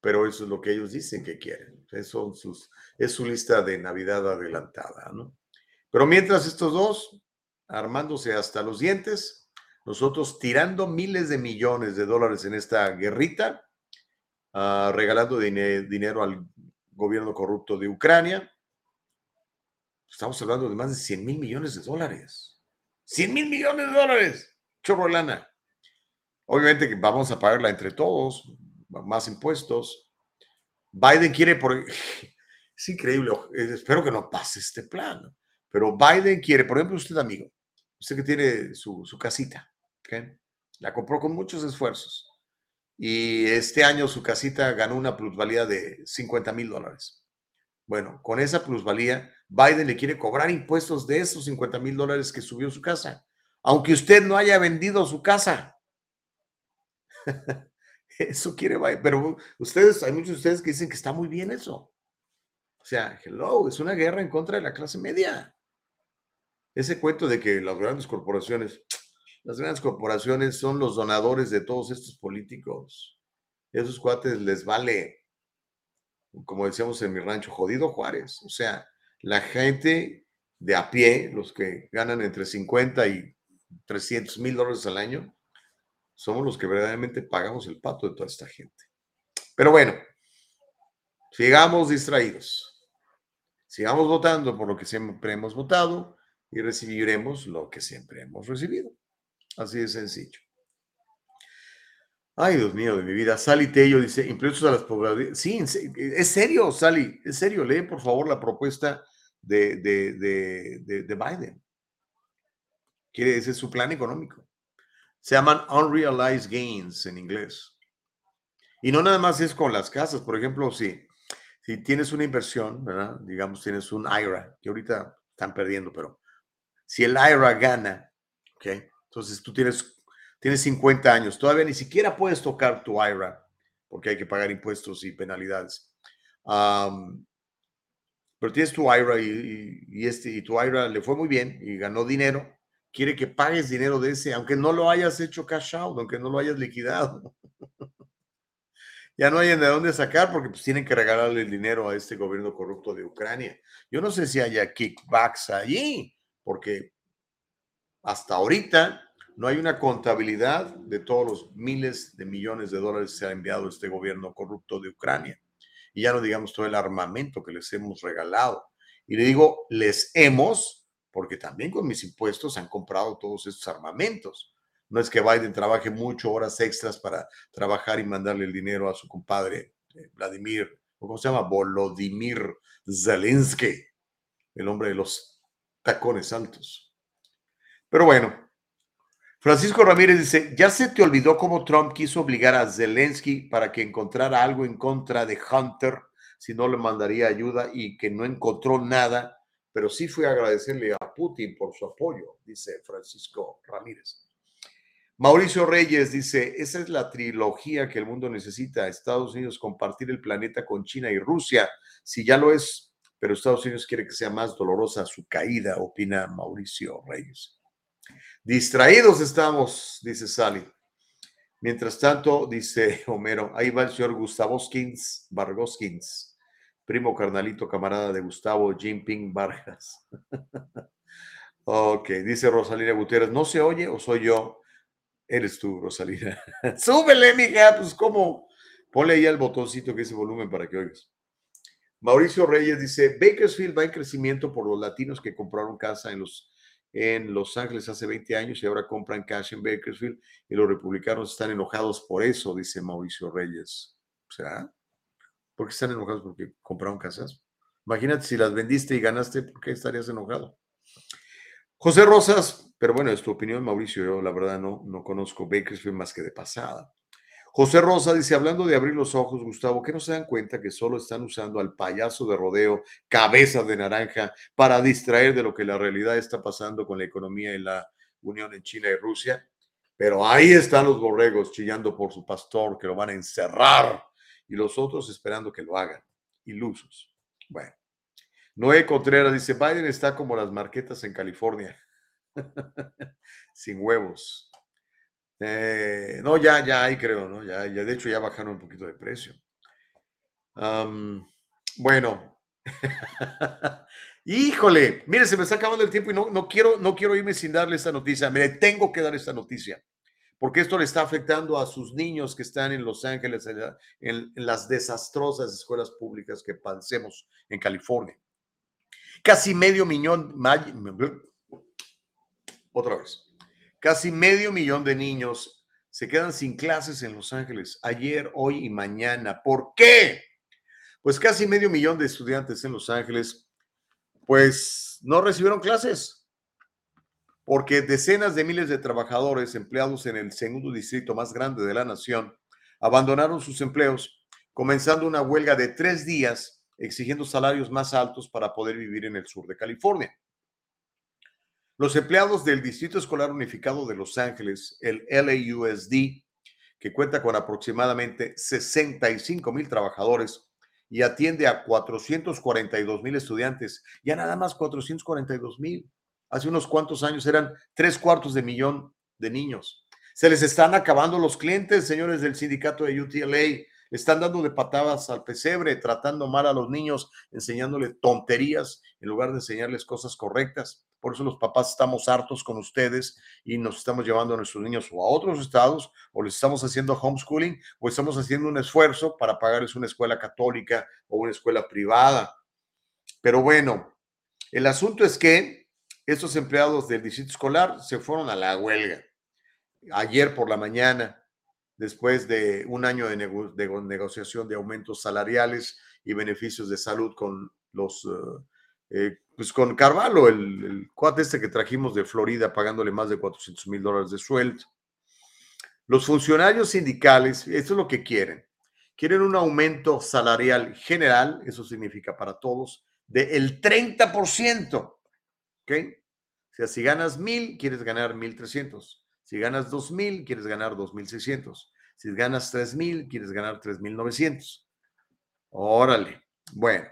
pero eso es lo que ellos dicen que quieren. Eso son sus, es su lista de Navidad adelantada, ¿no? Pero mientras estos dos, armándose hasta los dientes, nosotros tirando miles de millones de dólares en esta guerrita, ah, regalando dine- dinero al gobierno corrupto de Ucrania. Estamos hablando de más de 100 mil millones de dólares. 100 mil millones de dólares. Chorro lana. Obviamente que vamos a pagarla entre todos, más impuestos. Biden quiere por... Es increíble, eh, espero que no pase este plan, pero Biden quiere, por ejemplo, usted amigo, usted que tiene su, su casita, la compró con muchos esfuerzos y este año su casita ganó una plusvalía de 50 mil dólares. Bueno, con esa plusvalía, Biden le quiere cobrar impuestos de esos 50 mil dólares que subió su casa, aunque usted no haya vendido su casa. [laughs] Eso quiere Biden, pero ustedes, hay muchos de ustedes que dicen que está muy bien eso. O sea, hello, es una guerra en contra de la clase media. Ese cuento de que las grandes corporaciones, las grandes corporaciones son los donadores de todos estos políticos. Esos cuates les vale, como decíamos en mi rancho, jodido Juárez. O sea, la gente de a pie, los que ganan entre 50 y 300 mil dólares al año, somos los que verdaderamente pagamos el pato de toda esta gente. Pero bueno, sigamos distraídos. Sigamos votando por lo que siempre hemos votado y recibiremos lo que siempre hemos recibido. Así de sencillo. Ay, Dios mío, de mi vida. Sally Tello dice, impuestos a las poblaciones. Sí, es serio, Sally, es serio. Lee, por favor, la propuesta de, de- de Biden. Quiere, ese es su plan económico. Se llaman unrealized gains en inglés. Y no nada más es con las casas. Por ejemplo, si, si tienes una inversión. Digamos, tienes un IRA, que ahorita están perdiendo, pero si el IRA gana, ¿ok? Entonces tú tienes, tienes 50 años, todavía ni siquiera puedes tocar tu IRA porque hay que pagar impuestos y penalidades. Pero tienes tu IRA y- y este, y tu IRA le fue muy bien y ganó dinero, quiere que pagues dinero de ese, aunque no lo hayas hecho cash out, aunque no lo hayas liquidado. [laughs] ya no hay de dónde sacar porque pues, tienen que regalarle el dinero a este gobierno corrupto de Ucrania. Yo no sé si haya kickbacks allí, porque hasta ahorita no hay una contabilidad de todos los miles de millones de dólares que se ha enviado este gobierno corrupto de Ucrania. Y ya no digamos todo el armamento que les hemos regalado. Y le digo, les hemos, porque también con mis impuestos han comprado todos estos armamentos. No es que Biden trabaje mucho horas extras para trabajar y mandarle el dinero a su compadre eh, Vladimir, o cómo se llama, Volodymyr Zelensky, el hombre de los tacones altos. Pero bueno, Francisco Ramírez dice, ¿ya se te olvidó cómo Trump quiso obligar a Zelensky para que encontrara algo en contra de Hunter, si no le mandaría ayuda y que no encontró nada, pero sí fue agradecerle a Putin por su apoyo, dice Francisco Ramírez. Mauricio Reyes dice, esa es la trilogía que el mundo necesita, Estados Unidos compartir el planeta con China y Rusia, si ya lo es, pero Estados Unidos quiere que sea más dolorosa su caída, opina Mauricio Reyes. Distraídos estamos, dice Sally. Mientras tanto, dice Homero, ahí va el señor Gustavo Skins, Vargoskins, primo carnalito, camarada de Gustavo Jinping Vargas. [laughs] ok, dice Rosalina Gutiérrez, ¿no se oye o soy yo? Eres tú, Rosalina. [laughs] Súbele, mija, pues cómo. Ponle ahí el botoncito que dice volumen para que oigas. Mauricio Reyes dice, Bakersfield va en crecimiento por los latinos que compraron casa en los, en Los Ángeles hace 20 años y ahora compran cash en Bakersfield y los republicanos están enojados por eso, dice Mauricio Reyes. Sea, ¿por qué están enojados? Porque compraron casas. Imagínate si las vendiste y ganaste, ¿por qué estarías enojado? José Rosas, pero bueno, es tu opinión, Mauricio. Yo la verdad no, no conozco Bakersfield más que de pasada. José Rosa dice, hablando de abrir los ojos, Gustavo, ¿qué no se dan cuenta que solo están usando al payaso de rodeo, cabeza de naranja, para distraer de lo que la realidad está pasando con la economía y la unión en China y Rusia? Pero ahí están los borregos chillando por su pastor, que lo van a encerrar, y los otros esperando que lo hagan, ilusos. Bueno, Noé Contreras dice, Biden está como las marquetas en California, [laughs] sin huevos. Eh, no, ya, ya hay, creo, ¿no? Ya, ya, de hecho, ya bajaron un poquito de precio. Am, bueno. [laughs] Híjole, mire, se me está acabando el tiempo y no, no, quiero, no quiero irme sin darle esta noticia. Me tengo que dar esta noticia, porque esto le está afectando a sus niños que están en Los Ángeles, en- en las desastrosas escuelas públicas que padecemos en California. Casi medio millón, otra vez, casi medio millón de niños se quedan sin clases en Los Ángeles ayer, hoy y mañana. ¿Por qué? Pues casi medio millón de estudiantes en Los Ángeles, pues no recibieron clases, porque decenas de miles de trabajadores empleados en el segundo distrito más grande de la nación abandonaron sus empleos, comenzando una huelga de tres días exigiendo salarios más altos para poder vivir en el sur de California. Los empleados del Distrito Escolar Unificado de Los Ángeles, el LAUSD, que cuenta con aproximadamente 65 mil trabajadores y atiende a 442 mil estudiantes, ya nada más 442 mil. Hace unos cuantos años eran tres cuartos de millón de niños. Se les están acabando los clientes, señores del sindicato de UTLA. Están dando de patadas al pesebre, tratando mal a los niños, enseñándoles tonterías en lugar de enseñarles cosas correctas. Por eso los papás estamos hartos con ustedes y nos estamos llevando a nuestros niños o a otros estados, o les estamos haciendo homeschooling, o estamos haciendo un esfuerzo para pagarles una escuela católica o una escuela privada. Pero bueno, el asunto es que estos empleados del distrito escolar se fueron a la huelga ayer por la mañana, después de un año de, nego- de negociación de aumentos salariales y beneficios de salud con los, eh, pues con Carvalho, el, el cuate este que trajimos de Florida, pagándole más de 400 mil dólares de sueldo. Los funcionarios sindicales, esto es lo que quieren. Quieren un aumento salarial general, eso significa para todos, del 30%. ¿Ok? O sea, si ganas mil, quieres ganar 1.300. Si ganas 2.000, quieres ganar 2.600. Si ganas 3.000, quieres ganar 3.900. Órale. Bueno,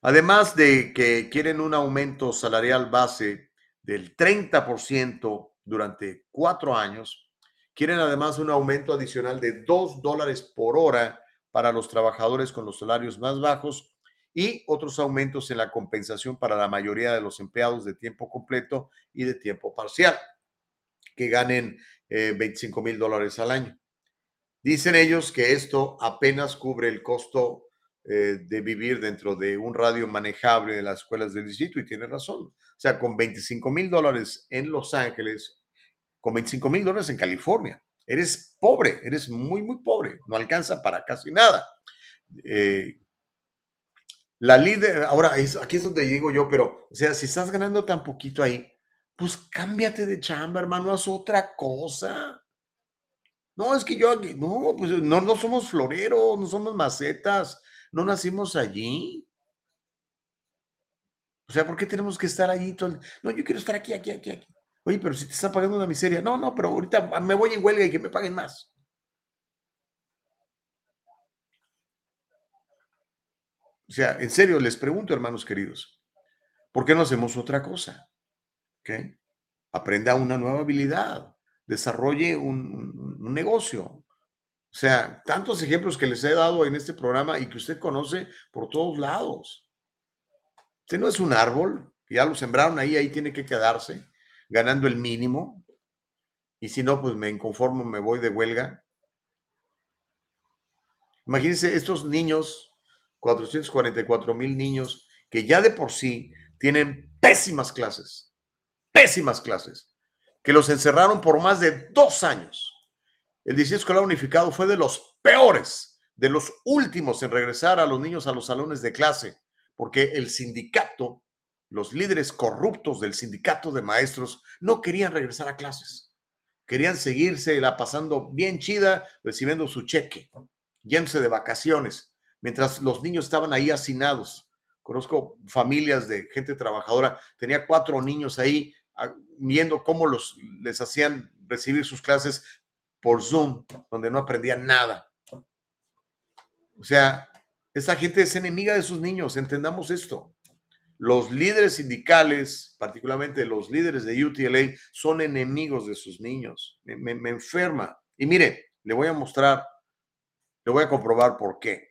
además de que quieren un aumento salarial base del 30% durante cuatro años, quieren además un aumento adicional de 2 dólares por hora para los trabajadores con los salarios más bajos y otros aumentos en la compensación para la mayoría de los empleados de tiempo completo y de tiempo parcial, que ganen 25 mil dólares al año. Dicen ellos que esto apenas cubre el costo eh, de vivir dentro de un radio manejable de las escuelas del distrito y tiene razón. O sea, con 25 mil dólares en Los Ángeles, con 25 mil dólares en California, eres pobre, eres muy, muy pobre, no alcanza para casi nada. Eh, la líder, ahora aquí es donde digo yo, pero, o sea, si estás ganando tan poquito ahí, pues cámbiate de chamba, hermano, haz otra cosa. No, es que yo aquí, no, pues no, no somos floreros, no somos macetas, no nacimos allí. O sea, ¿por qué tenemos que estar allí? Todo No, yo quiero estar aquí, aquí, aquí, aquí. Oye, pero si te está pagando una miseria. No, no, pero ahorita me voy en huelga y que me paguen más. O sea, en serio, les pregunto, hermanos queridos, ¿por qué no hacemos otra cosa? ¿Qué? Aprenda una nueva habilidad, desarrolle un, un negocio, o sea, tantos ejemplos que les he dado en este programa y que usted conoce por todos lados. Usted no es un árbol, ya lo sembraron ahí, ahí tiene que quedarse, ganando el mínimo. Y si no, pues me inconformo, me voy de huelga. Imagínense estos niños, 444 mil niños, que ya de por sí tienen pésimas clases, pésimas clases, que los encerraron por más de dos años el diseño escolar unificado fue de los peores, de los últimos en regresar a los niños a los salones de clase, porque el sindicato, los líderes corruptos del sindicato de maestros, no querían regresar a clases. Querían seguirse la pasando bien chida, recibiendo su cheque, yéndose de vacaciones, mientras los niños estaban ahí hacinados. Conozco familias de gente trabajadora, tenía cuatro niños ahí ah, viendo cómo los, les hacían recibir sus clases por Zoom, donde no aprendían nada. O sea, esa gente es enemiga de sus niños, entendamos esto. Los líderes sindicales, particularmente los líderes de UTLA, son enemigos de sus niños. Me, me enferma. Y mire, le voy a mostrar, le voy a comprobar por qué.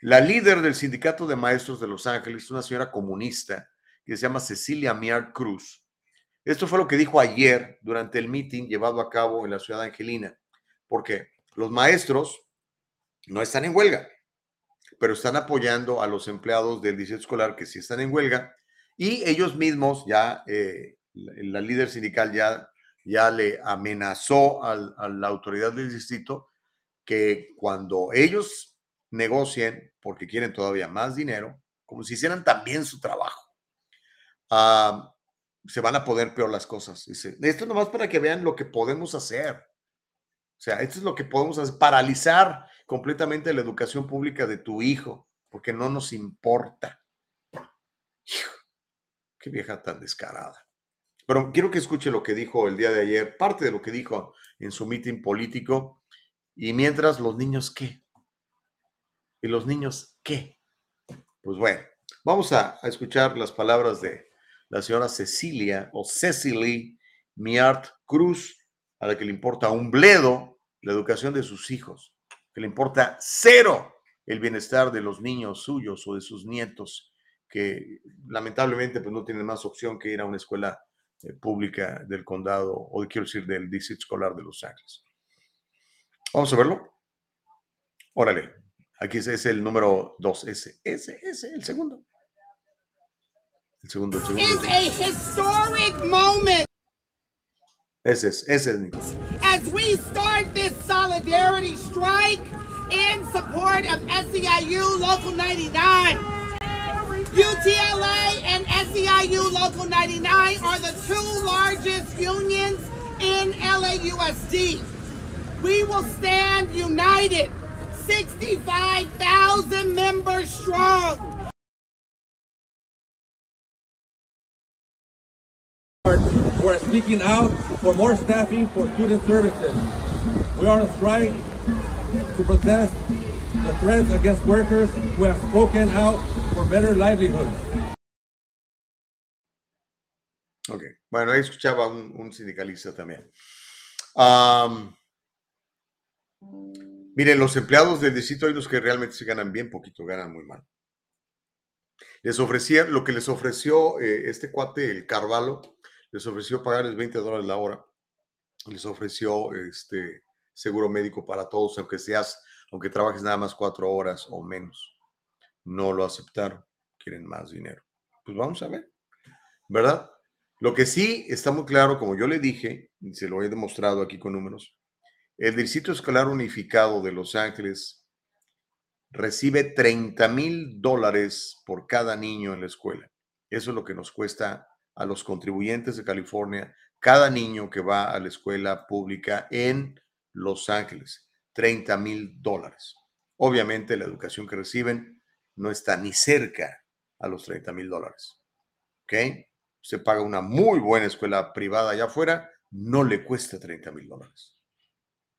La líder del sindicato de maestros de Los Ángeles, una señora comunista que se llama Cecilia Miar Cruz, esto fue lo que dijo ayer durante el meeting llevado a cabo en la ciudad de Angelina, porque los maestros no están en huelga, pero están apoyando a los empleados del distrito escolar que sí están en huelga y ellos mismos ya, eh, la, líder sindical ya, ya le amenazó a la autoridad del distrito que cuando ellos negocien, porque quieren todavía más dinero, como si hicieran también su trabajo, uh, se van a poder peor las cosas. Esto es nomás para que vean lo que podemos hacer. O sea, esto es lo que podemos hacer, paralizar completamente la educación pública de tu hijo, porque no nos importa. qué vieja tan descarada. Pero quiero que escuche lo que dijo el día de ayer, parte de lo que dijo en su mitin político. Y mientras, los niños, ¿qué? ¿Y los niños qué? Pues bueno, vamos a escuchar las palabras de la señora Cecilia o Cecily Miart Cruz, a la que le importa un bledo la educación de sus hijos, que le importa cero el bienestar de los niños suyos o de sus nietos, que lamentablemente pues, no tienen más opción que ir a una escuela eh, pública del condado, o quiero decir, del distrito escolar de Los Ángeles. Vamos a verlo. Órale, aquí es, el número dos, ese, ese, ese, el segundo. El segundo, el segundo. Is a historic moment. Ese es, ese es Nico. As we start this solidarity strike in support of SEIU Local 99. UTLA and SEIU Local 99 are the two largest unions in LAUSD. We will stand united, 65,000 members strong. Who are speaking out for more staffing for student services. We are on strike to protest the threats against workers who have spoken out for better livelihoods. Ok, bueno, ahí escuchaba un, un sindicalista también. Am, miren, los empleados del distrito hay los que realmente se ganan bien poquito, ganan muy mal. Les ofrecía, lo que les ofreció eh, este cuate, el Carvalho, les ofreció pagarles 20 dólares la hora. Les ofreció este seguro médico para todos, aunque seas, aunque trabajes nada más cuatro horas o menos. No lo aceptaron, quieren más dinero. Pues vamos a ver, ¿verdad? Lo que sí está muy claro, como yo le dije, y se lo he demostrado aquí con números, el Distrito Escolar Unificado de Los Ángeles recibe 30 mil dólares por cada niño en la escuela. Eso es lo que nos cuesta a los contribuyentes de California cada niño que va a la escuela pública en Los Ángeles. 30 mil dólares. Obviamente la educación que reciben no está ni cerca a los 30 mil dólares. ¿Ok? Usted paga una muy buena escuela privada allá afuera, no le cuesta 30 mil dólares.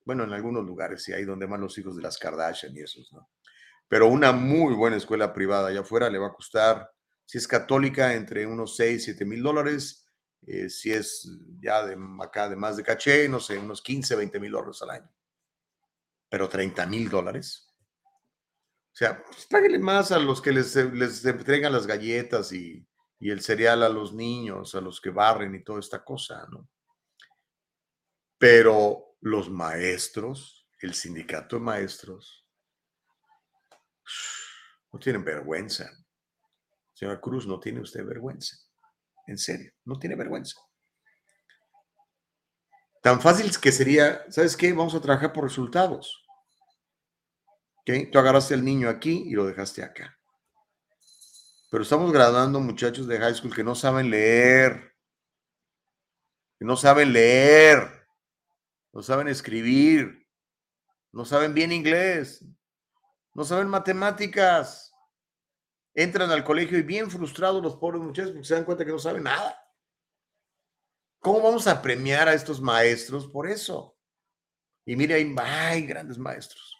Bueno, en algunos lugares sí, hay donde van los hijos de las Kardashian y esos, ¿no? Pero una muy buena escuela privada allá afuera le va a costar, si es católica, entre unos 6, 7 mil dólares. eh, si es ya de acá, de más de caché, no sé, unos 15, 20 mil dólares al año. Pero 30 mil dólares. O sea, pues, páguenle más a los que les, les entregan las galletas y, y el cereal a los niños, a los que barren y toda esta cosa, ¿no? Pero los maestros, el sindicato de maestros, no tienen vergüenza. Señora Cruz, no tiene usted vergüenza. En serio, no tiene vergüenza. Tan fácil que sería, ¿sabes qué? Vamos a trabajar por resultados. ¿Ok? Tú agarraste al niño aquí y lo dejaste acá. Pero estamos graduando muchachos de high school que no saben leer. Que no saben leer. No saben escribir. No saben bien inglés. No saben matemáticas. Entran al colegio y bien frustrados los pobres muchachos porque se dan cuenta que no saben nada. ¿Cómo vamos a premiar a estos maestros por eso? Y mire, hay, hay grandes maestros.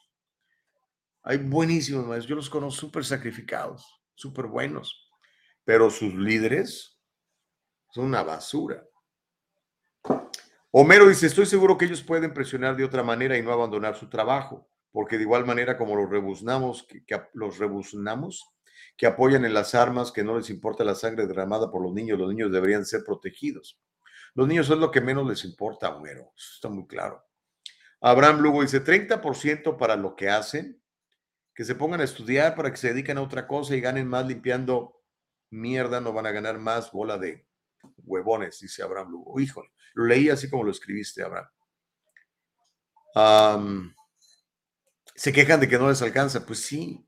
Hay buenísimos maestros. Yo los conozco súper sacrificados, súper buenos. Pero sus líderes son una basura. Homero dice, estoy seguro que ellos pueden presionar de otra manera y no abandonar su trabajo, porque de igual manera como los rebuznamos, los rebuznamos, que apoyan en las armas, que no les importa la sangre derramada por los niños, los niños deberían ser protegidos. Los niños son lo que menos les importa, Homero. Eso está muy claro. Abraham Lugo dice, 30% para lo que hacen, que se pongan a estudiar para que se dediquen a otra cosa y ganen más limpiando mierda, no van a ganar más bola de huevones, dice Abraham Lugo. Híjole, lo leí así como lo escribiste, Abraham. Am, se quejan de que no les alcanza. Pues sí,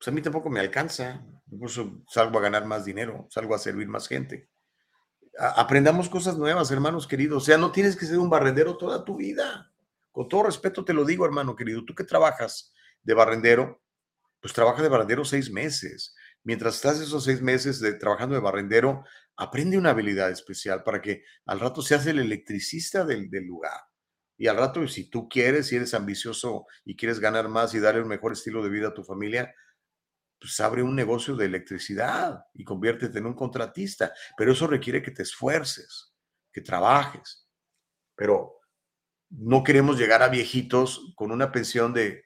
pues a mí tampoco me alcanza. Incluso salgo a ganar más dinero, salgo a servir más gente. Aprendamos cosas nuevas, hermanos queridos. O sea, no tienes que ser un barrendero toda tu vida. Con todo respeto te lo digo, hermano querido. Tú que trabajas de barrendero, pues trabaja de barrendero seis meses. Mientras estás esos seis meses de, trabajando de barrendero, aprende una habilidad especial para que al rato seas el electricista del, del lugar. Y al rato, si tú quieres, si eres ambicioso y quieres ganar más y darle un mejor estilo de vida a tu familia, pues abre un negocio de electricidad y conviértete en un contratista. Pero eso requiere que te esfuerces, que trabajes. Pero no queremos llegar a viejitos con una pensión de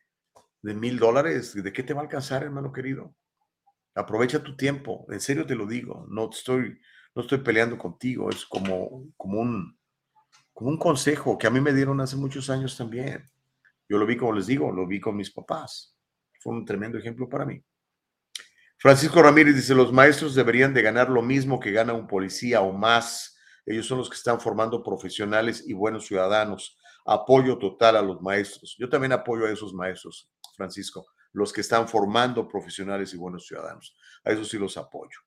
mil dólares. ¿De qué te va a alcanzar, hermano querido? Aprovecha tu tiempo. En serio te lo digo. No estoy, no estoy peleando contigo. Es como, como un, como un consejo que a mí me dieron hace muchos años también. Yo lo vi, como les digo, lo vi con mis papás. Fue un tremendo ejemplo para mí. Francisco Ramírez dice, los maestros deberían de ganar lo mismo que gana un policía o más. Ellos son los que están formando profesionales y buenos ciudadanos. Apoyo total a los maestros. Yo también apoyo a esos maestros, Francisco, los que están formando profesionales y buenos ciudadanos. A esos sí los apoyo.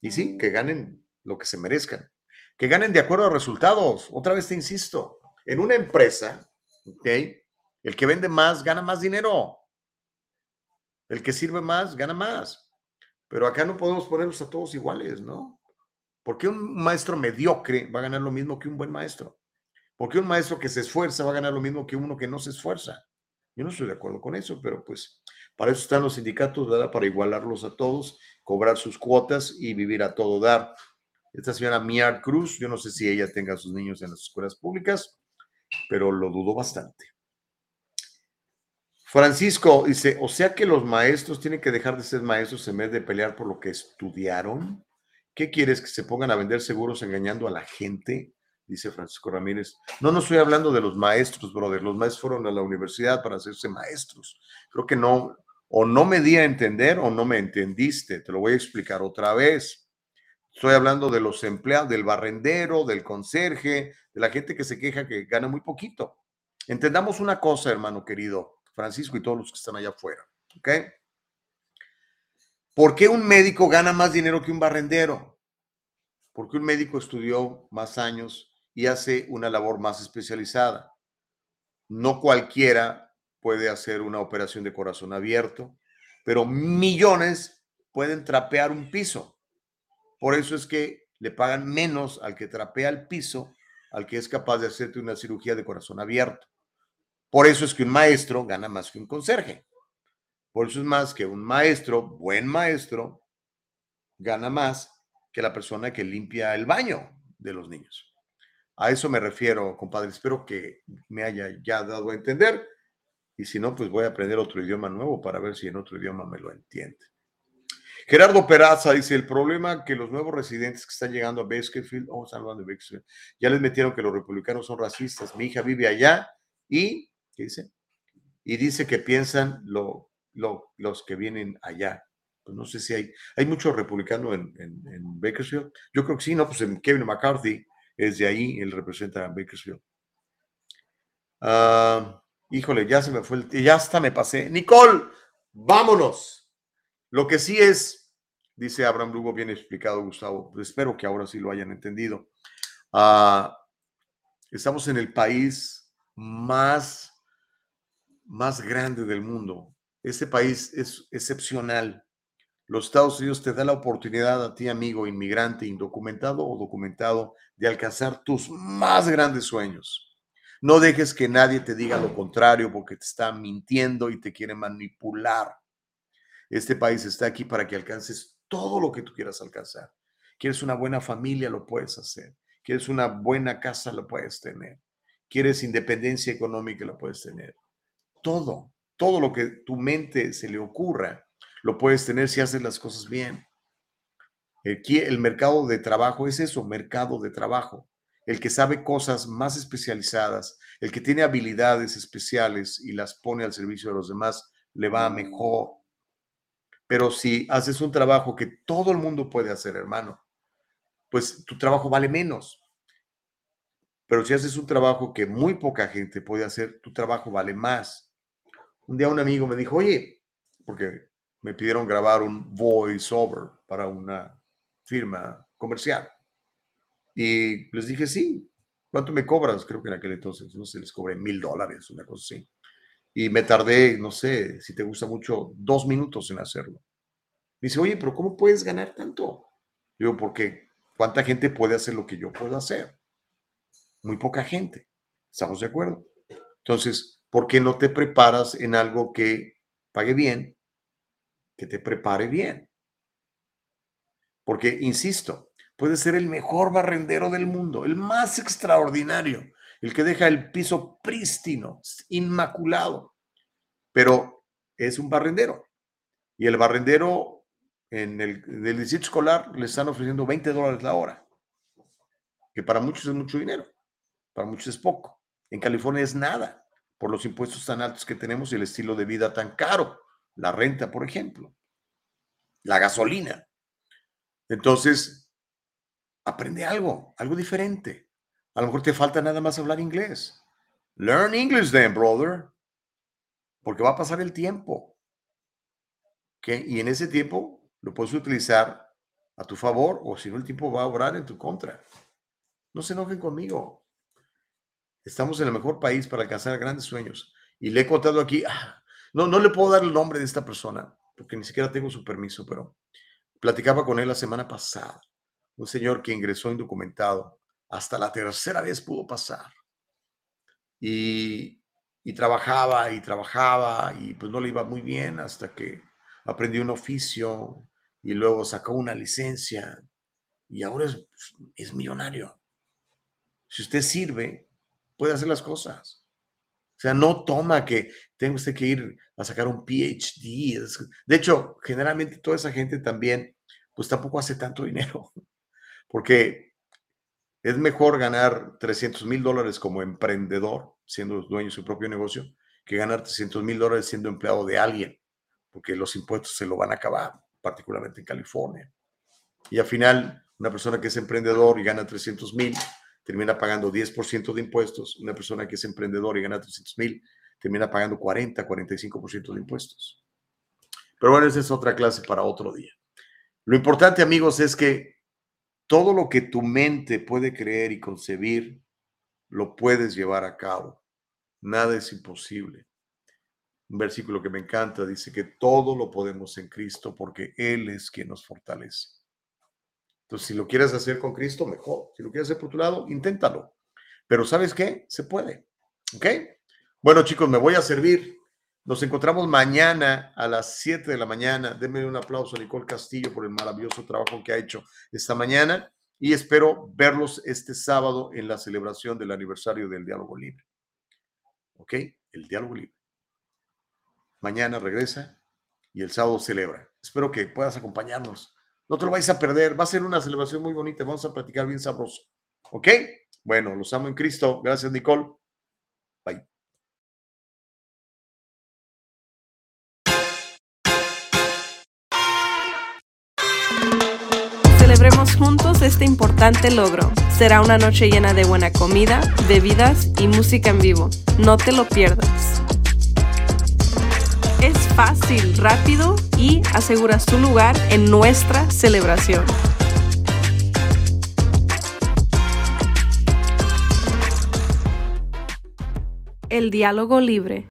Y sí, que ganen lo que se merezcan. Que ganen de acuerdo a resultados. Otra vez te insisto, en una empresa. El que vende más gana más dinero. El que sirve más gana más. Pero acá no podemos ponerlos a todos iguales, ¿no? ¿Por qué un maestro mediocre va a ganar lo mismo que un buen maestro? ¿Por qué un maestro que se esfuerza va a ganar lo mismo que uno que no se esfuerza? Yo no estoy de acuerdo con eso, pero pues para eso están los sindicatos, ¿verdad? Para igualarlos a todos, cobrar sus cuotas y vivir a todo dar. Esta señora Miar Cruz, yo no sé si ella tenga a sus niños en las escuelas públicas, pero lo dudo bastante. Francisco dice, o sea que los maestros tienen que dejar de ser maestros en vez de pelear por lo que estudiaron. ¿Qué quieres? ¿Que se pongan a vender seguros engañando a la gente? Dice Francisco Ramírez. No, no estoy hablando de los maestros, brother. Los maestros fueron a la universidad para hacerse maestros. Creo que no, o no me di a entender o no me entendiste. Te lo voy a explicar otra vez. Estoy hablando de los empleados, del barrendero, del conserje, de la gente que se queja que gana muy poquito. Entendamos una cosa, hermano querido Francisco y todos los que están allá afuera. ¿Ok? ¿Por qué un médico gana más dinero que un barrendero? Porque un médico estudió más años y hace una labor más especializada. No cualquiera puede hacer una operación de corazón abierto, pero millones pueden trapear un piso. Por eso es que le pagan menos al que trapea el piso, al que es capaz de hacerte una cirugía de corazón abierto. Por eso es que un maestro gana más que un conserje. Por eso es más que un maestro, buen maestro, gana más que la persona que limpia el baño de los niños. A eso me refiero, compadre. Espero que me haya ya dado a entender. Y si no, pues voy a aprender otro idioma nuevo para ver si en otro idioma me lo entiende. Gerardo Peraza dice, el problema que los nuevos residentes que están llegando a Bakersfield, oh, están hablando de Bakersfield, ya les metieron que los republicanos son racistas. Mi hija vive allá y ¿Qué dice? Y dice que piensan lo, los que vienen allá. Pues no sé si hay, hay mucho republicano en, en, Bakersfield. Yo creo que sí, ¿no? Pues Kevin McCarthy es de ahí, él representa a Bakersfield. Ah, híjole, ya se me fue el, ya hasta me pasé. Nicole, vámonos. Lo que sí es, dice Abraham Lugo, bien explicado, Gustavo, pues espero que ahora sí lo hayan entendido. Ah, estamos en el país más más grande del mundo. Este país es excepcional. Los Estados Unidos te da la oportunidad a ti, amigo inmigrante, indocumentado o documentado, de alcanzar tus más grandes sueños. No dejes que nadie te diga lo contrario porque te está mintiendo y te quiere manipular. Este país está aquí para que alcances todo lo que tú quieras alcanzar. Quieres una buena familia, lo puedes hacer. Quieres una buena casa, lo puedes tener. Quieres independencia económica, lo puedes tener todo, todo lo que tu mente se le ocurra, lo puedes tener si haces las cosas bien. Aquí el mercado de trabajo es eso, mercado de trabajo. El que sabe cosas más especializadas, el que tiene habilidades especiales y las pone al servicio de los demás, le va mejor. Pero si haces un trabajo que todo el mundo puede hacer, hermano, pues tu trabajo vale menos. Pero si haces un trabajo que muy poca gente puede hacer, tu trabajo vale más un día un amigo me dijo, oye, porque me pidieron grabar un voiceover para una firma comercial. Y les dije, sí, ¿cuánto me cobras? Creo que en aquel entonces, no sé, les cobré mil dólares, una cosa así. Y me tardé, no sé, si te gusta mucho, dos minutos en hacerlo. Me dice, oye, pero ¿cómo puedes ganar tanto? Digo, porque ¿cuánta gente puede hacer lo que yo puedo hacer? Muy poca gente. ¿Estamos de acuerdo? Entonces, ¿por qué no te preparas en algo que pague bien, que te prepare bien? Porque, insisto, puedes ser el mejor barrendero del mundo, el más extraordinario, el que deja el piso prístino, inmaculado, pero es un barrendero. Y el barrendero en el, en el distrito escolar le están ofreciendo 20 dólares la hora, que para muchos es mucho dinero, para muchos es poco. En California es nada por los impuestos tan altos que tenemos y el estilo de vida tan caro. La renta, por ejemplo. La gasolina. Entonces, aprende algo, algo diferente. A lo mejor te falta nada más hablar inglés. Learn English then, brother. Porque va a pasar el tiempo. Y en ese tiempo lo puedes utilizar a tu favor o si no el tiempo va a obrar en tu contra. No se enojen conmigo. Estamos en el mejor país para alcanzar grandes sueños. Y le he contado aquí, ah, no, no le puedo dar el nombre de esta persona, porque ni siquiera tengo su permiso, pero platicaba con él la semana pasada. un señor que ingresó indocumentado, hasta la tercera vez pudo pasar. Y, y trabajaba y trabajaba y pues no le iba muy bien hasta que aprendió un oficio y luego sacó una licencia y ahora es, es millonario. Si usted sirve, puede hacer las cosas. O sea, no toma que tenga usted que ir a sacar un PhD. De hecho, generalmente toda esa gente también, pues tampoco hace tanto dinero, [laughs] porque es mejor ganar 300 mil dólares como emprendedor, siendo dueño de su propio negocio, que ganar 300 mil dólares siendo empleado de alguien, porque los impuestos se lo van a acabar, particularmente en California. Y al final, una persona que es emprendedor y gana 300 mil, termina pagando 10% de impuestos. Una persona que es emprendedor y gana 300 mil, termina pagando 40, 45% de impuestos. Pero bueno, esa es otra clase para otro día. Lo importante, amigos, es que todo lo que tu mente puede creer y concebir, lo puedes llevar a cabo. Nada es imposible. Un versículo que me encanta dice que todo lo podemos en Cristo porque Él es quien nos fortalece. Si lo quieres hacer con Cristo, mejor. Si lo quieres hacer por tu lado, inténtalo. Pero ¿sabes qué? Se puede. ¿Ok? Bueno, chicos, me voy a servir. Nos encontramos mañana a las 7 de la mañana. Denme un aplauso a Nicole Castillo por el maravilloso trabajo que ha hecho esta mañana y espero verlos este sábado en la celebración del aniversario del Diálogo Libre. ¿Ok? El Diálogo Libre. Mañana regresa y el sábado celebra. Espero que puedas acompañarnos. No te lo vais a perder. Va a ser una celebración muy bonita. Vamos a platicar bien sabroso. ¿Ok? Bueno, los amo en Cristo. Gracias, Nicole. Bye. Celebremos juntos este importante logro. Será una noche llena de buena comida, bebidas y música en vivo. No te lo pierdas. Es fácil, rápido y aseguras tu lugar en nuestra celebración. El diálogo libre.